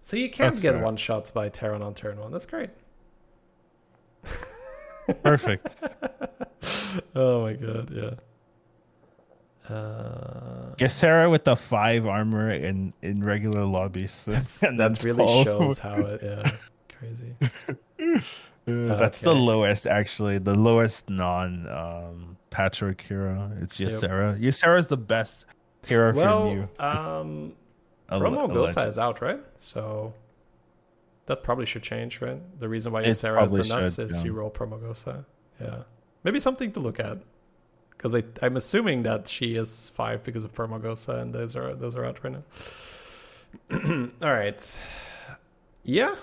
Speaker 2: So you can't
Speaker 1: That's
Speaker 2: get
Speaker 1: fair.
Speaker 2: one shots by Terran on turn one. That's great.
Speaker 1: Perfect. [LAUGHS]
Speaker 2: oh my god, yeah. Uh,
Speaker 1: Ysera with the five armor in in regular lobbies. [LAUGHS]
Speaker 2: that's,
Speaker 1: And
Speaker 2: that really
Speaker 1: 12.
Speaker 2: shows how it. [LAUGHS] Yeah, crazy.
Speaker 1: Uh, That's the lowest, actually. The lowest non um, Patchwerk hero. It's
Speaker 2: Yep.
Speaker 1: Ysera. Ysera is the best hero for
Speaker 2: Well,
Speaker 1: you.
Speaker 2: um,
Speaker 1: Alle-
Speaker 2: Promo
Speaker 1: alleged.
Speaker 2: Gosa is out, right? So that probably should change, right? The reason why Ysera has the nuts
Speaker 1: should,
Speaker 2: is
Speaker 1: yeah.
Speaker 2: you roll Promogosa. Yeah, maybe something to look at. Because I'm assuming that she is five because of Promo Gosa, and those are those are out right now. [CLEARS THROAT] All right, yeah,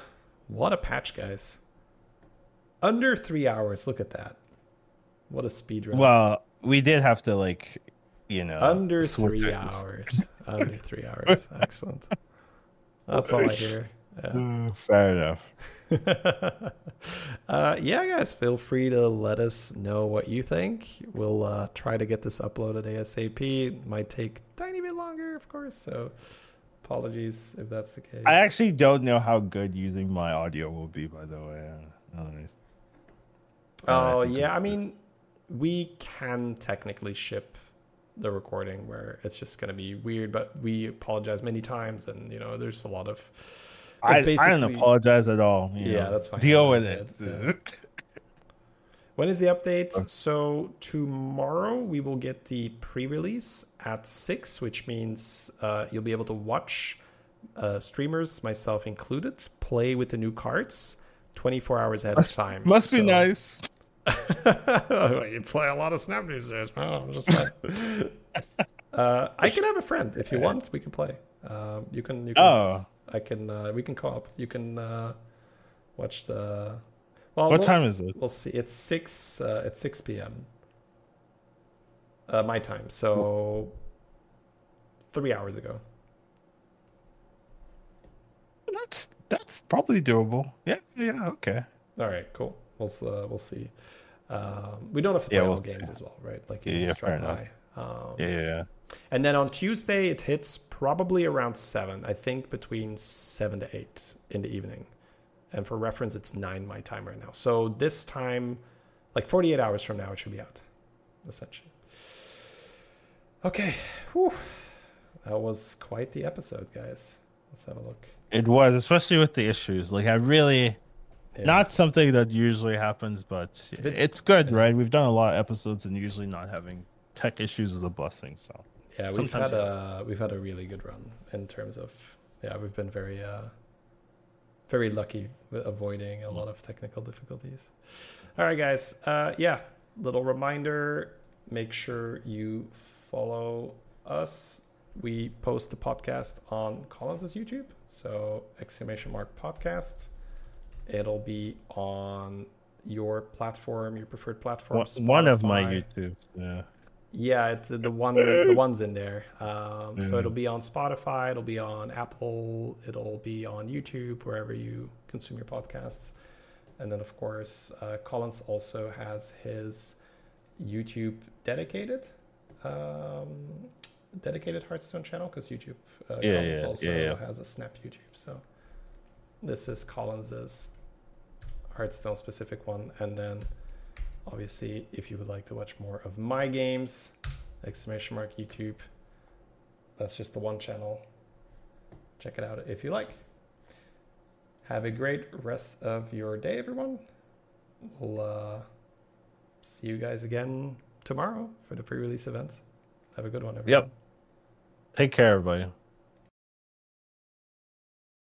Speaker 2: what a patch, guys! Under three hours. Look at that. What a speed run.
Speaker 1: Well, we did have to like, you know,
Speaker 2: Under three
Speaker 1: it.
Speaker 2: hours. Under three hours. [LAUGHS] Excellent. That's all I hear. Yeah.
Speaker 1: Uh, Fair enough. [LAUGHS]
Speaker 2: uh, yeah, guys, feel free to let us know what you think. We'll uh, try to get this uploaded ASAP. Might take a tiny bit longer, of course. So apologies if that's the case.
Speaker 1: I actually don't know how good using my audio will be. By the way. Uh,
Speaker 2: Oh yeah, I mean, we can technically ship the recording where it's just going to be weird, but we apologize many times, and you know, there's a lot of.
Speaker 1: I, I don't apologize at all.
Speaker 2: Yeah,
Speaker 1: know.
Speaker 2: that's fine.
Speaker 1: Deal with it.
Speaker 2: yeah. When is the update? So tomorrow we will get the pre-release at six, which means uh, you'll be able to watch uh, streamers, myself included, play with the new cards 24 hours ahead
Speaker 1: Must-
Speaker 2: of time.
Speaker 1: Must be nice. [LAUGHS]
Speaker 2: you play a lot of Snap users. Well, I'm just saying. [LAUGHS] uh, I can have a friend if you want. We can play. Um, you can. You can
Speaker 1: Oh.
Speaker 2: I can. Uh, we can co-op. You can uh, watch the. Well,
Speaker 1: What
Speaker 2: we'll-
Speaker 1: time is it?
Speaker 2: We'll see. It's six. Uh, it's six p.m. Uh, my time. So three hours ago.
Speaker 1: That's that's probably doable. Yeah, yeah, okay.
Speaker 2: All right. Cool. We'll uh, we'll see. Um, we don't have to play
Speaker 1: Yeah,
Speaker 2: all
Speaker 1: we'll-
Speaker 2: games as well, right? Like you
Speaker 1: Yeah, yeah, fair enough.
Speaker 2: Um,
Speaker 1: Yeah, yeah, yeah.
Speaker 2: And then on Tuesday, it hits probably around seven. I think between seven to eight in the evening. And for reference, it's nine my time right now. So this time, like 48 hours from now, it should be out, essentially. Okay. Whew. That was quite the episode, guys. Let's have a look.
Speaker 1: It was, especially with the issues. Like I really
Speaker 2: Yeah.
Speaker 1: not something that usually happens, but
Speaker 2: a bit-
Speaker 1: it's good,
Speaker 2: yeah.
Speaker 1: right? We've done a lot of episodes and usually not having tech issues is a blessing. So
Speaker 2: Yeah, we've
Speaker 1: Sometimes
Speaker 2: had a we've had a really good run in terms of yeah, we've been very uh very lucky with avoiding a lot of technical difficulties. All right, guys. Uh yeah, little reminder, make sure you follow us. We post the podcast on Collins's YouTube, so exclamation mark podcast. It'll be on your platform, your preferred platform.
Speaker 1: one, one of my
Speaker 2: Spotify.
Speaker 1: YouTubes. Yeah.
Speaker 2: Yeah, it's the, the one the [LAUGHS] ones in there. Um, So it'll be on Spotify, it'll be on Apple, it'll be on YouTube, wherever you consume your podcasts. And then of course, uh, Collins also has his YouTube dedicated, um, dedicated Hearthstone channel because YouTube uh,
Speaker 1: Yeah,
Speaker 2: Collins
Speaker 1: yeah,
Speaker 2: also
Speaker 1: yeah, yeah.
Speaker 2: has a Snap YouTube. So this is Collins's Hearthstone specific one, and then obviously if you would like to watch more of my games exclamation mark youtube that's just the one channel. Check it out if you like. Have a great rest of your day everyone. We'll uh, see you guys again tomorrow for the pre-release events. Have a good one everyone.
Speaker 1: Yep. Take care, everybody.